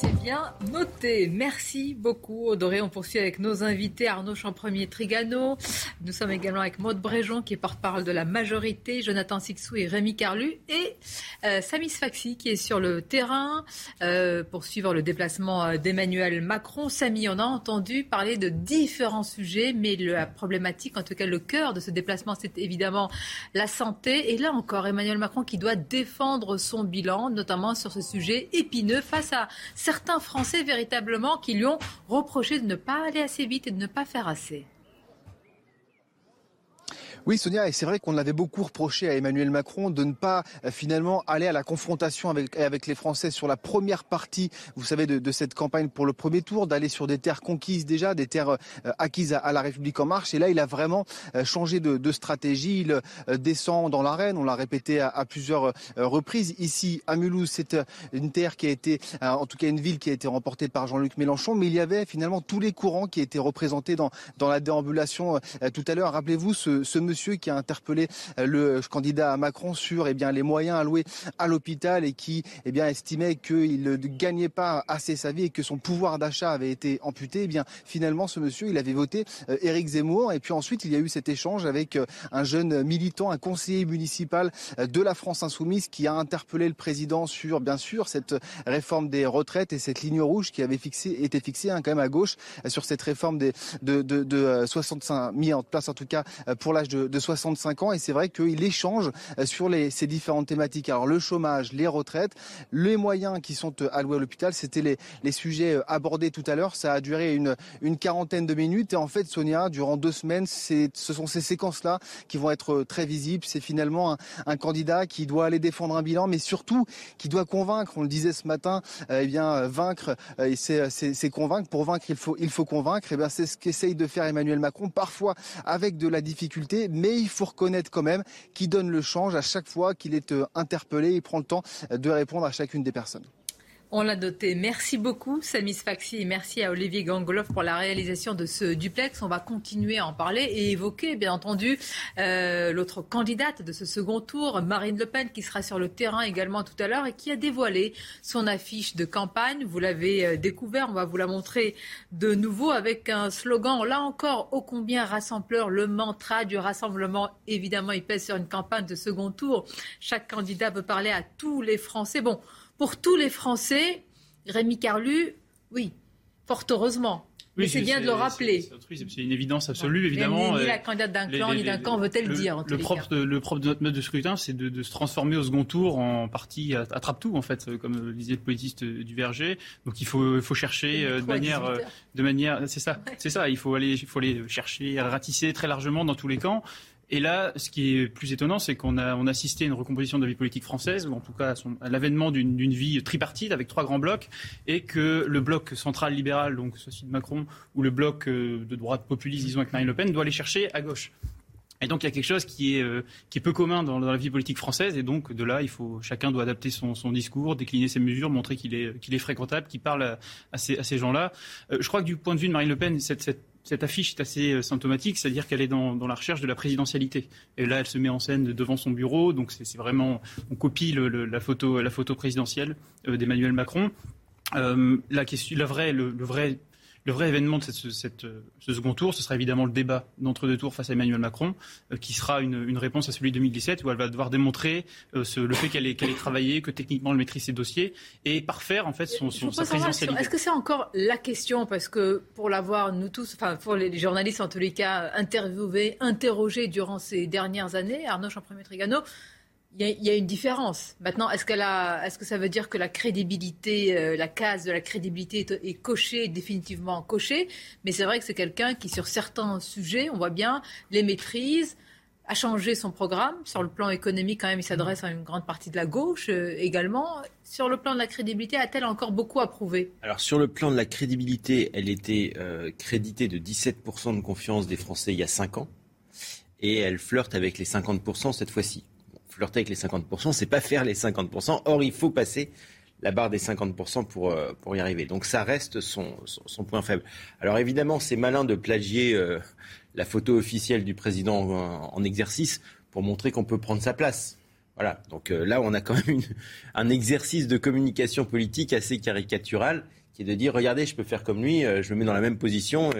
C'est bien noté. Merci beaucoup, Audrey. On poursuit avec nos invités Arnaud Champremier Trigano. Nous sommes également avec Maude Bréjon, qui est porte-parole de la majorité, Jonathan Sixou et Rémi Carlu, et euh, Samis Faxi, qui est sur le terrain euh, pour suivre le déplacement euh, d'Emmanuel Macron. Samy, on a entendu parler de différents sujets, mais la problématique, en tout cas le cœur de ce déplacement, c'est évidemment la santé. Et là encore, Emmanuel Macron qui doit défendre son bilan, notamment sur ce sujet épineux face à certains Français véritablement qui lui ont reproché de ne pas aller assez vite et de ne pas faire assez. Oui, Sonia, et c'est vrai qu'on avait beaucoup reproché à Emmanuel Macron de ne pas euh, finalement aller à la confrontation avec, avec les Français sur la première partie, vous savez, de, de cette campagne pour le premier tour, d'aller sur des terres conquises déjà, des terres euh, acquises à, la République en marche. Et là, il a vraiment euh, changé de, de stratégie. Il descend dans l'arène, on l'a répété à, à, plusieurs reprises. Ici, à Mulhouse, c'est une terre qui a été, en tout cas une ville qui a été remportée par Jean-Luc Mélenchon, mais il y avait finalement tous les courants qui étaient représentés dans, dans la déambulation tout à l'heure. Rappelez-vous ce, ce monsieur qui a interpellé euh, le candidat à Macron sur eh bien, les moyens alloués à l'hôpital et qui eh bien, estimait qu'il ne gagnait pas assez sa vie et que son pouvoir d'achat avait été amputé. Eh bien, finalement, ce monsieur, il avait voté euh, Éric Zemmour. Et puis ensuite, il y a eu cet échange avec euh, un jeune militant, un conseiller municipal de la France Insoumise qui a interpellé le président sur, bien sûr, cette réforme des retraites et cette ligne rouge qui avait fixé, été fixée hein, quand même à gauche sur cette réforme de, de 65, mis en place en tout cas pour l'âge de, de 65 ans. Et c'est vrai qu'il échange sur les, ces différentes thématiques. Alors le chômage, les retraites, les moyens qui sont alloués à l'hôpital, c'était les, sujets abordés tout à l'heure. Ça a duré une, quarantaine de minutes. Et en fait, Sonia, durant deux semaines, ce sont ces séquences-là qui vont être très visibles. C'est finalement un, candidat qui doit aller défendre un bilan, mais surtout qui doit convaincre. On le disait ce matin, euh, eh bien vaincre, euh, c'est convaincre. Pour vaincre, il faut, convaincre. Eh c'est ce qu'essaye de faire Emmanuel Macron, parfois avec de la difficulté, mais il faut reconnaître quand même qu'il donne le change à chaque fois qu'il est euh, interpellé. Il prend le temps de répondre à chacune des personnes. On l'a doté. Merci beaucoup, Samis Faxi, et merci à Olivier Gangolov pour la réalisation de ce duplex. On va continuer à en parler et évoquer, bien entendu, euh, l'autre candidate de ce second tour, Marine Le Pen, qui sera sur le terrain également tout à l'heure et qui a dévoilé son affiche de campagne. Vous l'avez euh, découvert, on va vous la montrer de nouveau avec un slogan, là encore, ô combien rassembleur, le mantra du rassemblement. Évidemment, il pèse sur une campagne de second tour. Chaque candidat veut parler à tous les Français. Bon, pour tous les Français, Rémi Carlu, oui, fort heureusement. Oui, c'est bien de le rappeler. C'est une évidence absolue, évidemment. Ni, ni la candidate d'un clan, ni d'un camp veut-elle le, dire. En le, propre de, le propre de notre mode de scrutin, c'est de, de, se transformer au second tour en partie attrape-tout, en fait, comme le disait le politiste du Verger. Donc il faut, chercher de manière, de manière, c'est ça, c'est ça. Il faut aller, il faut aller chercher, ratisser très largement dans tous les camps. Et là, ce qui est plus étonnant, c'est qu'on a assisté à une recomposition de la vie politique française, ou en tout cas à, l'avènement d'une vie tripartite avec trois grands blocs, et que le bloc central libéral, donc celui de Macron, ou le bloc de droite populiste, disons avec Marine Le Pen, doit aller chercher à gauche. Et donc il y a quelque chose qui est, euh, peu commun dans, la vie politique française, et donc de là, il faut chacun doit adapter son, discours, décliner ses mesures, montrer qu'il est, fréquentable, qu'il parle à, ces, gens-là. Euh, je crois que du point de vue de Marine Le Pen, cette cette affiche est assez symptomatique, c'est-à-dire qu'elle est dans, la recherche de la présidentialité. Et là, elle se met en scène devant son bureau, donc c'est vraiment, on copie la, photo, la photo présidentielle euh, d'Emmanuel Macron. Euh, la, question, la vraie, le vrai le vrai événement de cette, cette, ce second tour, ce sera évidemment le débat d'entre-deux tours face à Emmanuel Macron, euh, qui sera une, une, réponse à celui de 2017, où elle va devoir démontrer euh, ce, le fait qu'elle ait, qu ait, travaillé, que techniquement elle maîtrise ses dossiers, et parfaire en fait son, son sa présidentialité. Est-ce que c'est encore la question? Parce que pour l'avoir, nous tous, enfin pour les journalistes en tous les cas, interviewés, interrogés durant ces dernières années, Arnaud Champremier-Trigano, il y, a une différence. Maintenant, est-ce que ça veut dire que la crédibilité, euh, la case de la crédibilité est, est cochée, définitivement cochée? Mais c'est vrai que c'est quelqu'un qui, sur certains sujets, on voit bien, les maîtrise, a changé son programme. Sur le plan économique, quand même, il s'adresse à une grande partie de la gauche euh, également. Sur le plan de la crédibilité, a-t-elle encore beaucoup à prouver Alors, sur le plan de la crédibilité, elle était euh, créditée de 17% de confiance des Français il y a 5 ans. Et elle flirte avec les 50% cette fois-ci flirter avec les 50%, c'est pas faire les 50%. Or, il faut passer la barre des 50% pour, euh, pour y arriver. Donc ça reste son, son, point faible. Alors évidemment, c'est malin de plagier euh, la photo officielle du président en, exercice pour montrer qu'on peut prendre sa place. Voilà. Donc euh, là, on a quand même un exercice de communication politique assez caricatural qui est de dire, regardez, je peux faire comme lui, je me mets dans la même position,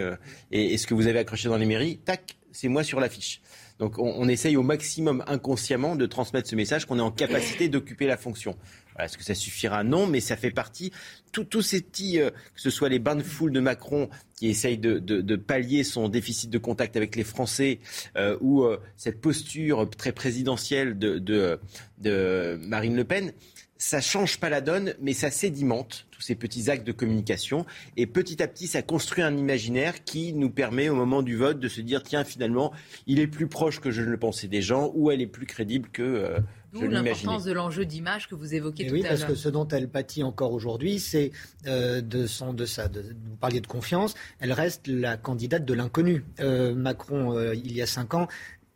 et, ce que vous avez accroché dans les mairies, tac, c'est moi sur l'affiche. Donc on, on, essaye au maximum inconsciemment de transmettre ce message qu'on est en capacité d'occuper la fonction. Est-ce que ça suffira? Non, mais ça fait partie. Tous ces petits, euh, que ce soit les bains de foule de Macron qui essayent de, pallier son déficit de contact avec les Français, euh, ou euh, cette posture très présidentielle de, de, Marine Le Pen, ça change pas la donne, mais ça sédimente tous ces petits actes de communication. Et petit à petit, ça construit un imaginaire qui nous permet, au moment du vote, de se dire tiens, finalement, il est plus proche que je ne le pensais des gens, ou elle est plus crédible que. D'où l'importance de l'enjeu d'image que vous évoquez tout oui, à l'heure. Oui, parce que ce dont elle pâtit encore aujourd'hui, c'est euh, de son, de ça. De, vous parliez de confiance. Elle reste la candidate de l'inconnu. Euh, Macron, euh, il y a cinq ans,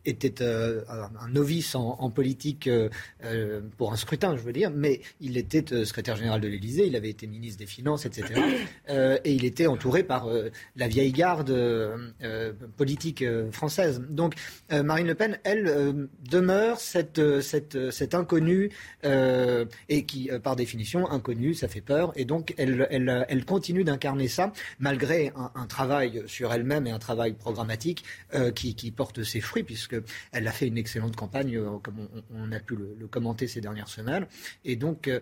était euh, un novice en, politique euh, euh, pour un scrutin, je veux dire, mais il était secrétaire général de l'Élysée, il avait été ministre des Finances, etc. <coughs> et il était entouré par la vieille garde politique française. Donc Marine Le Pen, elle, demeure cette, cette, cette inconnue, et qui, par définition, inconnue, ça fait peur, et donc elle, elle, elle continue d'incarner ça, malgré un, travail sur elle-même et un travail programmatique qui, qui porte ses fruits, puisque elle a fait une excellente campagne, euh, comme on, a pu le, commenter ces dernières semaines. Et donc, euh,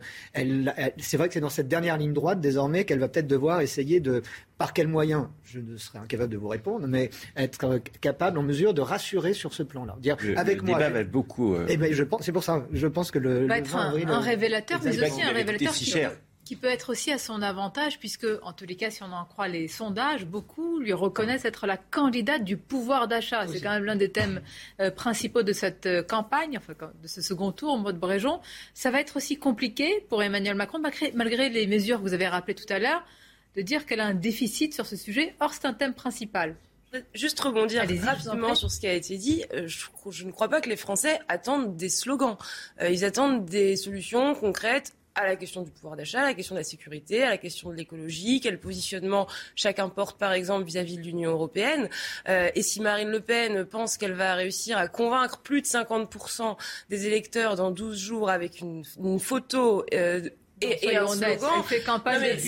c'est vrai que c'est dans cette dernière ligne droite désormais qu'elle va peut-être devoir essayer de, par quels moyens, je ne serai incapable de vous répondre, mais être capable, en mesure de rassurer sur ce plan-là. Dire, avec moi, débat va être beaucoup. Euh, eh ben, je pense, c'est pour ça, je pense que le. va être un, révélateur, mais aussi un révélateur si qui peut être aussi à son avantage, puisque, en tous les cas, si on en croit les sondages, beaucoup lui reconnaissent être la candidate du pouvoir d'achat. C'est quand même l'un des thèmes euh, principaux de cette euh, campagne, enfin, de ce second tour, en mode Bréjon. Ça va être aussi compliqué pour Emmanuel Macron, malgré, malgré les mesures que vous avez rappelées tout à l'heure, de dire qu'elle a un déficit sur ce sujet. Or, c'est un thème principal. Juste rebondir rapidement sur ce qui a été dit. Euh, je, je, ne crois pas que les Français attendent des slogans. ils attendent des solutions concrètes à la question du pouvoir d'achat, à la question de la sécurité, à la question de l'écologie, quel positionnement chacun porte par exemple vis-à-vis de l'Union européenne. Euh, et si Marine Le Pen pense qu'elle va réussir à convaincre plus de 50% des électeurs dans 12 jours avec une, une photo euh, et, un slogan. c'est quand même,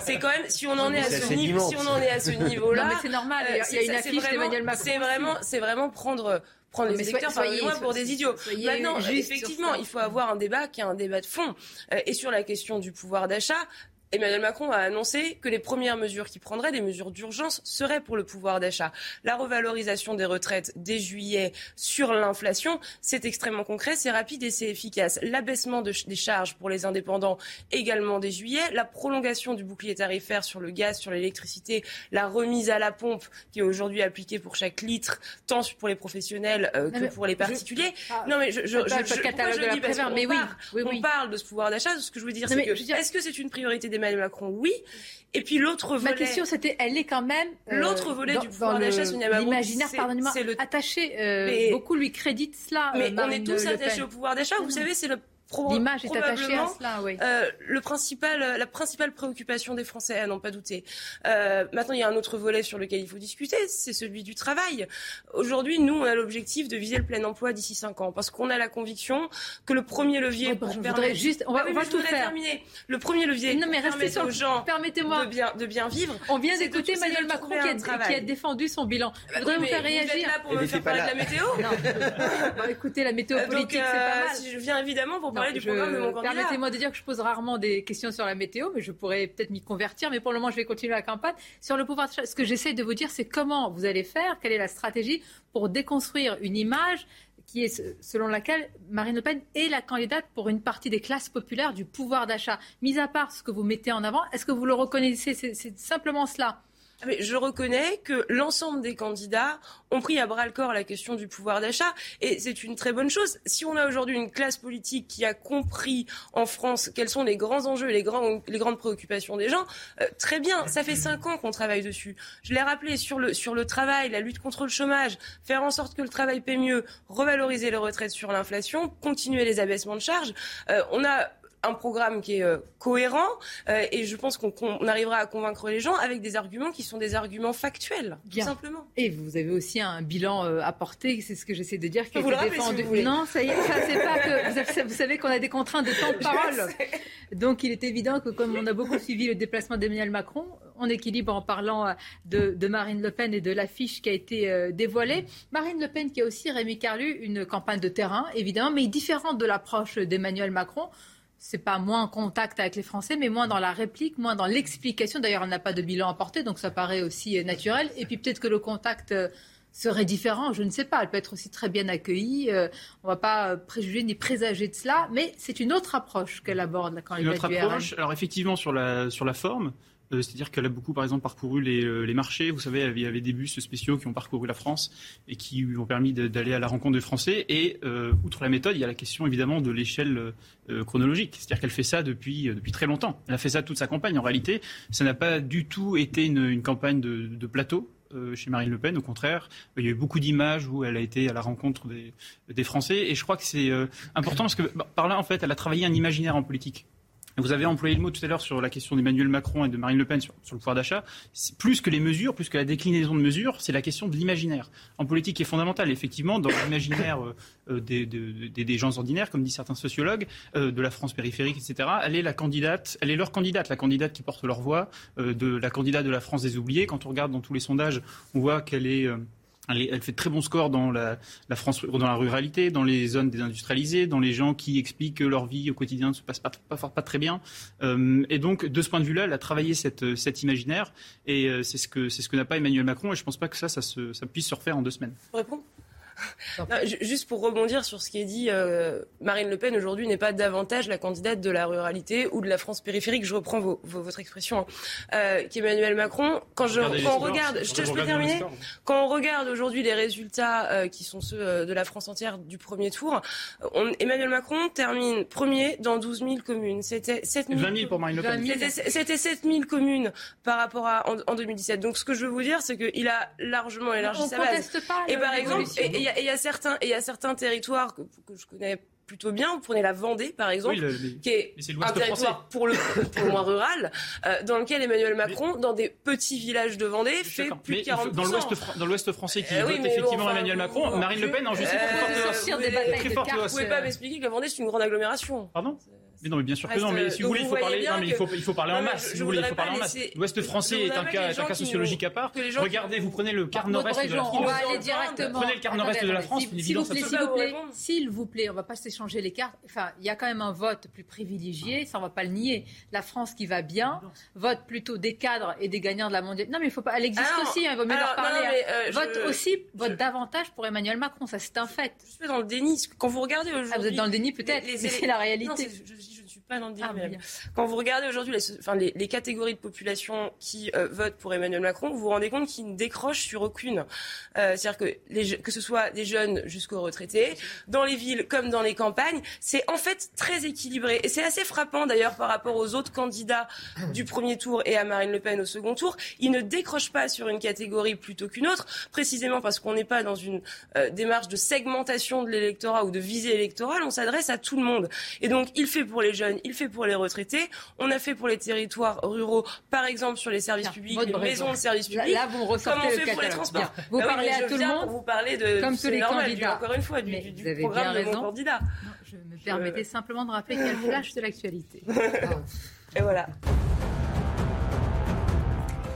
c'est quand même, si on en est à ce niveau, si on en est à ce niveau-là, c'est normal. Il y a une affiche d'Emmanuel Macron. C'est vraiment, c'est vraiment prendre prendre les électeurs pour des idiots. Maintenant, effectivement, il faut avoir un débat qui est un débat de fond. Euh, et sur la question du pouvoir d'achat, Emmanuel Macron a annoncé que les premières mesures qu'il prendrait, des mesures d'urgence, seraient pour le pouvoir d'achat. La revalorisation des retraites dès juillet sur l'inflation, c'est extrêmement concret, c'est rapide et c'est efficace. L'abaissement des charges pour les indépendants également dès juillet. La prolongation du bouclier tarifaire sur le gaz, sur l'électricité, la remise à la pompe qui est aujourd'hui appliquée pour chaque litre, tant pour les professionnels euh, que pour les particuliers. non mais je, je, je, je, dis parce mais oui, oui, oui. on parle de ce pouvoir d'achat. Ce que je veux dire, c'est que est-ce que c'est une priorité des Emmanuel Macron, oui. Et puis l'autre volet. Ma question, c'était, elle est quand même. Euh, l'autre volet du pouvoir d'achat, Sonia Mabrouk. L'imaginaire, pardonnez-moi, le... attaché. Euh, beaucoup lui créditent cela. Mais on est tous attachés au pouvoir d'achat. Vous savez, c'est le L'image est attachée à cela, oui. Euh, le principal, la principale préoccupation des Français, à n'en pas douter. Euh, maintenant, il y a un autre volet sur lequel il faut discuter, c'est celui du travail. Aujourd'hui, nous, on a l'objectif de viser le plein emploi d'ici 5 ans, parce qu'on a la conviction que le premier levier pour permettre... juste, on va, on va tout faire. Terminer. Le premier levier non, mais pour aux gens permettez-moi de bien, de bien vivre. On vient d'écouter Emmanuel Macron qui a, qui a, défendu son bilan. Je voudrais vous faire réagir. Vous êtes là pour me faire parler de la météo <laughs> Non. bah, écoutez, la météo politique, c'est pas mal. Je viens évidemment pour parler du programme de mon Permettez-moi de dire que je pose rarement des questions sur la météo, mais je pourrais peut-être m'y convertir. Mais pour le moment, je vais continuer la campagne. Sur le pouvoir Ce que j'essaie de vous dire, c'est comment vous allez faire, quelle est la stratégie pour déconstruire une image qui est selon laquelle Marine Le Pen est la candidate pour une partie des classes populaires du pouvoir d'achat. Mis à part ce que vous mettez en avant, est-ce que vous le reconnaissez? C'est simplement cela. Ah, je reconnais que l'ensemble des candidats ont pris à bras le corps la question du pouvoir d'achat et c'est une très bonne chose. Si on a aujourd'hui une classe politique qui a compris en France quels sont les grands enjeux et les, les grandes préoccupations des gens, euh, très bien. Ça fait cinq ans qu'on travaille dessus. Je l'ai rappelé sur le, sur le travail, la lutte contre le chômage, faire en sorte que le travail paie mieux, revaloriser les retraites sur l'inflation, continuer les abaissements de charges. Euh, on a un programme qui est euh, cohérent euh, et je pense qu'on arrivera à convaincre les gens avec des arguments qui sont des arguments factuels, tout simplement. Et vous avez aussi un bilan euh, à porter, c'est ce que j'essaie de dire, qui été défendu. non, ça y est, ça c'est pas que vous, savez qu'on a des contraintes de temps de <laughs> parole. Donc il est évident que comme on a beaucoup suivi le déplacement d'Emmanuel Macron, on équilibre en parlant de, Marine Le Pen et de l'affiche qui a été dévoilée. Marine Le Pen qui a aussi Rémi Carlu une campagne de terrain, évidemment, mais différente de l'approche d'Emmanuel Macron c'est pas moins en contact avec les Français, mais moins dans la réplique, moins dans l'explication. D'ailleurs, elle n'a pas de bilan à porter, donc ça paraît aussi euh, naturel. Et puis peut-être que le contact euh, serait différent, je ne sais pas. Elle peut être aussi très bien accueillie. Euh, on ne va pas préjuger ni présager de cela, mais c'est une autre approche qu'elle aborde quand elle Une autre approche. Alors effectivement, sur la, sur la forme, c'est-à-dire qu'elle a beaucoup, par exemple, parcouru les, les, marchés. Vous savez, il y avait des bus spéciaux qui ont parcouru la France et qui lui ont permis d'aller à la rencontre des Français. Et euh, outre la méthode, il y a la question évidemment de l'échelle euh, chronologique. C'est-à-dire qu'elle fait ça depuis, très longtemps. Elle a fait ça toute sa campagne. En réalité, ça n'a pas du tout été une, campagne de, plateau chez Marine Le Pen. Au contraire, il y a eu beaucoup d'images où elle a été à la rencontre des, des Français. Et je crois que c'est important parce que bah, par là, en fait, elle a travaillé un imaginaire en politique. Vous avez employé le mot tout à l'heure sur la question d'Emmanuel Macron et de Marine Le Pen sur, le pouvoir d'achat. Plus que les mesures, plus que la déclinaison de mesures, c'est la question de l'imaginaire. En politique, qui est fondamentale. Effectivement, dans l'imaginaire euh, des, des, gens ordinaires, comme disent certains sociologues, euh, de la France périphérique, etc., elle est la candidate, elle est leur candidate, la candidate qui porte leur voix, euh, de la candidate de la France des oubliés. Quand on regarde dans tous les sondages, on voit qu'elle est elle, fait très bons scores dans la, France, dans la ruralité, dans les zones désindustrialisées, dans les gens qui expliquent que leur vie au quotidien ne se passe pas, pas, très bien. Euh, et donc, de ce point de vue-là, elle a travaillé cette, cet imaginaire, et euh, c'est ce que ce que n'a pas Emmanuel Macron. Et je ne pense pas que ça, ça, puisse se refaire en deux semaines. Juste pour rebondir sur ce qui est dit, euh, Marine Le Pen aujourd'hui n'est pas davantage la candidate de la ruralité ou de la France périphérique. Je reprends votre expression, hein, euh, qu'Emmanuel Macron. Quand, je, quand on regarde, je, je, peux terminer. Quand on regarde aujourd'hui les résultats euh, qui sont ceux euh, de la France entière du premier tour, on, Emmanuel Macron termine premier dans 12 000 communes. C'était 7 000. 20 000 pour Marine Le Pen. C'était 7 000 communes par rapport à en, 2017. Donc ce que je veux vous dire, c'est qu'il a largement élargi sa base. Pas et par exemple, et il y a certains, et il y a certains territoires que, que je connais plutôt bien. Vous prenez la Vendée, par exemple, qui est, un territoire pour le, pour moins rural, euh, dans lequel Emmanuel Macron, dans des petits villages de Vendée, fait plus de 40%. Dans l'Ouest français qui euh, vote effectivement Emmanuel Macron, Marine Le Pen en justice euh, très forte. Vous ne pouvez pas m'expliquer que la Vendée, c'est une grande agglomération. Pardon? Mais non, mais bien sûr que non. Mais si vous voulez, il faut parler. Non, mais il faut, il faut parler en masse. Si vous voulez, il faut parler en masse. L'Ouest français est un cas, un cas sociologique à part. Regardez, vous prenez le quart nord-est de la France. On va aller directement. Prenez le quart nord-est de la France. S'il vous plaît, s'il vous plaît, s'il vous plaît, on va pas s'échanger les cartes. Enfin, il y a quand même un vote plus privilégié. Ça, on va pas le nier. La France qui va bien vote plutôt des cadres et des gagnants de la mondiale. Non, mais il faut pas. Elle existe aussi. Il vaut mieux leur parler. Hein. Vote aussi, vote davantage pour Emmanuel Macron. Ça, c'est un fait. Je suis dans le déni. Quand vous regardez aujourd'hui. Vous êtes dans le déni peut-être, mais c'est la réalité pas dans le ah, Quand vous regardez aujourd'hui les, enfin, les, les, catégories de population qui euh, votent pour Emmanuel Macron, vous vous rendez compte qu'ils ne décrochent sur aucune. Euh, C'est-à-dire que, les, que ce soit des jeunes jusqu'aux retraités, dans les villes comme dans les campagnes, c'est en fait très équilibré. Et c'est assez frappant d'ailleurs par rapport aux autres candidats du premier tour et à Marine Le Pen au second tour. Ils ne décrochent pas sur une catégorie plutôt qu'une autre, précisément parce qu'on n'est pas dans une euh, démarche de segmentation de l'électorat ou de visée électorale. On s'adresse à tout le monde. Et donc, il fait pour les jeunes il fait pour les retraités. On a fait pour les territoires ruraux, par exemple sur les services publics, les maisons de services publics. Là, vous me Comment on fait pour les transports Vous bah parlez à tout le monde. Vous parlez de comme tous les candidats. encore une fois, du, du programme de mon candidat. je me permettais simplement de rappeler le <laughs> flash de l'actualité. Et voilà.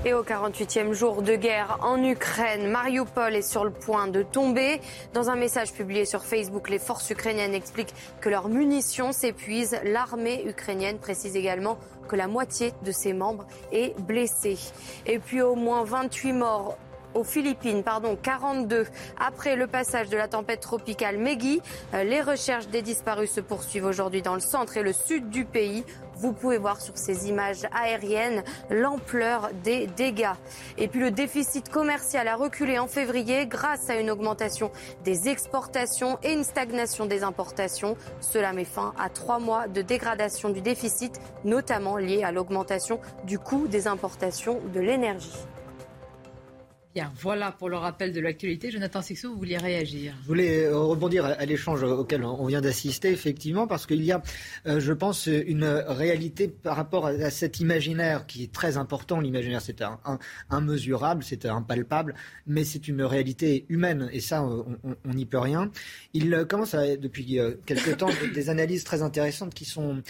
Et au 48e jour de guerre en Ukraine, Mariupol est sur le point de tomber. Dans un message publié sur Facebook, les forces ukrainiennes expliquent que leurs munitions s'épuisent. L'armée ukrainienne précise également que la moitié de ses membres est blessée. Et puis au moins 28 morts aux Philippines, pardon, 42 après le passage de la tempête tropicale Megui. Euh, les recherches des disparus se poursuivent aujourd'hui dans le centre et le sud du pays. Vous pouvez voir sur ces images aériennes l'ampleur des dégâts. Et puis le déficit commercial a reculé en février grâce à une augmentation des exportations et une stagnation des importations. Cela met fin à trois mois de dégradation du déficit, notamment lié à l'augmentation du coût des importations de l'énergie. Voilà pour le rappel de l'actualité. Jonathan Sixou, vous vouliez réagir Je voulais euh, rebondir à l'échange auquel on vient d'assister, effectivement, parce qu'il y a, euh, je pense, une réalité par rapport à cet imaginaire qui est très important. L'imaginaire, c'est un, immesurable, c'est impalpable, mais c'est une réalité humaine, et ça, on n'y peut rien. Il commence à, depuis euh, quelque temps <coughs> des analyses très intéressantes qui sont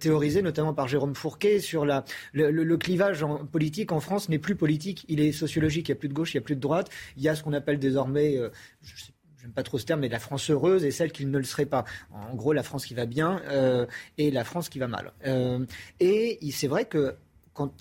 théorisées, notamment par Jérôme Fourquet, sur le, clivage politique en France n'est plus politique, il est sociologique. Il y a plus de gauche, il n'y a plus de droite. Il y a ce qu'on appelle désormais, euh, je j'aime pas trop ce terme, mais la France heureuse et celle qui ne le serait pas. En gros, la France qui va bien et la France qui va mal. et c'est vrai que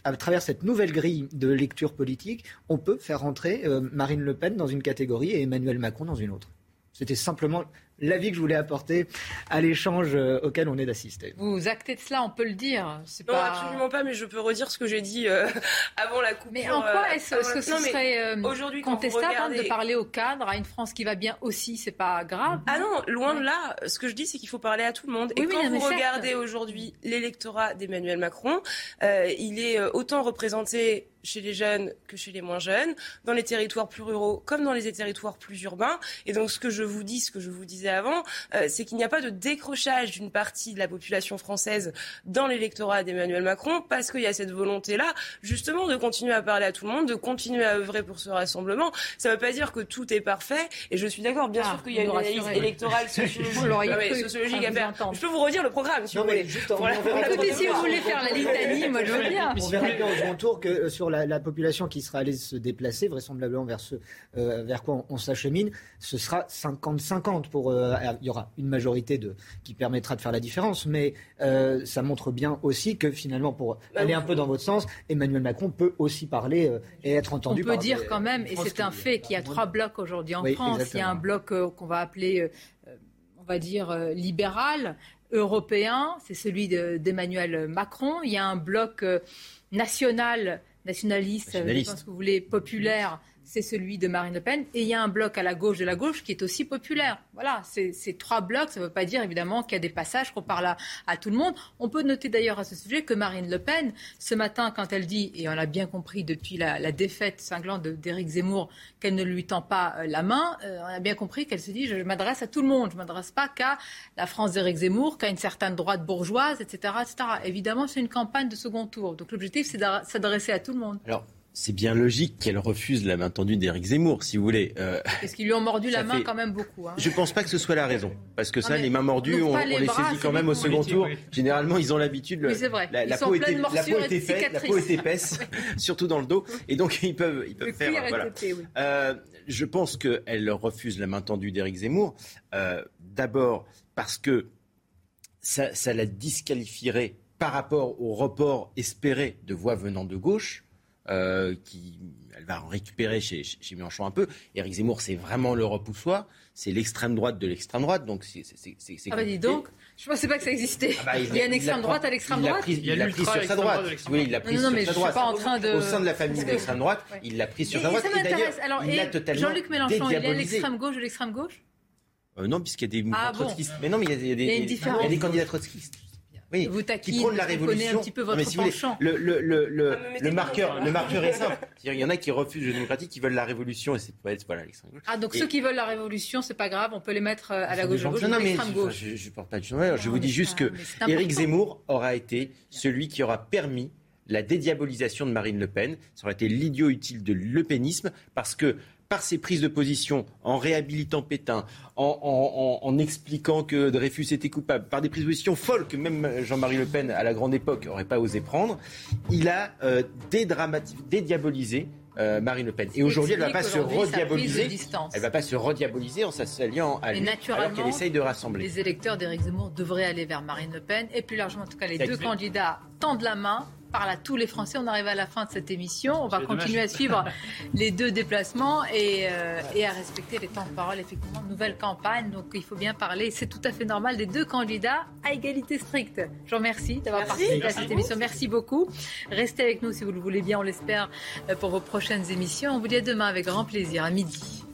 à travers cette nouvelle grille de lecture politique, on peut faire rentrer Marine Le Pen dans une catégorie et Emmanuel Macron dans une autre. C'était simplement l'avis que je voulais apporter à l'échange euh, auquel on est d'assister. Vous actez de cela, on peut le dire. Non, pas... absolument pas, mais je peux redire ce que j'ai dit euh, <laughs> avant la coupe. Mais en quoi euh, est-ce que ce serait aujourd'hui contestable hein, de parler au cadre, à une France qui va bien aussi C'est pas grave Ah non, loin de là. Ce que je dis, c'est qu'il faut parler à tout le monde. Et quand vous regardez aujourd'hui l'électorat d'Emmanuel Macron, il est autant représenté chez les jeunes que chez les moins jeunes, dans les territoires plus ruraux comme dans les territoires plus urbains. Et donc ce que je vous dis, ce que je vous disais avant, euh, c'est qu'il n'y a pas de décrochage d'une partie de la population française dans l'électorat d'Emmanuel Macron parce qu'il y a cette volonté-là, justement, de continuer à parler à tout le monde, de continuer à œuvrer pour ce rassemblement. Ça ne veut pas dire que tout est parfait. Et je suis d'accord, bien ah, sûr qu'il y a une analyse électorale <laughs> sociologique, à faire. Je peux vous redire le programme, si vous voulez. Écoutez, si vous voulez faire la litanie, <laughs> moi je veux bien. On verra bien au second tour que euh, sur la, population qui sera allée se déplacer, vraisemblablement vers ce euh, vers quoi on, s'achemine, ce sera 50-50 pour. Euh, il y aura une majorité de, qui permettra de faire la différence, mais euh, ça montre bien aussi que finalement, pour bah aller un peu dans votre sens, Emmanuel Macron peut aussi parler et être entendu. On peut dire quand même, et c'est un fait, qu'il y a trois blocs aujourd'hui en France. Il y a un bloc qu'on va appeler, on va dire, libéral européen, c'est celui d'Emmanuel Macron. Il y a un bloc national nationaliste, nationaliste. je pense que vous voulez, populaire, c'est celui de Marine Le Pen. Et il y a un bloc à la gauche de la gauche qui est aussi populaire. Voilà, ces trois blocs, ça ne veut pas dire évidemment qu'il y a des passages qu'on parle à, tout le monde. On peut noter d'ailleurs à ce sujet que Marine Le Pen, ce matin, quand elle dit, et on l'a bien compris depuis la, défaite cinglante d'Éric Zemmour, qu'elle ne lui tend pas euh, la main, euh, on a bien compris qu'elle se dit, je m'adresse à tout le monde, je ne m'adresse pas qu'à la France d'Éric Zemmour, qu'à une certaine droite bourgeoise, etc. etc. Évidemment, c'est une campagne de second tour. Donc l'objectif, c'est de s'adresser à tout le monde. C'est bien logique qu'elle refuse la main tendue d'Éric Zemmour, si vous voulez. Euh, Parce qu'ils lui ont mordu la main quand même beaucoup. Hein. Je ne pense pas que ce soit la raison. Parce que ça, les mains mordues, on, les, saisit quand même au second tour. Généralement, ils ont l'habitude. Oui, c'est vrai. La, peau était, la, peau était, faite, la peau est épaisse, <laughs> <laughs> surtout dans le dos. Et donc, ils peuvent, ils peuvent faire. Voilà. Euh, je pense qu'elle refuse la main tendue d'Éric Zemmour. Euh, d'abord, parce que ça, ça la disqualifierait par rapport au report espéré de voix venant de gauche. Euh, qui, elle va en récupérer chez, chez Mélenchon un peu. Éric Zemmour, c'est vraiment le repoussoir, c'est l'extrême droite de l'extrême droite, donc c'est Ah bah dis donc, je pensais pas que ça existait. Ah bah, il, y a une extrême droite à l'extrême droite. Il l'a pris, sur sa droite. Oui, il l'a pris sur sa droite. Pas en train de... Au sein de la famille de l'extrême droite, il l'a pris sur sa droite. Et, d'ailleurs, il l'a totalement Jean-Luc Mélenchon, il est à l'extrême gauche de l'extrême gauche? Euh, non, puisqu'il y a des ah, trotskistes. Mais non, mais il y a, des, il y a des candidats trotskistes vous taquine, qui la révolution. un petit peu votre penchant. le, le, le, le, ah, marqueur, le marqueur est simple. Il y en a qui refusent le démocratique, qui veulent la révolution, et c'est voilà l'extrême gauche. Ah donc ceux qui veulent la révolution, c'est pas grave, on peut les mettre euh, à la gauche, gauche non, mais gauche. Je, je, porte pas du Je vous dis juste que Éric Zemmour aura été celui qui aura permis la dédiabolisation de Marine Le Pen. Ça aurait été l'idiot utile de l'eupénisme parce que par ses prises de position, en réhabilitant Pétain, en, expliquant que Dreyfus était coupable, par des prises de position folles que même Jean-Marie Le Pen, à la grande époque, n'aurait pas osé prendre, il a euh, dédiabolisé euh, Marine Le Pen. Et aujourd'hui, elle ne va pas se rediaboliser. Elle va pas se rediaboliser en s'alliant à lui, alors qu'elle essaye de rassembler. Les électeurs d'Éric Zemmour devraient aller vers Marine Le Pen et plus largement, en tout cas, les deux candidats tendent la main parle à tous les Français. On arrive à la fin de cette émission. On va continuer à suivre <laughs> les deux déplacements euh, et, à respecter les temps de parole. Effectivement, nouvelle campagne, donc il faut bien parler. C'est tout à fait normal des deux candidats à égalité stricte. Je vous remercie d'avoir participé à cette émission. Merci beaucoup. Restez avec nous si vous le voulez bien, on l'espère, euh, pour vos prochaines émissions. On vous dit à demain avec grand plaisir, à midi.